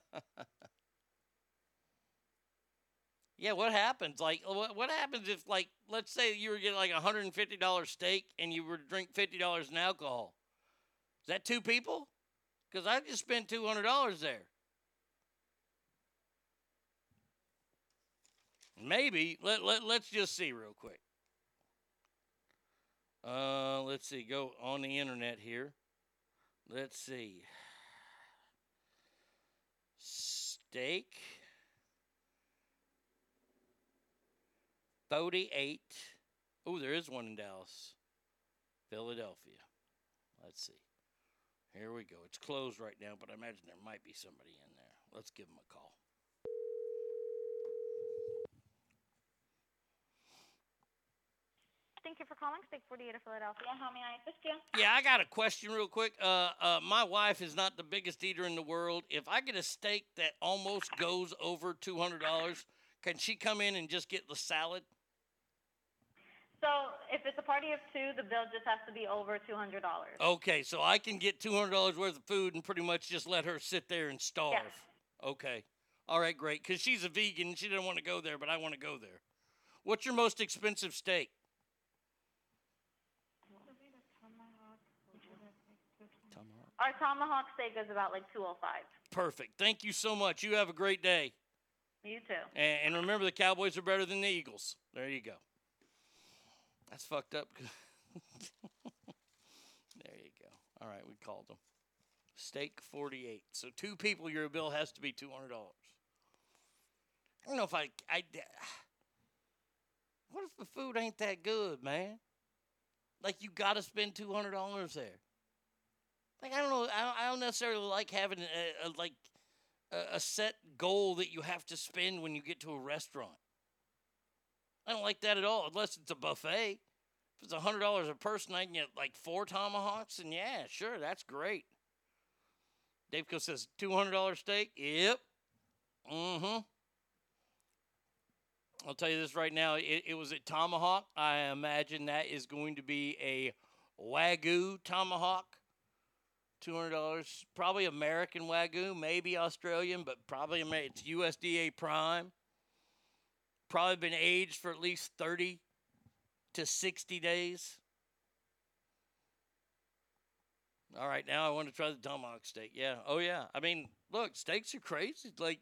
yeah, what happens? Like, what, happens if, like, let's say you were getting like a hundred and fifty dollar steak and you were to drink fifty dollars in alcohol? Is that two people? Because I just spent two hundred dollars there. Maybe let, let let's just see real quick. Uh, let's see. Go on the internet here. Let's see. Steak. 38. Oh, there is one in Dallas, Philadelphia. Let's see. Here we go. It's closed right now, but I imagine there might be somebody in there. Let's give them a call. Thank you for calling Steak 48 of Philadelphia. How may I assist you? Yeah, I got a question real quick. Uh, uh, my wife is not the biggest eater in the world. If I get a steak that almost goes over two hundred dollars, can she come in and just get the salad? So if it's a party of two, the bill just has to be over $200. Okay, so I can get two hundred dollars worth of food and pretty much just let her sit there and starve. Yes. Okay, all right, great. Because she's a vegan, she didn't want to go there, but I want to go there. What's your most expensive steak? Our tomahawk steak is about like 205 Perfect. Thank you so much. You have a great day. You too. And, and remember, the Cowboys are better than the Eagles. There you go. That's fucked up. [laughs] there you go. All right, we called them. Steak 48. So two people, your bill has to be $200. I don't know if I. I [sighs] what if the food ain't that good, man? Like, you got to spend $200 there. Like, I don't know. I don't, I don't necessarily like having a, a like a, a set goal that you have to spend when you get to a restaurant. I don't like that at all, unless it's a buffet. If it's hundred dollars a person, I can get like four tomahawks, and yeah, sure, that's great. Daveco says two hundred dollar steak. Yep. Mm-hmm. I'll tell you this right now. It, it was a tomahawk. I imagine that is going to be a wagyu tomahawk. Two hundred dollars, probably American wagyu, maybe Australian, but probably it's USDA prime. Probably been aged for at least thirty to sixty days. All right, now I want to try the tomahawk steak. Yeah, oh yeah. I mean, look, steaks are crazy. Like,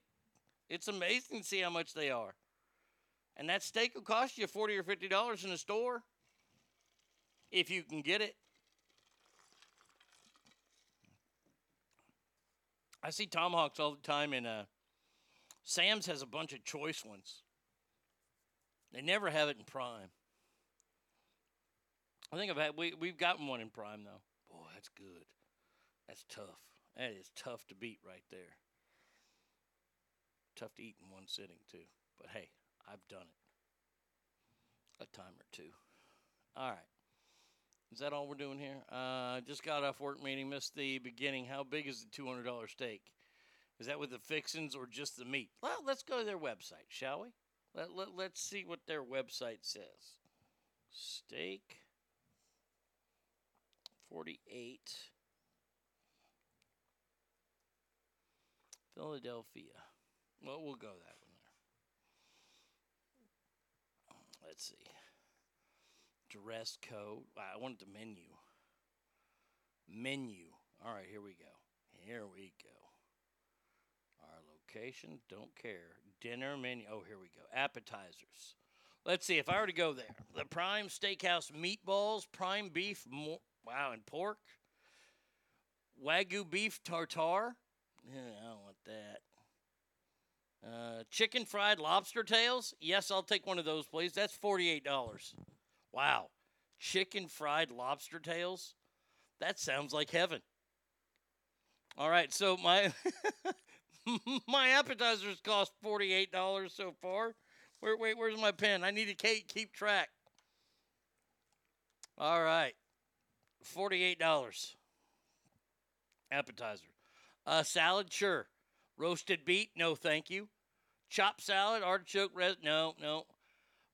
it's amazing to see how much they are. And that steak will cost you forty or fifty dollars in a store if you can get it. I see tomahawks all the time, and uh, Sam's has a bunch of choice ones. They never have it in prime. I think I've had we we've gotten one in prime though. Boy, that's good. That's tough. That is tough to beat right there. Tough to eat in one sitting too. But hey, I've done it a time or two. All right. Is that all we're doing here? Uh, just got off work meeting, missed the beginning. How big is the two hundred dollar steak? Is that with the fixings or just the meat? Well, let's go to their website, shall we? Let, let, let's see what their website says. Steak 48 Philadelphia. Well, we'll go that one there. Let's see. Dress code. I wanted the menu. Menu. All right, here we go. Here we go. Our location, don't care. Dinner menu. Oh, here we go. Appetizers. Let's see if I were to go there. The Prime Steakhouse meatballs, prime beef, mo- wow, and pork. Wagyu beef tartare. Yeah, I don't want that. Uh, chicken fried lobster tails. Yes, I'll take one of those, please. That's forty-eight dollars. Wow, chicken fried lobster tails. That sounds like heaven. All right, so my [laughs] my appetizers cost forty-eight dollars so far. Where, wait, where's my pen? I need to keep track. All right, forty-eight dollars. Appetizer, uh, salad, sure. Roasted beet, no, thank you. Chopped salad, artichoke, res- no, no.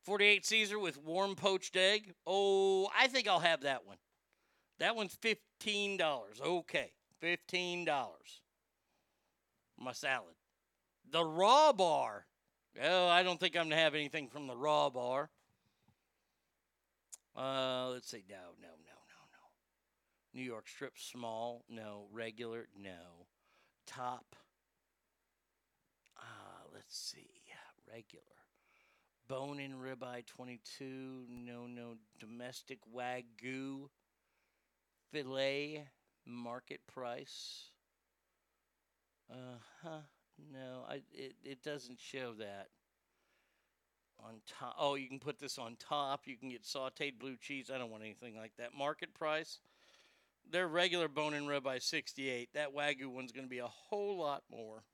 Forty-eight Caesar with warm poached egg. Oh, I think I'll have that one. That one's fifteen dollars. Okay, fifteen dollars. My salad. The raw bar. Oh, I don't think I'm gonna have anything from the raw bar. Uh, let's see. No, no, no, no, no. New York strip small. No. Regular. No. Top. Ah, let's see. Regular. Bone in ribeye 22. No, no. Domestic wagyu filet market price. Uh huh. No, I it, it doesn't show that. On top. Oh, you can put this on top. You can get sauteed blue cheese. I don't want anything like that. Market price. Their regular bone and ribeye 68. That wagyu one's going to be a whole lot more.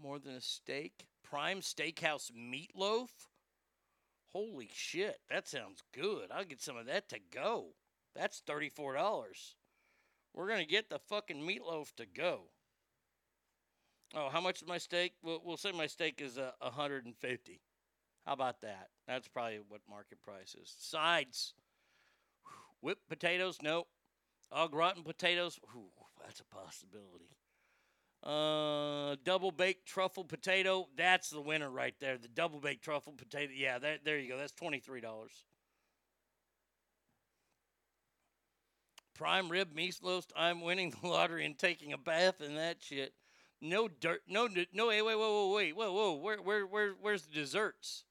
More than a steak. Prime Steakhouse meatloaf. Holy shit, that sounds good. I'll get some of that to go. That's thirty-four dollars. We're gonna get the fucking meatloaf to go. Oh, how much is my steak? We'll, we'll say my steak is a uh, hundred and fifty. How about that? That's probably what market price is. Sides. Whipped potatoes? Nope. Au gratin potatoes? Ooh, that's a possibility. Uh, double baked truffle potato. That's the winner right there. The double baked truffle potato. Yeah, that, there you go. That's twenty three dollars. Prime rib meatloaf. I'm winning the lottery and taking a bath in that shit. No dirt. No. No. Hey wait. Wait. Whoa. Wait. Whoa. Whoa. Where? Where? Where? Where's the desserts?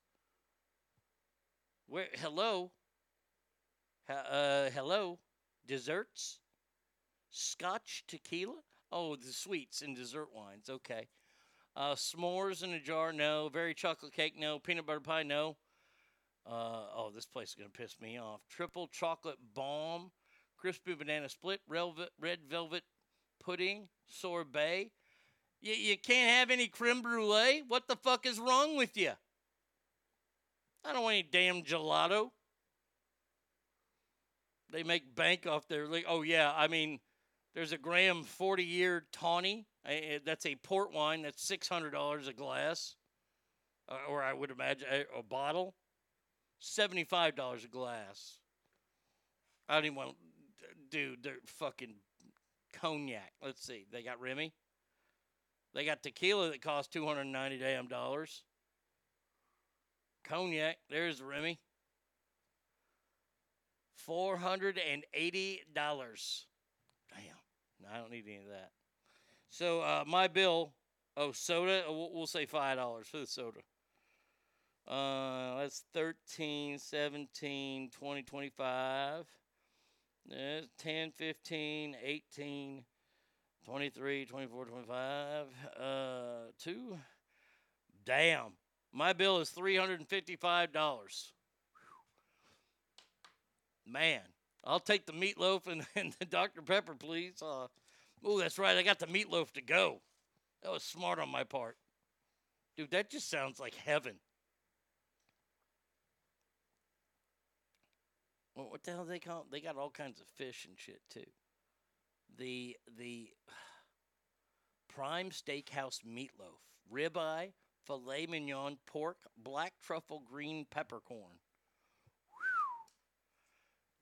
Where? Hello. Uh. Hello. Desserts. Scotch tequila. Oh, the sweets and dessert wines. Okay. Uh, s'mores in a jar. No. Very chocolate cake. No. Peanut butter pie. No. Uh, oh, this place is gonna piss me off. Triple chocolate bomb, crispy banana split, red velvet pudding, sorbet. You, you can't have any creme brulee. What the fuck is wrong with you? I don't want any damn gelato. They make bank off their. Oh yeah, I mean, there's a Graham 40 year Tawny. That's a port wine. That's $600 a glass, uh, or I would imagine a bottle. $75 a glass. I don't even want, dude, they're fucking cognac. Let's see. They got Remy. They got tequila that costs 290 damn dollars. Cognac, there's the Remy. $480. I don't need any of that. So uh, my bill. Oh, soda. uh, We'll, say five dollars for the soda. Uh, that's 13, 17, 20, 25. That's 10, 15, 18, 23, 24, 25. Uh, two. Damn. My bill is $355. Man, I'll take the meatloaf and, [laughs] and the Dr. Pepper, please. Uh, oh, that's right. I got the meatloaf to go. That was smart on my part. Dude, that just sounds like heaven. Well, what the hell they call? They got all kinds of fish and shit too. The the [sighs] prime steakhouse meatloaf, ribeye, filet mignon, pork, black truffle, green peppercorn.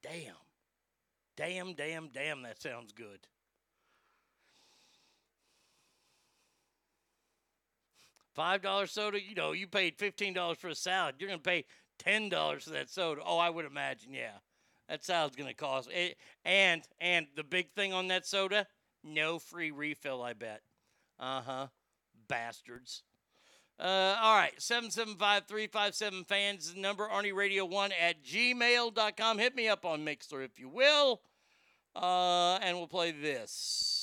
Damn, damn, damn, damn. That sounds good. Five dollar soda. You know, you paid fifteen dollars for a salad. You're gonna pay ten dollars for that soda. Oh, I would imagine. Yeah, that salad's gonna cost. It, and and the big thing on that soda, no free refill. I bet. Uh huh. Bastards. Uh, all right, 775-357 fans number, Arnie Radio 1 at gmail.com. Hit me up on Mixlr if you will. Uh, and we'll play this.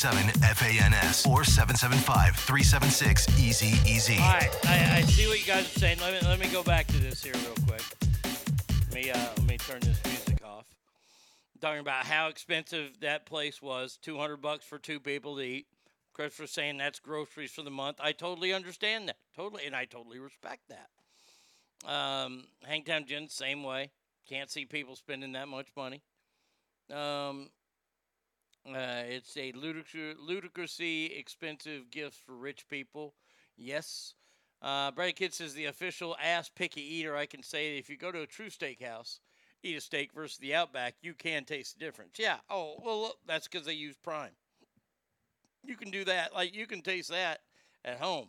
775-357-FANS or 775-376-EASY-EASY. All right, I, I see what you guys are saying. Let me let me go back to this here real quick. Let me uh, let me turn this music off. Talking about how expensive that place was, two hundred bucks for two people to eat. Chris was saying that's groceries for the month. I totally understand that, totally, and I totally respect that. Um, Hangtown Gin, same way. Can't see people spending that much money. Um, uh, it's a ludic- ludicrously expensive gift for rich people. Yes. Uh, Brady Kid says the official ass picky eater. I can say if you go to a true steakhouse, eat a steak versus the Outback, you can taste the difference. Yeah. Oh well, that's because they use Prime. You can do that. Like you can taste that at home.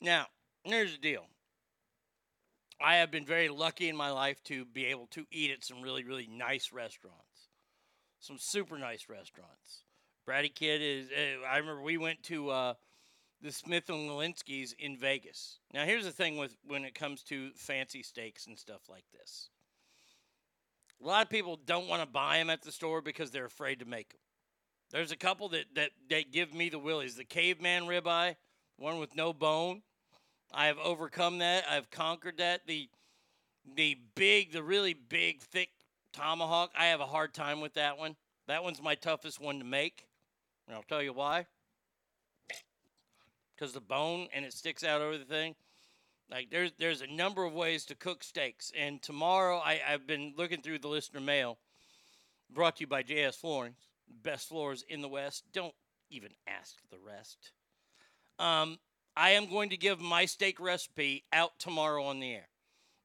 Now, here's the deal. I have been very lucky in my life to be able to eat at some really, really nice restaurants some super nice restaurants. Brady Kid is. Uh, I remember we went to uh, the Smith and Wollensky's in Vegas. Now, here's the thing with when it comes to fancy steaks and stuff like this. A lot of people don't want to buy them at the store because they're afraid to make them. There's a couple that that, that give me the willies. The caveman ribeye, one with no bone. I have overcome that. I've conquered that. The the big, the really big, thick tomahawk. I have a hard time with that one. That one's my toughest one to make. And I'll tell you why. Because the bone and it sticks out over the thing. Like there's there's a number of ways to cook steaks. And tomorrow I, I've been looking through the listener mail. Brought to you by JS Flooring. Best floors in the West. Don't even ask the rest. Um, I am going to give my steak recipe out tomorrow on the air.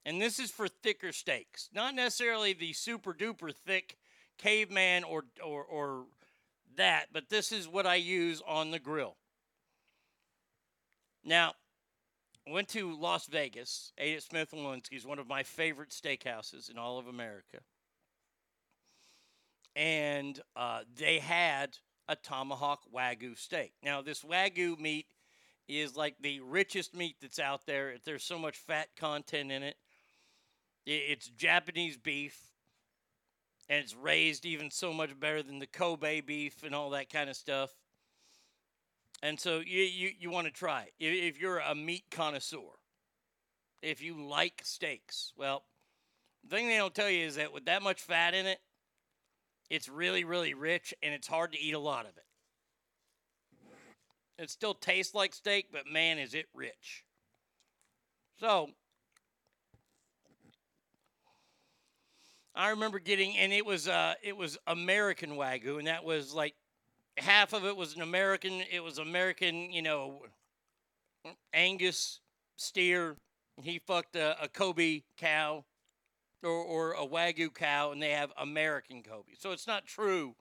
And this is for thicker steaks, not necessarily the super duper thick caveman or, or, or that, but this is what I use on the grill. Now, I went to Las Vegas, ate at Smith & Wollensky's, one of my favorite steakhouses in all of America. And uh, they had a tomahawk wagyu steak. Now, this wagyu meat is like the richest meat that's out there. There's so much fat content in it. It's Japanese beef, and it's raised even so much better than the Kobe beef and all that kind of stuff. And so you you, you want to try it if you're a meat connoisseur. If you like steaks, well, the thing they don't tell you is that with that much fat in it, it's really really rich and it's hard to eat a lot of it. It still tastes like steak, but man, is it rich. So I remember getting, and it was uh, it was American wagyu, and that was like half of it was an American. It was American, you know, Angus steer. He fucked a, a Kobe cow, or or a wagyu cow, and they have American Kobe. So it's not true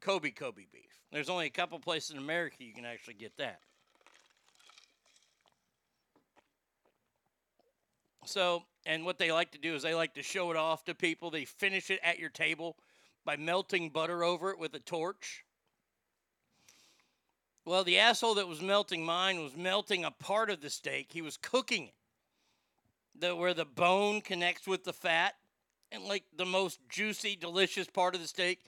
Kobe Kobe beef. There's only a couple places in America you can actually get that. So, and what they like to do is they like to show it off to people. They finish it at your table by melting butter over it with a torch. Well, the asshole that was melting mine was melting a part of the steak. He was cooking it. The, where the bone connects with the fat and like the most juicy, delicious part of the steak,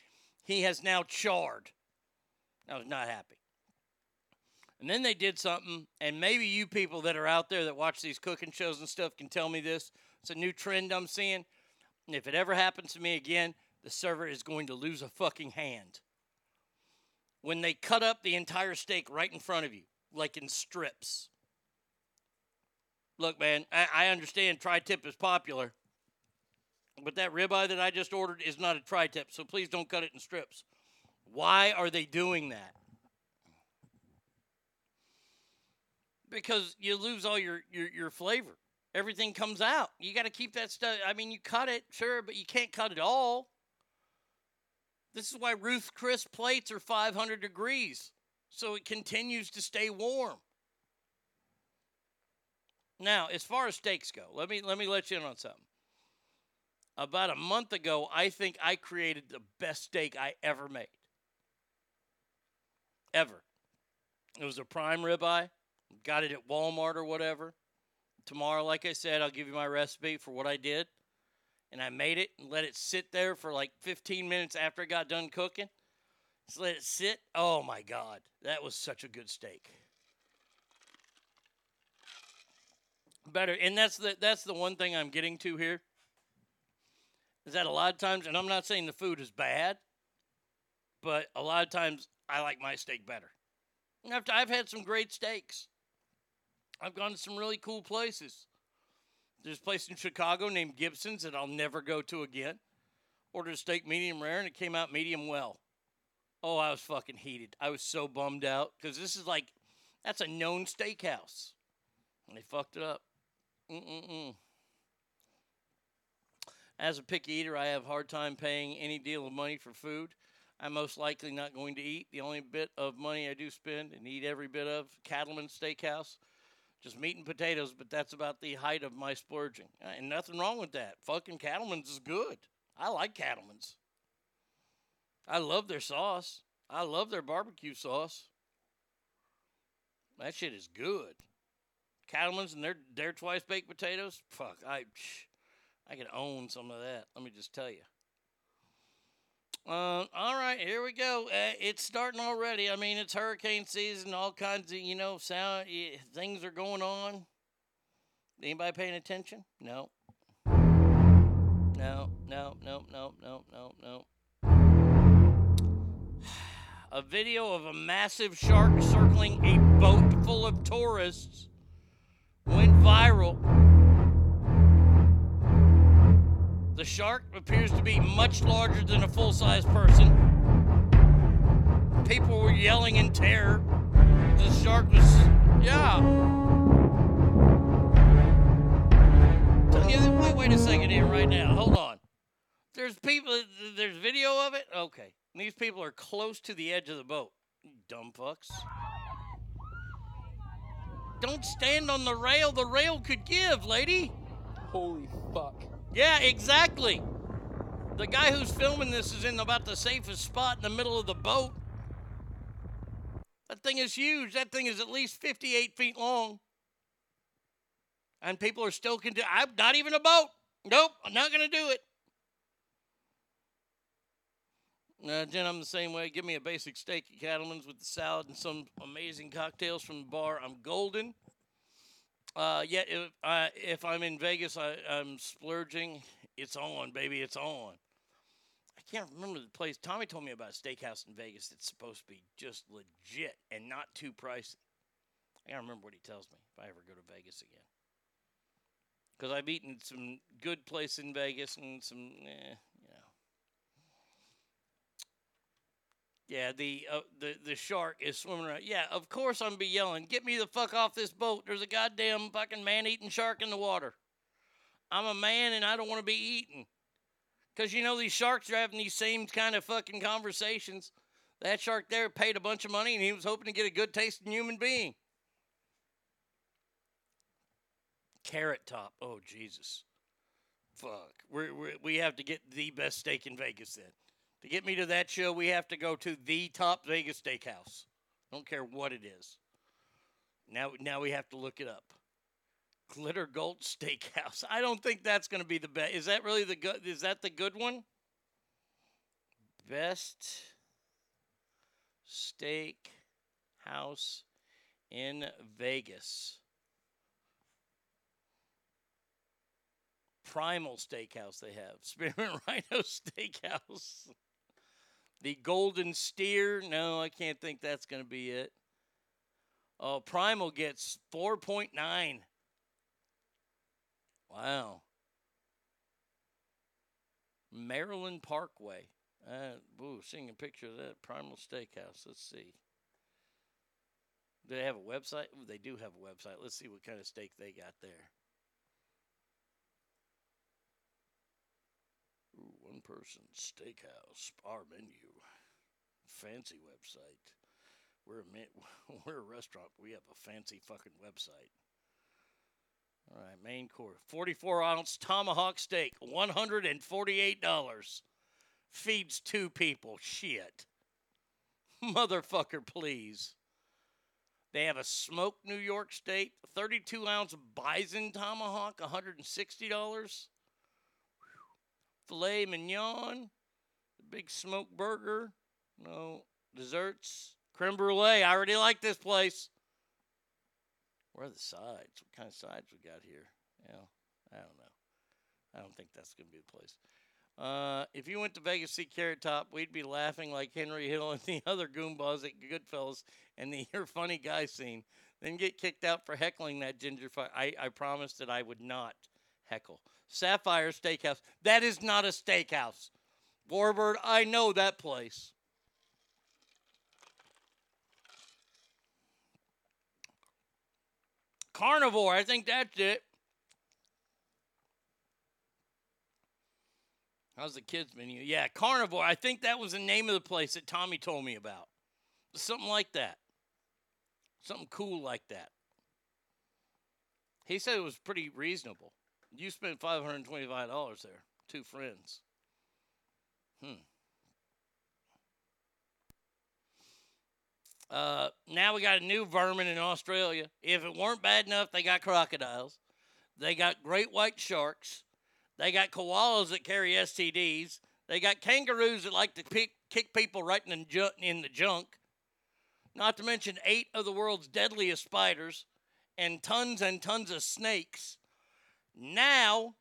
he has now charred. I was not happy. And then they did something, and maybe you people that are out there that watch these cooking shows and stuff can tell me this. It's a new trend I'm seeing. If it ever happens to me again, the server is going to lose a fucking hand. When they cut up the entire steak right in front of you, like in strips. Look, man, I, I understand tri tip is popular, but that ribeye that I just ordered is not a tri tip, so please don't cut it in strips. Why are they doing that? Because you lose all your, your, your flavor. Everything comes out. You got to keep that stuff. I mean, you cut it, sure, but you can't cut it all. This is why Ruth Chris plates are 500 degrees, so it continues to stay warm. Now, as far as steaks go, let me let me let you in on something. about a month ago, I think I created the best steak I ever made. Ever. It was a prime ribeye. Got it at Walmart or whatever. Tomorrow, like I said, I'll give you my recipe for what I did. And I made it and let it sit there for like 15 minutes after it got done cooking. Just let it sit. Oh my God. That was such a good steak. Better. And that's the that's the one thing I'm getting to here. Is that a lot of times, and I'm not saying the food is bad, but a lot of times I like my steak better. I've, I've had some great steaks. I've gone to some really cool places. There's a place in Chicago named Gibson's that I'll never go to again. Ordered a steak medium rare and it came out medium well. Oh, I was fucking heated. I was so bummed out because this is like, that's a known steakhouse. And they fucked it up. Mm-mm-mm. As a picky eater, I have a hard time paying any deal of money for food. I'm most likely not going to eat. The only bit of money I do spend and eat every bit of Cattleman's Steakhouse, just meat and potatoes, but that's about the height of my splurging. Uh, And nothing wrong with that. Fucking Cattleman's is good. I like Cattleman's. I love their sauce. I love their barbecue sauce. That shit is good. Cattleman's and their their twice baked potatoes. Fuck, I I could own some of that. Let me just tell you. Uh, all right, here we go. Uh, it's starting already. I mean, it's hurricane season. All kinds of you know sound eh, things are going on. Anybody paying attention? No. No. No. No. No. No. No. No. [sighs] A video of a massive shark circling a boat full of tourists went viral. The shark appears to be much larger than a full sized person. People were yelling in terror. The shark was, yeah. Wait, wait a second here, right now. Hold on. There's people, there's video of it? Okay. These people are close to the edge of the boat. Dumb fucks. Don't stand on the rail. The rail could give, lady. Holy fuck. Yeah, exactly. The guy who's filming this is in about the safest spot in the middle of the boat. That thing is huge. That thing is at least 58 feet long. And people are still conti- I'm not even a boat. Nope, I'm not going to do it. Uh, Jen, I'm the same way. Give me a basic steak at Cattleman's with the salad and some amazing cocktails from the bar. I'm golden. Uh, yeah, if, uh, if I'm in Vegas, I, I'm splurging. It's on, baby. It's on. I can't remember the place. Tommy told me about a steakhouse in Vegas that's supposed to be just legit and not too pricey. I gotta remember what he tells me if I ever go to Vegas again. Because I've eaten some good place in Vegas and some, eh, you know. Yeah, the uh, the the shark is swimming around. Yeah, of course I'm be yelling, "Get me the fuck off this boat! There's a goddamn fucking man-eating shark in the water." I'm a man and I don't want to be eaten. Cause you know these sharks are having these same kind of fucking conversations. That shark there paid a bunch of money and he was hoping to get a good tasting human being. Carrot Top. Oh Jesus. Fuck. We're, we're, we have to get the best steak in Vegas then. To get me to that show, we have to go to the top Vegas steakhouse. Don't care what it is. Now, now we have to look it up. Glitter Gulch [laughs] Steakhouse. I don't think that's going to be the best. Is that really the good? Is that the good one? Best steak house in Vegas. Primal Steakhouse they have. [laughs] Spearmint Rhino Steakhouse. The Golden Steer. No, I can't think that's going to be it. Oh, Primal gets 4.9. Wow. Maryland Parkway. Uh, ooh, seeing a picture of that Primal Steakhouse. Let's see. Do they have a website? They do have a website. Let's see what kind of steak they got there. Ooh, one person steakhouse, bar menu, fancy website. We're a [laughs] we're a restaurant. We have a fancy fucking website. All right, main course. 44 ounce tomahawk steak, $148. Feeds two people. Shit. [laughs] Motherfucker, please. They have a smoked New York steak, 32 ounce bison tomahawk, $160. Filet mignon, the big smoked burger, no desserts, creme brulee. I already like this place. Where are the sides? What kind of sides we got here? Yeah, I don't know. I don't think that's gonna be the place. Uh, if you went to Vegas to see Carrot Top, we'd be laughing like Henry Hill and [laughs] the other Goombas at Goodfellas and the You're Funny Guy scene. Then get kicked out for heckling that ginger fire. I, I promised that I would not heckle. Sapphire Steakhouse. That is not a steakhouse. Warbird, I know that place. Carnivore, I think that's it. How's the kids menu? Yeah, Carnivore. I think that was the name of the place that Tommy told me about. Something like that. Something cool like that. He said it was pretty reasonable. You spent $525 there. Two friends. Hmm. Uh, now we got a new vermin in Australia. If it weren't bad enough, they got crocodiles. They got great white sharks. They got koalas that carry STDs. They got kangaroos that like to pick, kick people right in the, ju- in the junk. Not to mention eight of the world's deadliest spiders and tons and tons of snakes. Now,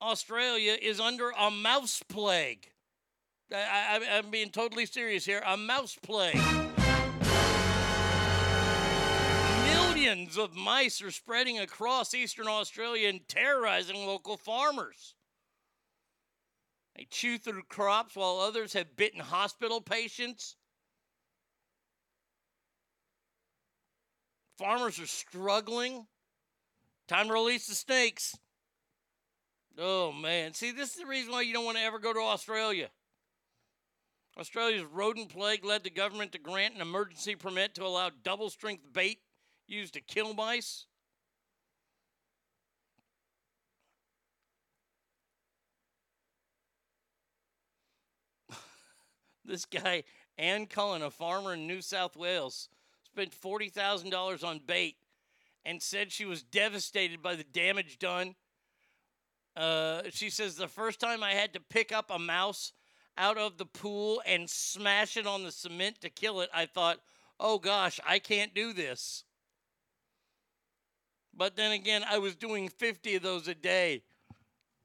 Australia is under a mouse plague. I, I, I'm being totally serious here. A mouse plague. Millions of mice are spreading across eastern Australia and terrorizing local farmers. They chew through crops while others have bitten hospital patients. Farmers are struggling. Time to release the snakes. Oh, man. See, this is the reason why you don't want to ever go to Australia. Australia's rodent plague led the government to grant an emergency permit to allow double strength bait used to kill mice. [laughs] this guy, Ann Cullen, a farmer in New South Wales, spent $40,000 on bait and said she was devastated by the damage done. Uh, she says, The first time I had to pick up a mouse out of the pool and smash it on the cement to kill it, I thought, oh gosh, I can't do this. But then again, I was doing 50 of those a day.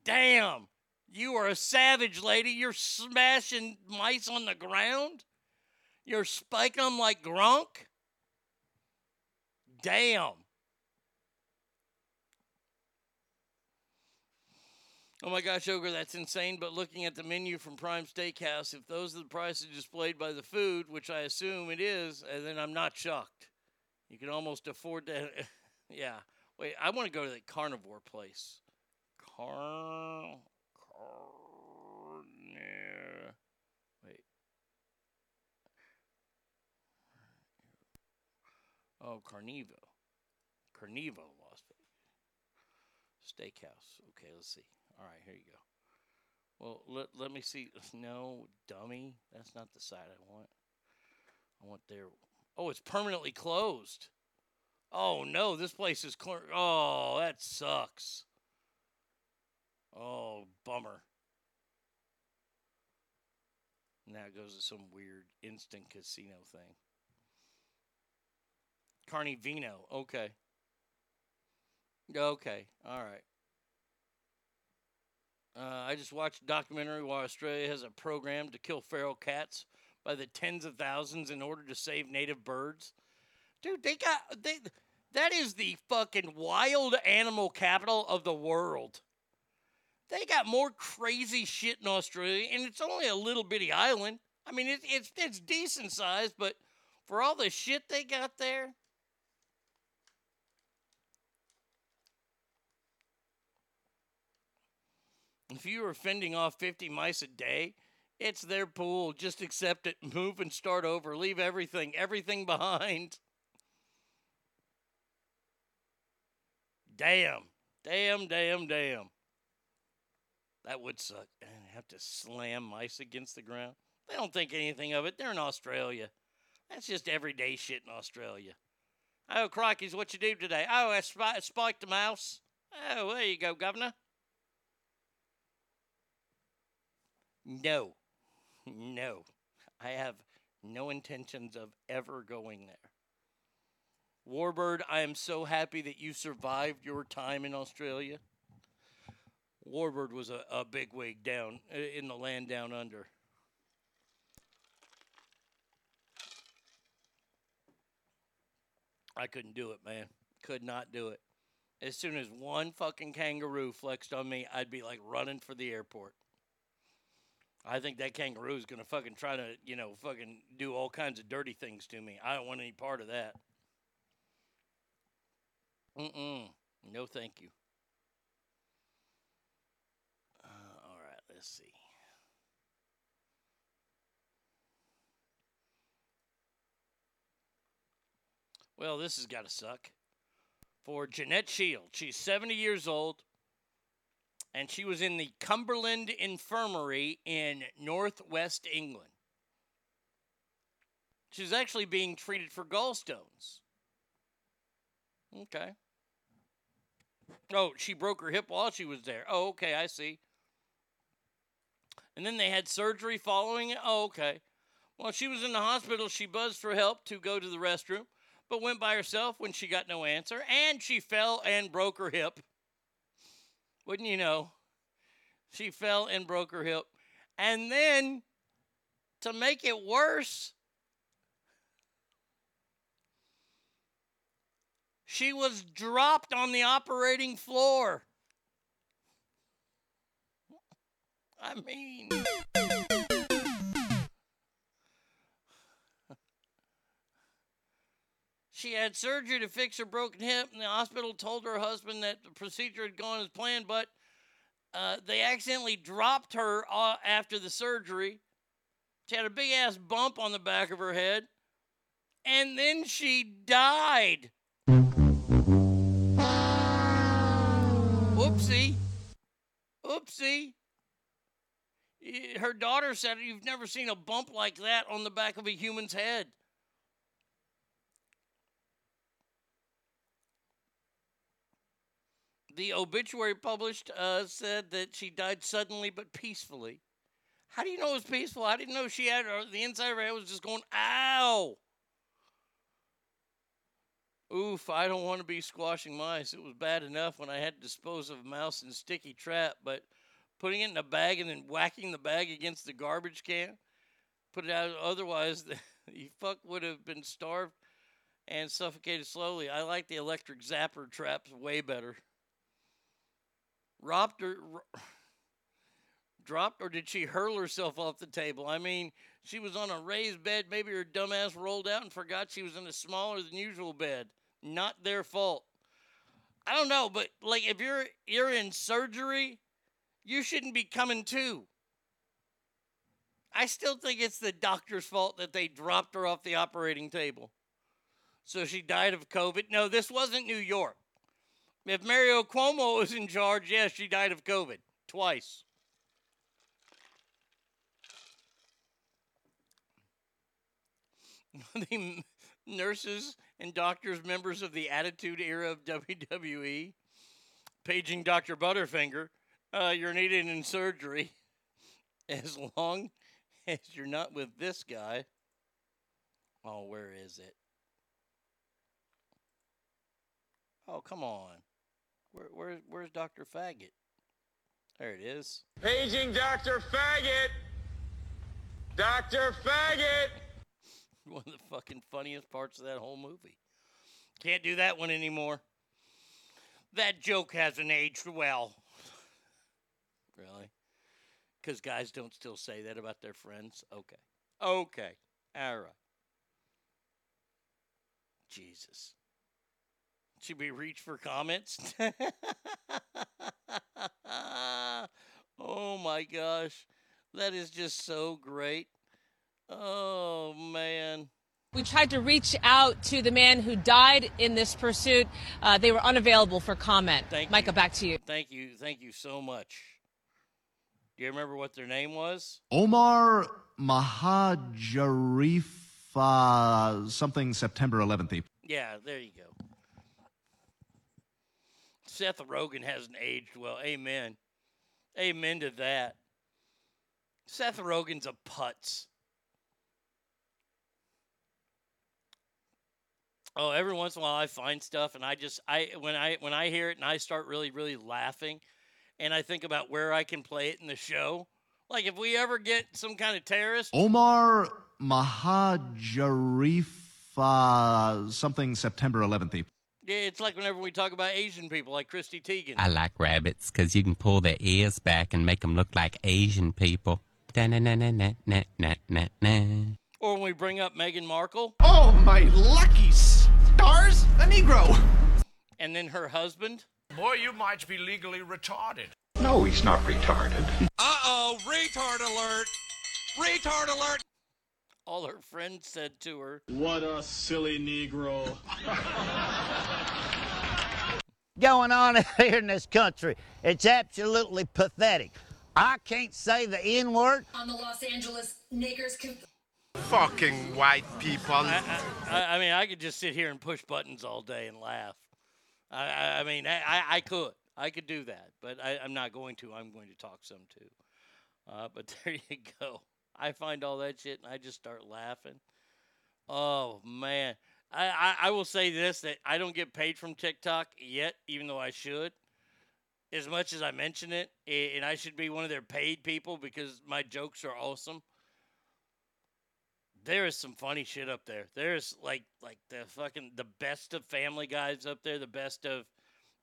Damn, you are a savage, lady. You're smashing mice on the ground. You're spiking them like Gronk. Damn. Oh my gosh, Ogre, that's insane. But looking at the menu from Prime Steakhouse, if those are the prices displayed by the food, which I assume it is, uh, then I'm not shocked. You can almost afford to. [laughs] yeah. Wait, I want to go to the carnivore place. Car. Carn. Wait. Oh, Carnivo. Carnivo, Las Vegas. Steakhouse. Okay, let's see. All right, here you go. Well, let, let me see. No, dummy. That's not the side I want. I want their. Oh, it's permanently closed. Oh, no. This place is. Cl- oh, that sucks. Oh, bummer. Now it goes to some weird instant casino thing. Carnevino. Okay. Okay. All right. Uh, I just watched a documentary where Australia has a program to kill feral cats by the tens of thousands in order to save native birds. Dude, they got they that is the fucking wild animal capital of the world. They got more crazy shit in Australia, and it's only a little bitty island. I mean, it's it's it's decent sized, but for all the shit they got there, If you are fending off 50 mice a day, it's their pool. Just accept it, [laughs] move and start over. Leave everything, everything behind. Damn. Damn, damn, damn. That would suck. And have to slam mice against the ground. They don't think anything of it. They're in Australia. That's just everyday shit in Australia. Oh, crikey's what you do today. Oh, I spi- spiked a mouse. Oh, there you go, Governor. No. No. I have no intentions of ever going there. Warbird, I am so happy that you survived your time in Australia. Warbird was a, a big wig down uh, in the land down under. I couldn't do it, man. Could not do it. As soon as one fucking kangaroo flexed on me, I'd be like running for the airport. I think that kangaroo is gonna fucking try to, you know, fucking do all kinds of dirty things to me. I don't want any part of that. Mm-mm. No, thank you. Uh, all right, let's see. Well, this has got to suck. For Jeanette Shield, she's 70 years old, and she was in the Cumberland Infirmary in northwest England. She's actually being treated for gallstones. Okay. Oh, she broke her hip while she was there. Oh, okay, I see. And then they had surgery following it. Oh, okay. While she was in the hospital, she buzzed for help to go to the restroom, but went by herself when she got no answer, and she fell and broke her hip. Wouldn't you know? She fell and broke her hip. And then, to make it worse, she was dropped on the operating floor. I mean, she had surgery to fix her broken hip, and the hospital told her husband that the procedure had gone as planned, but uh, they accidentally dropped her uh, after the surgery. She had a big ass bump on the back of her head, and then she died. Oopsie. Oopsie. Her daughter said, You've never seen a bump like that on the back of a human's head. The obituary published uh, said that she died suddenly but peacefully. How do you know it was peaceful? I didn't know she had her, the inside of her head was just going, ow. Oof, I don't want to be squashing mice. It was bad enough when I had to dispose of a mouse in a sticky trap, but putting it in a bag and then whacking the bag against the garbage can, put it out, otherwise, the, [laughs] the fuck would have been starved and suffocated slowly. I like the electric zapper traps way better. Robbed or [sighs] dropped, or did she hurl herself off the table? I mean, she was on a raised bed. Maybe her dumbass rolled out and forgot she was in a smaller than usual bed. Not their fault. I don't know, but like if you're you're in surgery, you shouldn't be coming to. I still think it's the doctor's fault that they dropped her off the operating table. So she died of COVID. No, this wasn't New York. If Mario Cuomo was in charge, yes, she died of COVID twice. [laughs] the nurses and doctors, members of the Attitude Era of WWE, paging Dr. Butterfinger, uh, you're needed in surgery. [laughs] As long as you're not with this guy. Oh, where is it? Oh, come on. Where, where, where's Dr. Faggot? There it is. Paging Dr. Faggot! Dr. Faggot! [laughs] One of the fucking funniest parts of that whole movie. Can't do that one anymore. That joke hasn't aged well. [laughs] Really? Because guys don't still say that about their friends? Okay. Okay. All right. Jesus. Should we reach for comments? [laughs] oh my gosh. That is just so great. Oh man. We tried to reach out to the man who died in this pursuit. Uh, they were unavailable for comment. Thank Micah, you. back to you. Thank you. Thank you so much. Do you remember what their name was? Omar Mahajarifa, something September 11th. Yeah, there you go. Seth Rogen hasn't aged well. Amen. Amen to that. Seth Rogen's a putz. Oh, every once in a while I find stuff and I just I when I when I hear it and I start really really laughing and I think about where I can play it in the show. Like if we ever get some kind of terrorist Omar Mahajarifa, something September 11th. Yeah, it's like whenever we talk about Asian people like Chrissy Teigen. I like rabbits because you can pull their ears back and make them look like Asian people. Da-na-na-na-na-na-na-na. Or when we bring up Meghan Markle Oh, my lucky stars! A Negro! and then her husband. Boy, you might be legally retarded. No, he's not retarded. Uh-oh, retard alert! Retard alert! All her friends said to her, What a silly Negro. going on [laughs] here in this country. It's absolutely pathetic. I can't say the N word. On the Los Angeles niggers. Con- Fucking white people. I, I, I mean, I could just sit here and push buttons all day and laugh. I, I, I mean, I, I- I could. I could do that, but I, I'm not going to. I'm going to talk some too. Uh, but [laughs] there you go. I find all that shit and I just start laughing. Oh, man. I, I, I will say this that I don't get paid from TikTok yet, even though I should. As much as I mention it, and I should be one of their paid people because my jokes are awesome there is some funny shit up there. There's like like the fucking the best of Family Guys up there. The best of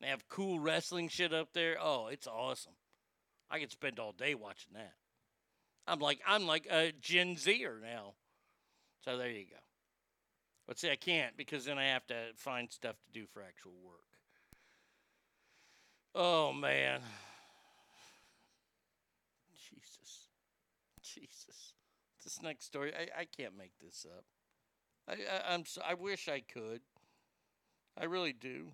they have cool wrestling shit up there. Oh, it's awesome. I could spend all day watching that. I'm like I'm like a Gen Zer now. So there you go. But see, I can't because then I have to find stuff to do for actual work. Oh man. Jesus. Jesus. This next story, I, I can't make this up. I, I I'm so, I wish I could. I really do.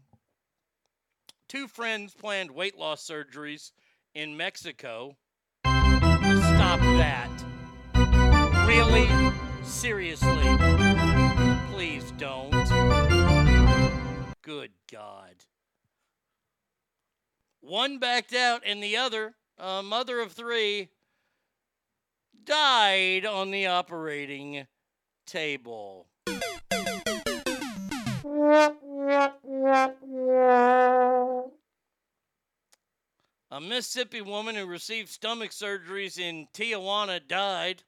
Two friends planned weight loss surgeries in Mexico. Stop that. Really? Seriously? Please don't. Good God. One backed out, and the other, a mother of three, died on the operating table. [laughs] A Mississippi woman who received stomach surgeries in Tijuana died.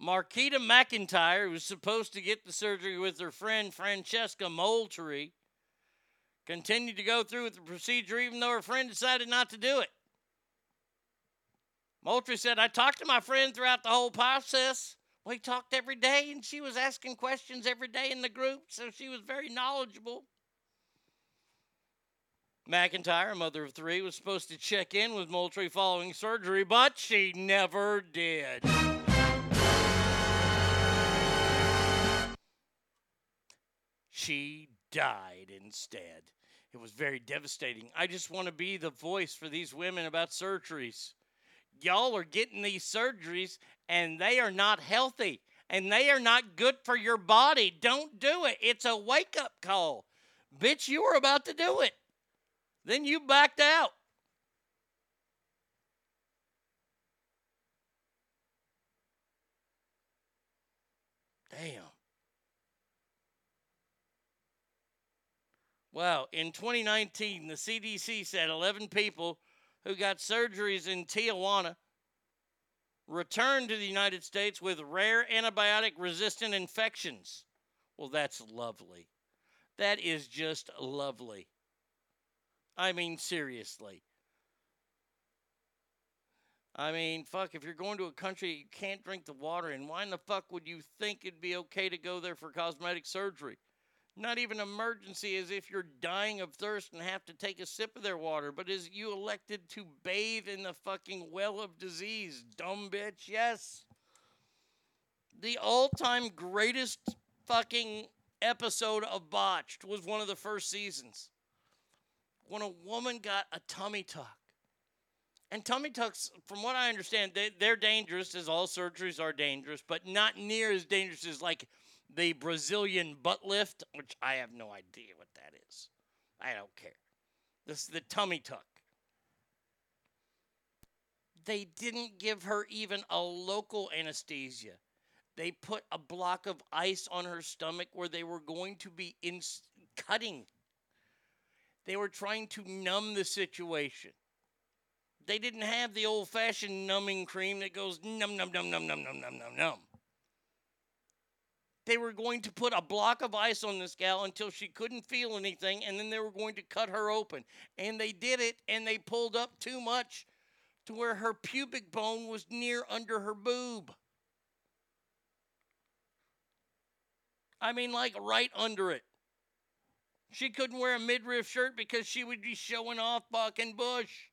Marquita McIntyre, who was supposed to get the surgery with her friend Francesca Moultrie, continued to go through with the procedure even though her friend decided not to do it. Moultrie said, I talked to my friend throughout the whole process. We talked every day, and she was asking questions every day in the group, so she was very knowledgeable. McIntyre, mother of three, was supposed to check in with Moultrie following surgery, but she never did. She died instead. It was very devastating. I just want to be the voice for these women about surgeries. Y'all are getting these surgeries and they are not healthy and they are not good for your body. Don't do it. It's a wake up call. Bitch, you were about to do it. Then you backed out. Damn. Wow. In 2019, the CDC said 11 people who got surgeries in Tijuana returned to the United States with rare antibiotic resistant infections. Well, that's lovely. That is just lovely. I mean, seriously. I mean, fuck, if you're going to a country you can't drink the water in, why in the fuck would you think it'd be okay to go there for cosmetic surgery? Not even emergency as if you're dying of thirst and have to take a sip of their water, but as you elected to bathe in the fucking well of disease, dumb bitch. Yes. The all time greatest fucking episode of Botched was one of the first seasons when a woman got a tummy tuck. And tummy tucks, from what I understand, they, they're dangerous, as all surgeries are dangerous, but not near as dangerous as like the Brazilian butt lift, which I have no idea what that is. I don't care. This is the tummy tuck. They didn't give her even a local anesthesia. They put a block of ice on her stomach where they were going to be in cutting. They were trying to numb the situation. They didn't have the old fashioned numbing cream that goes num num num num num num num num num. They were going to put a block of ice on this gal until she couldn't feel anything, and then they were going to cut her open. And they did it, and they pulled up too much to where her pubic bone was near under her boob. I mean, like right under it. She couldn't wear a midriff shirt because she would be showing off fucking bush.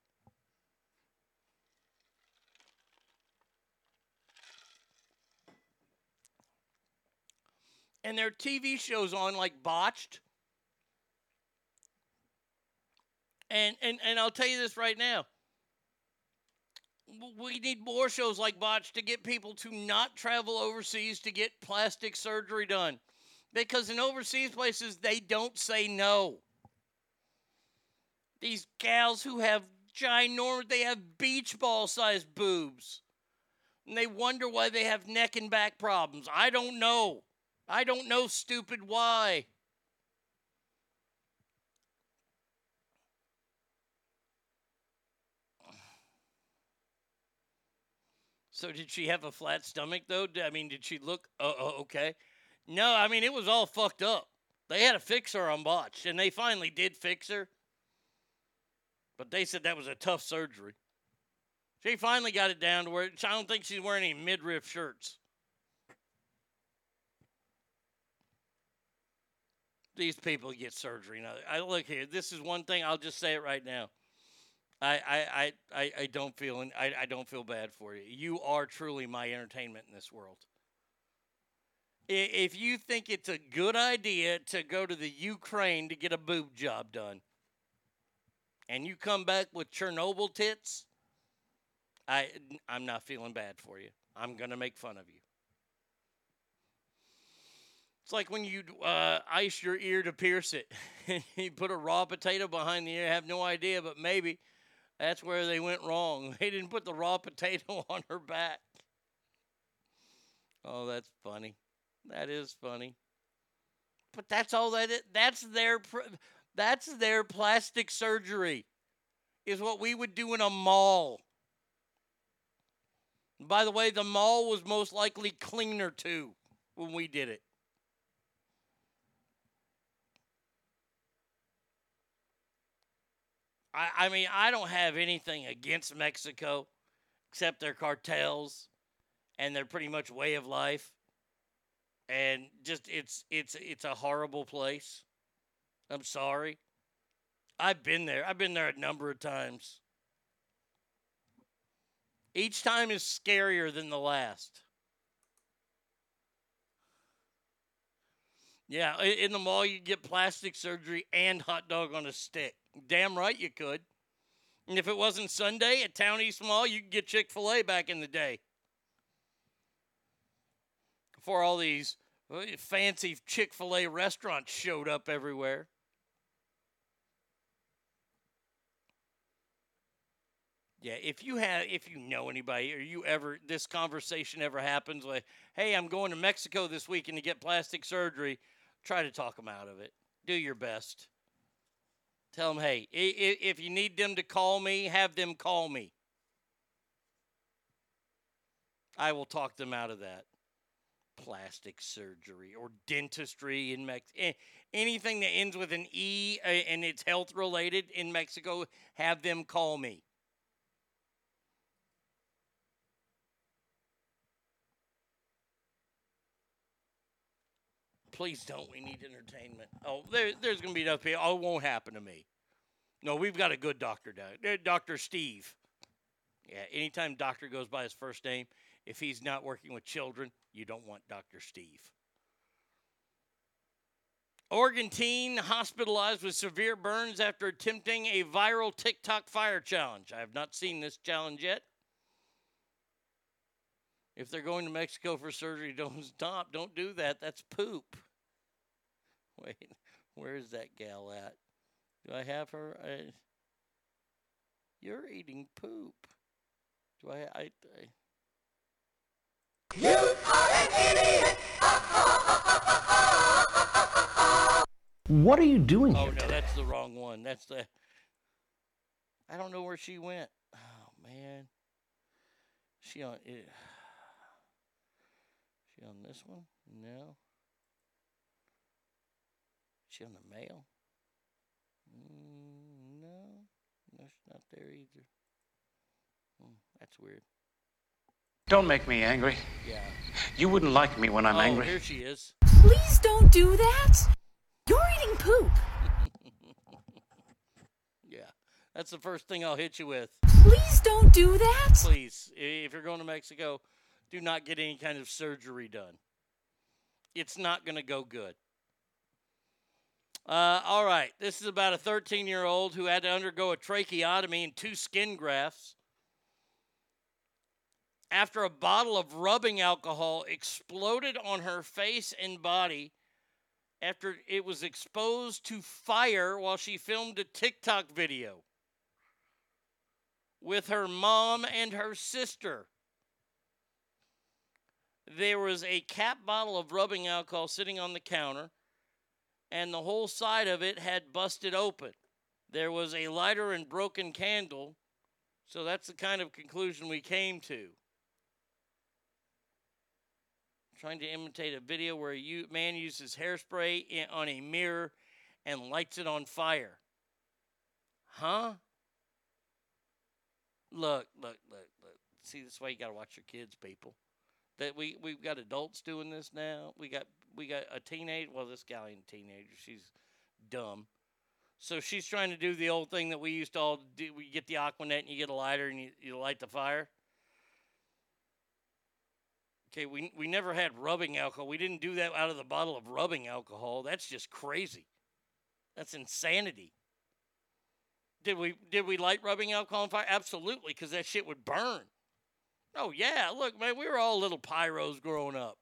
And there are TV shows on like Botched. And, and and I'll tell you this right now. We need more shows like Botched to get people to not travel overseas to get plastic surgery done. Because in overseas places, they don't say no. These gals who have ginormous, they have beach ball sized boobs. And they wonder why they have neck and back problems. I don't know. I don't know, stupid, why. So did she have a flat stomach though? I mean, did she look uh, okay? No, I mean it was all fucked up. They had to fix her on botch, and they finally did fix her. But they said that was a tough surgery. She finally got it down to where I don't think she's wearing any midriff shirts. These people get surgery now. I look here. This is one thing. I'll just say it right now. I I I, I, don't feel I, I don't feel bad for you. You are truly my entertainment in this world. If you think it's a good idea to go to the Ukraine to get a boob job done, and you come back with Chernobyl tits, I I'm not feeling bad for you. I'm gonna make fun of you. It's like when you uh, ice your ear to pierce it, [laughs] and you put a raw potato behind the ear. I have no idea, but maybe that's where they went wrong. [laughs] They didn't put the raw [laughs] potato on her back. Oh, that's funny. That is funny. But that's all that is. That's their that's their plastic surgery. Is what we would do in a mall. By the way, the mall was most likely cleaner too when we did it. I, I mean, I don't have anything against Mexico except their cartels and their pretty much way of life. And just it's it's it's a horrible place. I'm sorry. I've been there. I've been there a number of times. Each time is scarier than the last. Yeah, in the mall you get plastic surgery and hot dog on a stick. Damn right you could. And if it wasn't Sunday at Town East Mall, you could get Chick fil A back in the day. Before all these uh, fancy Chick fil A restaurants showed up everywhere. Yeah, if you have, if you know anybody, or you ever, this conversation ever happens, like, hey, I'm going to Mexico this weekend to get plastic surgery, try to talk them out of it. Do your best. Tell them, hey, if you need them to call me, have them call me. I will talk them out of that. Plastic surgery or dentistry in Mexico. Anything that ends with an E uh, and it's health related in Mexico, have them call me. Please don't. We need entertainment. Oh, there, there's going to be enough people. Oh, it won't happen to me. No, we've got a good doctor. Dr. Eh, Steve. Yeah, anytime doctor goes by his first name, if he's not working with children, you don't want Dr. Steve. Oregon teen hospitalized with severe burns after attempting a viral TikTok fire challenge. I have not seen this challenge yet. If they're going to Mexico for surgery, [laughs] don't stop. Don't do that. That's poop. [laughs] Wait, where is that gal at? Do I have her? I, you're eating poop. Do I? I, I You are an idiot. What are you doing here? Oh here? no, that's the wrong one. That's the. I don't know where she went. Oh man. She on eh, it. [sighs] She on this one? No. She on the mail? Mm, no, no, she's not there either. Hmm, that's weird. Don't make me angry. Yeah. You wouldn't like me when I'm oh, angry. here she is. Please don't do that. You're eating poop. [laughs] Yeah, that's the first thing I'll hit you with. Please don't do that. Please, if you're going to Mexico, do not get any kind of surgery done. It's not going to go good. Uh, all right, this is about a 13 year old who had to undergo a tracheotomy and two skin grafts. After a bottle of rubbing alcohol exploded on her face and body after it was exposed to fire while she filmed a TikTok video with her mom and her sister. There was a cap bottle of rubbing alcohol sitting on the counter, and the whole side of it had busted open. There was a lighter and broken candle, so that's the kind of conclusion we came to. Trying to imitate a video where a man uses hairspray on a mirror and lights it on fire. Huh? Look, look, look, look. See, this way you got to watch your kids, people. That we we've got adults doing this now. We got we got a teenage. Well, this gal ain't a teenager. She's dumb. So she's trying to do the old thing that we used to all do. We get the Aquanet and you get a lighter and you, you light the fire. Okay, we we never had rubbing alcohol. We didn't do that out of the bottle of rubbing alcohol. That's just crazy. That's insanity. Did we did we light rubbing alcohol on fire? Absolutely, because that shit would burn. Oh yeah, look, man, we were all little pyros growing up.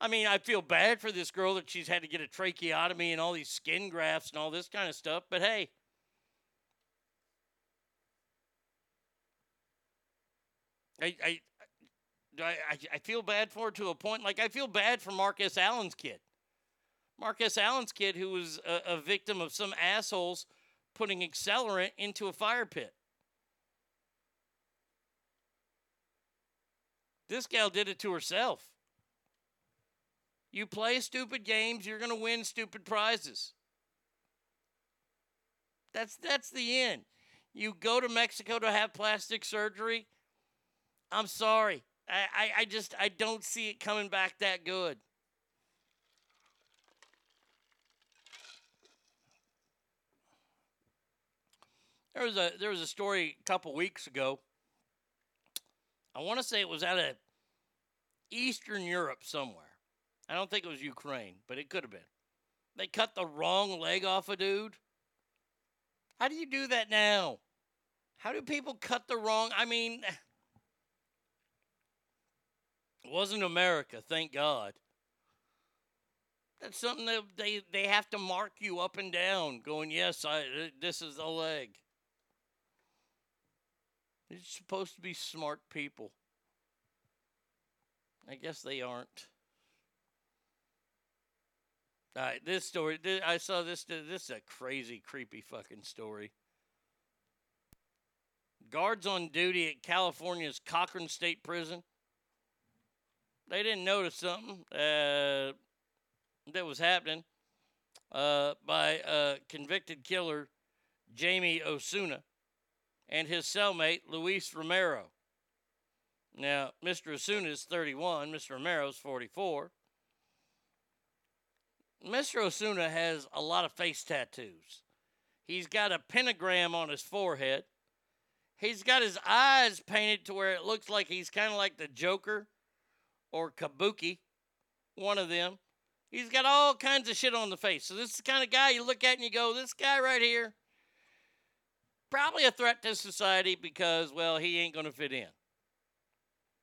I mean, I feel bad for this girl that she's had to get a tracheotomy and all these skin grafts and all this kind of stuff, but hey. I I I, I, feel bad for her to a point. Like I feel bad for Marcus Allen's kid. Marcus Allen's kid, who was a, a victim of some assholes putting accelerant into a fire pit. This gal did it to herself. You play stupid games, you're going to win stupid prizes. That's that's the end. You go to Mexico to have plastic surgery. I'm sorry. I, I, I just I don't see it coming back that good. There was a there was a story a couple weeks ago. I want to say it was out of Eastern Europe somewhere. I don't think it was Ukraine, but it could have been. They cut the wrong leg off a dude. How do you do that now? How do people cut the wrong? I mean, it [sighs] wasn't America, thank God. That's something that they they have to mark you up and down, going, yes, I this is the leg. They're supposed to be smart people. I guess they aren't. All right, this story. I saw this. This is a crazy, creepy fucking story. Guards on duty at California's Corcoran State Prison. They didn't notice something uh, that was happening uh, by uh, convicted killer Jamie Osuna and his cellmate Luis Romero. Now, Mr. Osuna is 31, Mr. Romero's 44. Mr. Osuna has a lot of face tattoos. He's got a pentagram on his forehead. He's got his eyes painted to where it looks like he's kind of like the Joker or Kabuki, one of them. He's got all kinds of shit on the face. So this is the kind of guy you look at and you go, this guy right here, probably a threat to society because, well, he ain't going to fit in.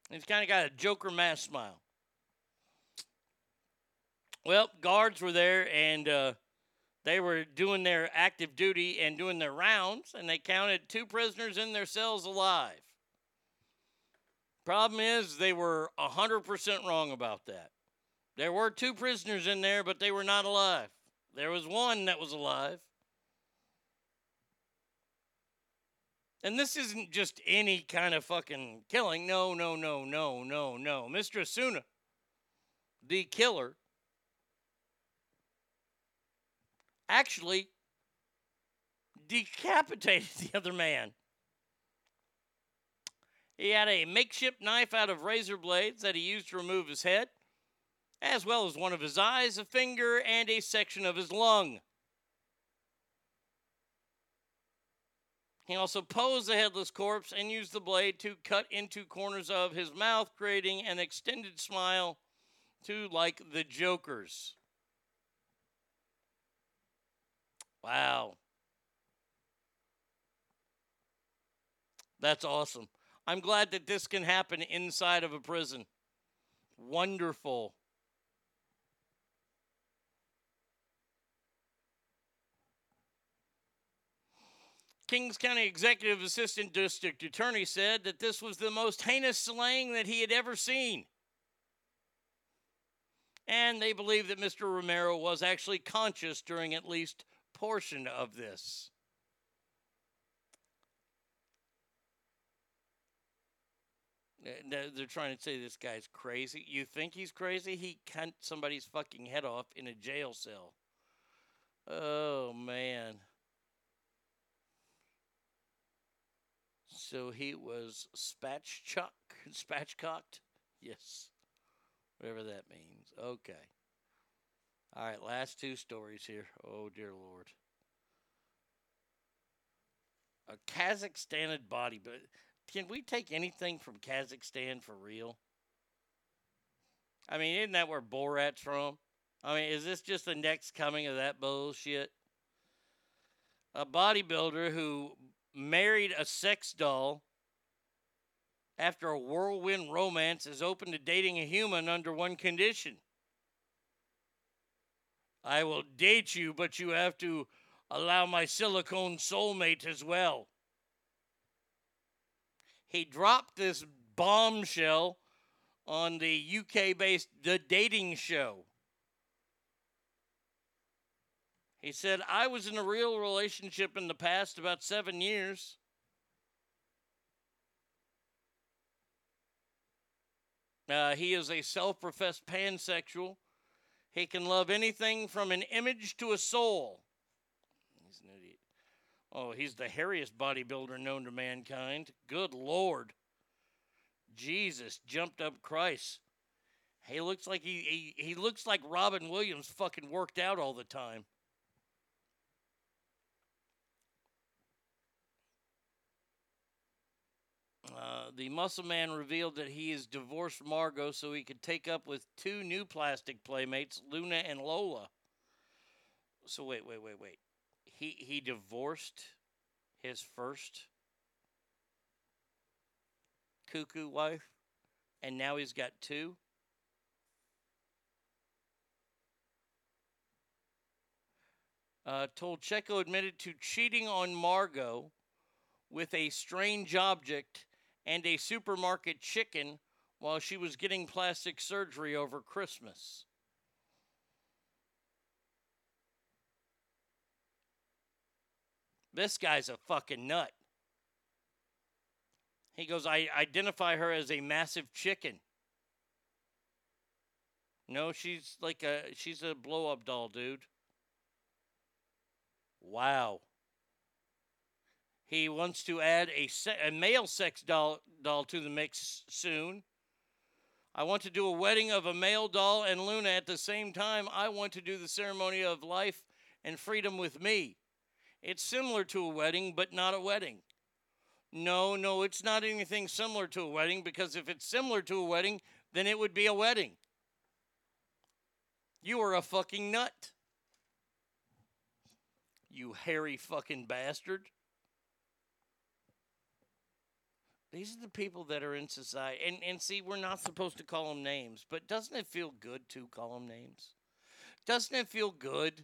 He's kind of got a Joker mask smile. Well, guards were there and uh, they were doing their active duty and doing their rounds, and they counted two prisoners in their cells alive. Problem is, they were 100% wrong about that. There were two prisoners in there, but they were not alive. There was one that was alive. And this isn't just any kind of fucking killing. No, no, no, no, no, no. Mr. Osuna, the killer, actually decapitated [laughs] the other man. He had a makeshift knife out of razor blades that he used to remove his head, as well as one of his eyes, a finger, and a section of his lung. He also posed the headless corpse and used the blade to cut into corners of his mouth, creating an extended smile to like the Joker's. Wow. That's awesome. I'm glad that this can happen inside of a prison. Wonderful. Kings County Executive Assistant District Attorney said that this was the most heinous slaying that he had ever seen. And they believe that Mr. Romero was actually conscious during at least portion of this. They're they're trying to say this guy's crazy. You think he's crazy? He cut somebody's fucking head off in a jail cell. Oh, man. So he was spatchcock, [laughs] spatchcocked? Yes. Whatever that means. Okay. All right, last two stories here. Oh, dear Lord. A Kazakhstan body, but can we take anything from Kazakhstan for real? I mean, isn't that where Borat's from? I mean, is this just the next coming of that bullshit? A bodybuilder who married a sex doll after a whirlwind romance is open to dating a human under one condition. I will date you, but you have to allow my silicone soulmate as well. He dropped this bombshell on the UK based The Dating Show. He said, I was in a real relationship in the past about seven years. Uh, he is a self professed pansexual. He can love anything from an image to a soul. He's an idiot. Oh, he's the hairiest bodybuilder known to mankind. Good Lord. Jesus jumped up Christ. He looks like he, he, he looks like Robin Williams fucking worked out all the time. Uh, the muscle man revealed that he has divorced Margot so he could take up with two new plastic playmates, Luna and Lola. So wait, wait, wait, wait. He he divorced his first cuckoo wife, and now he's got two. Uh, Tolochko admitted to cheating on Margot with a strange object and a supermarket chicken while she was getting plastic surgery over Christmas. This guy's a fucking nut. He goes, I identify her as a massive chicken. No, she's like a she's a blow up doll, dude. Wow. He wants to add a, se- a male sex doll, doll to the mix soon. I want to do a wedding of a male doll and Luna at the same time. I want to do the ceremony of life and freedom with me. It's similar to a wedding, but not a wedding. No, no, it's not anything similar to a wedding because if it's similar to a wedding, then it would be a wedding. You are a fucking nut. You hairy fucking bastard. These are the people that are in society. And, and see, we're not supposed to call them names, but doesn't it feel good to call them names? Doesn't it feel good?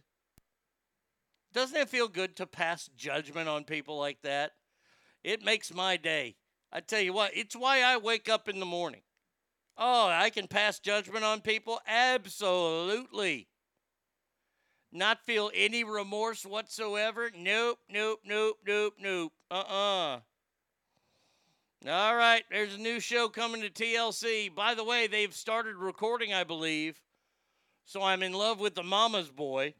Doesn't it feel good to pass judgment on people like that? It makes my day. I tell you what, it's why I wake up in the morning. Oh, I can pass judgment on people? Absolutely. Not feel any remorse whatsoever? Nope, nope, nope, nope, nope. Uh uh All right, there's a new show coming to TLC. By the way, they've started recording, I believe. So I'm in love with the Mama's Boy,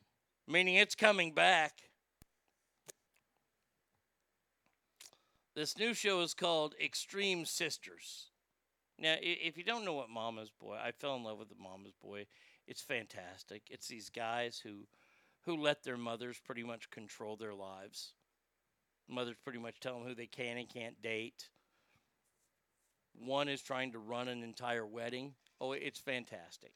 meaning it's coming back. This new show is called Extreme Sisters. Now, if you don't know what Mama's Boy, I fell in love with the Mama's Boy. It's fantastic. It's these guys who who let their mothers pretty much control their lives. Mothers pretty much tell them who they can and can't date. One is trying to run an entire wedding. Oh, it's fantastic.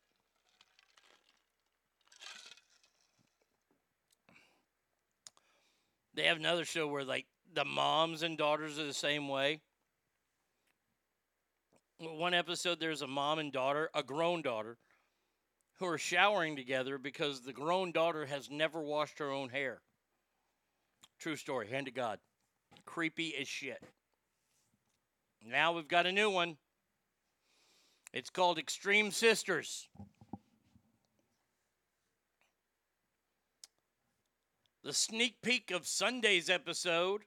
They have another show where like the moms and daughters are the same way. One episode, there's a mom and daughter, a grown daughter, who are showering together because the grown daughter has never washed her own hair. True story, hand to God. Creepy as shit. Now we've got a new one. It's called Extreme Sisters. The sneak peek of Sunday's episode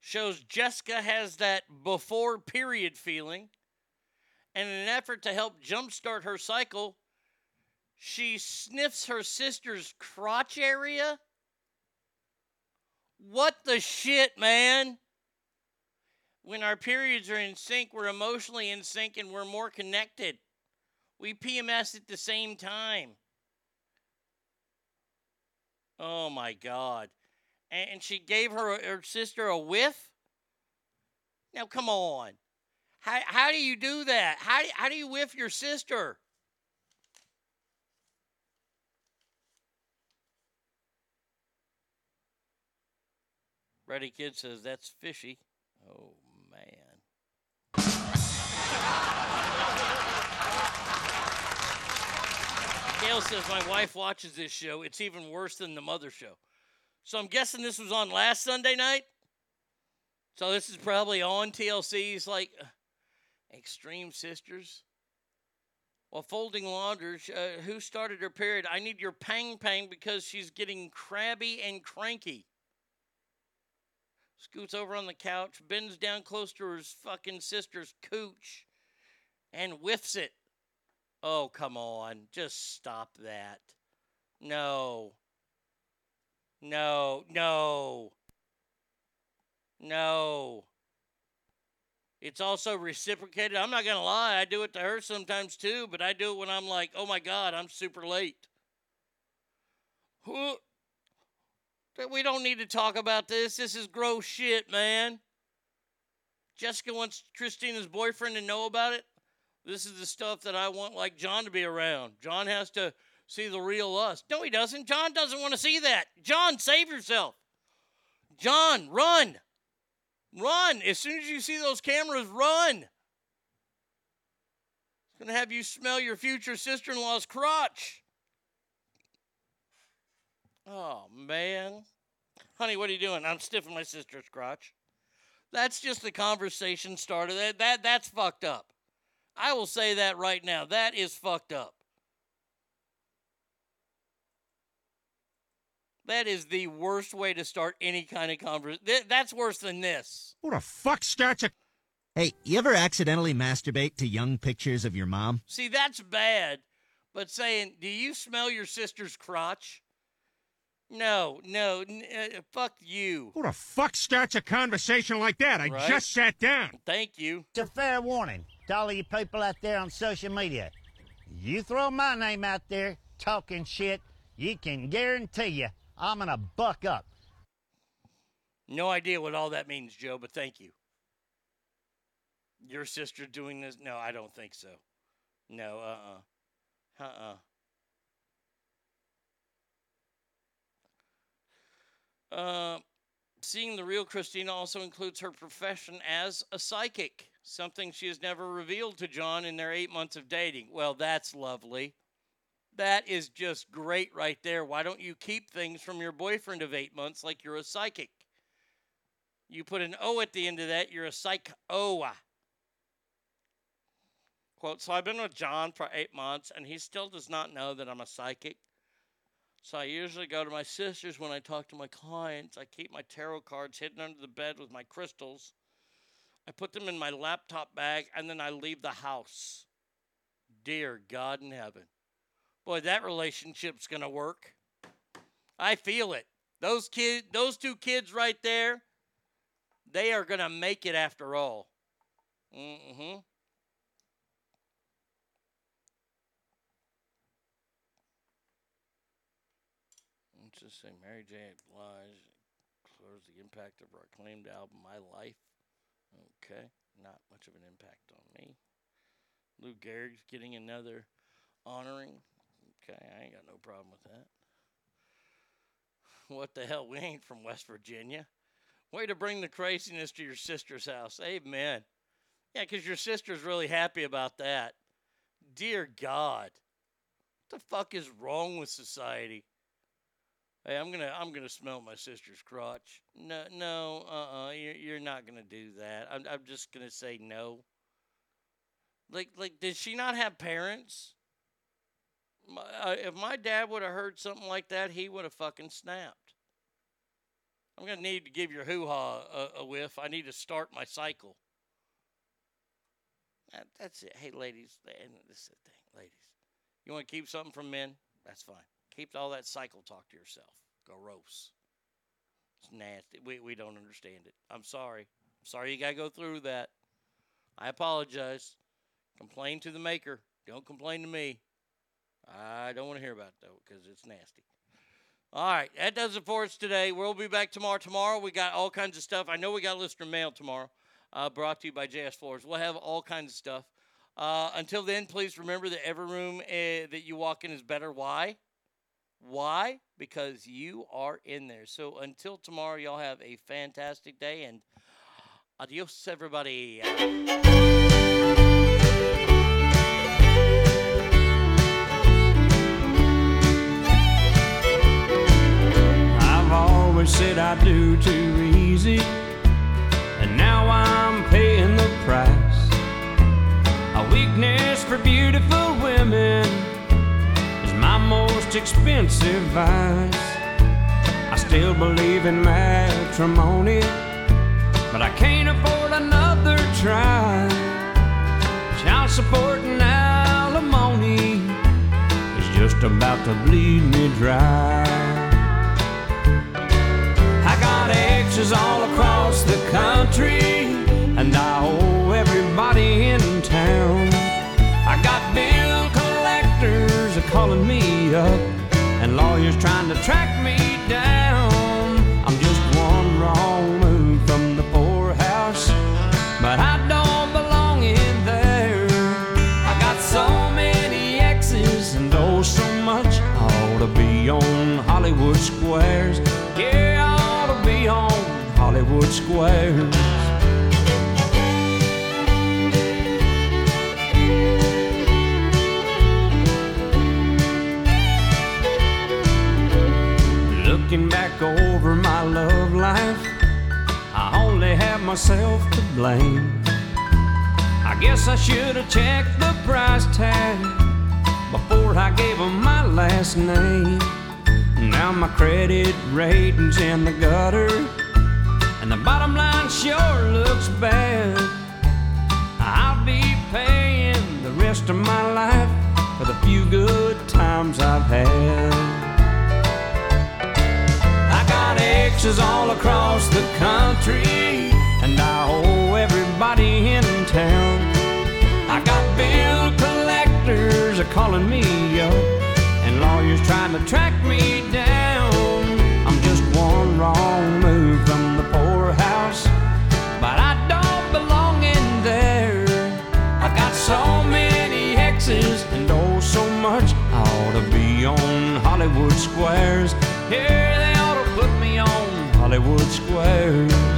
shows Jessica has that before period feeling. And in an effort to help jumpstart her cycle, she sniffs her sister's crotch area. What the shit, man? When our periods are in sync, we're emotionally in sync and we're more connected. We PMS at the same time. Oh my God. And she gave her, her sister a whiff? Now, come on. How, how do you do that? How, how do you whiff your sister? Ready Kid says that's fishy. Gail says my wife watches this show. It's even worse than the mother show. So I'm guessing this was on last Sunday night. So this is probably on TLC's like uh, Extreme Sisters. While folding laundry, uh, who started her period? I need your pang pang because she's getting crabby and cranky. Scoots over on the couch, bends down close to her fucking sister's cooch, and whiffs it. Oh, come on. Just stop that. No. No, no. No. It's also reciprocated. I'm not going to lie. I do it to her sometimes too, but I do it when I'm like, oh my God, I'm super late. Who? We don't need to talk about this. This is gross shit, man. Jessica wants Christina's boyfriend to know about it. This is the stuff that I want, like John, to be around. John has to see the real us. No, he doesn't. John doesn't want to see that. John, save yourself. John, run. Run. As soon as you see those cameras, run. It's going to have you smell your future sister in law's crotch. Oh, man. Honey, what are you doing? I'm stiffing my sister's crotch. That's just the conversation starter. That, that that's fucked up. I will say that right now. That is fucked up. That is the worst way to start any kind of conversation. That's worse than this. What the fuck starts a. Hey, you ever accidentally masturbate to young pictures of your mom? See, that's bad. But saying, "Do you smell your sister's crotch?" No, no, n- uh, fuck you. Who the fuck starts a conversation like that? I Right. just sat down. Thank you. It's a fair warning. To all of you people out there on social media. You throw my name out there talking shit, you can guarantee you I'm gonna buck up. No idea what all that means, Joe, but thank you. Your sister doing this? No, I don't think so. No, uh uh-uh. uh. Uh uh. Seeing the real Christina also includes her profession as a psychic, something she has never revealed to John in their eight months of dating. Well, that's lovely. That is just great right there. Why don't you keep things from your boyfriend of eight months like you're a psychic? You put an O at the end of that, you're a psych O. Quote, so I've been with John for eight months and he still does not know that I'm a psychic. So I usually go to my sister's when I talk to my clients. I keep my tarot cards hidden under the bed with my crystals. I put them in my laptop bag and then I leave the house. Dear God in heaven. Boy, that relationship's going to work. I feel it. Those kid those two kids right there, they are going to make it after all. Mhm. Let's just say Mary J. Blige explores the impact of her acclaimed album My Life. Okay, not much of an impact on me. Lou Gehrig's getting another honoring. Okay, I ain't got no problem with that. What the hell? We ain't from West Virginia. Way to bring the craziness to your sister's house. Amen. Yeah, because your sister's really happy about that. Dear God. What the fuck is wrong with society? Hey, I'm gonna I'm gonna smell my sister's crotch. No, no, uh, uh you're you're not gonna do that. I'm I'm just gonna say no. Like like, did she not have parents? My, uh, if my dad would have heard something like that, he would have fucking snapped. I'm gonna need to give your hoo ha a, a whiff. I need to start my cycle. That, that's it. Hey, ladies, and this is the thing, ladies. You want to keep something from men? That's fine. Keep all that cycle talk to yourself. Gross. It's nasty. We, we don't understand it. I'm sorry. I'm sorry you got to go through that. I apologize. Complain to the maker. Don't complain to me. I don't want to hear about it, though, because it's nasty. All right, that does it for us today. We'll be back tomorrow. Tomorrow, we got all kinds of stuff. I know we got listener mail tomorrow, uh, brought to you by JS Floors. We'll have all kinds of stuff. Uh, until then, please remember that every room uh, that you walk in is better. Why? Why? Because you are in there. So until tomorrow, y'all have a fantastic day and adios, everybody. I've always said I do too easy, and now I'm paying the price. A weakness for beautiful women most expensive vice. I still believe in matrimony, but I can't afford another try. Child support and alimony is just about to bleed me dry. I got exes all across the country, and I owe everybody in town. I got bill collectors calling me up, and lawyers trying to track me down. I'm just one wrong move from the poorhouse, but I don't belong in there. I got so many exes and oh so much. I ought to be on Hollywood squares. Yeah, I ought to be on Hollywood squares. Myself to blame. I guess I should have checked the price tag before I gave them my last name. Now my credit rating's in the gutter, and the bottom line sure looks bad. I'll be paying the rest of my life for the few good times I've had. I got exes all across the country, and I owe everybody in town. I got bill collectors are calling me up, and lawyers trying to track me down. I'm just one wrong move from the poorhouse, but I don't belong in there. I've got so many exes and oh so much. I ought to be on Hollywood squares. Here they ought to put me on Hollywood squares.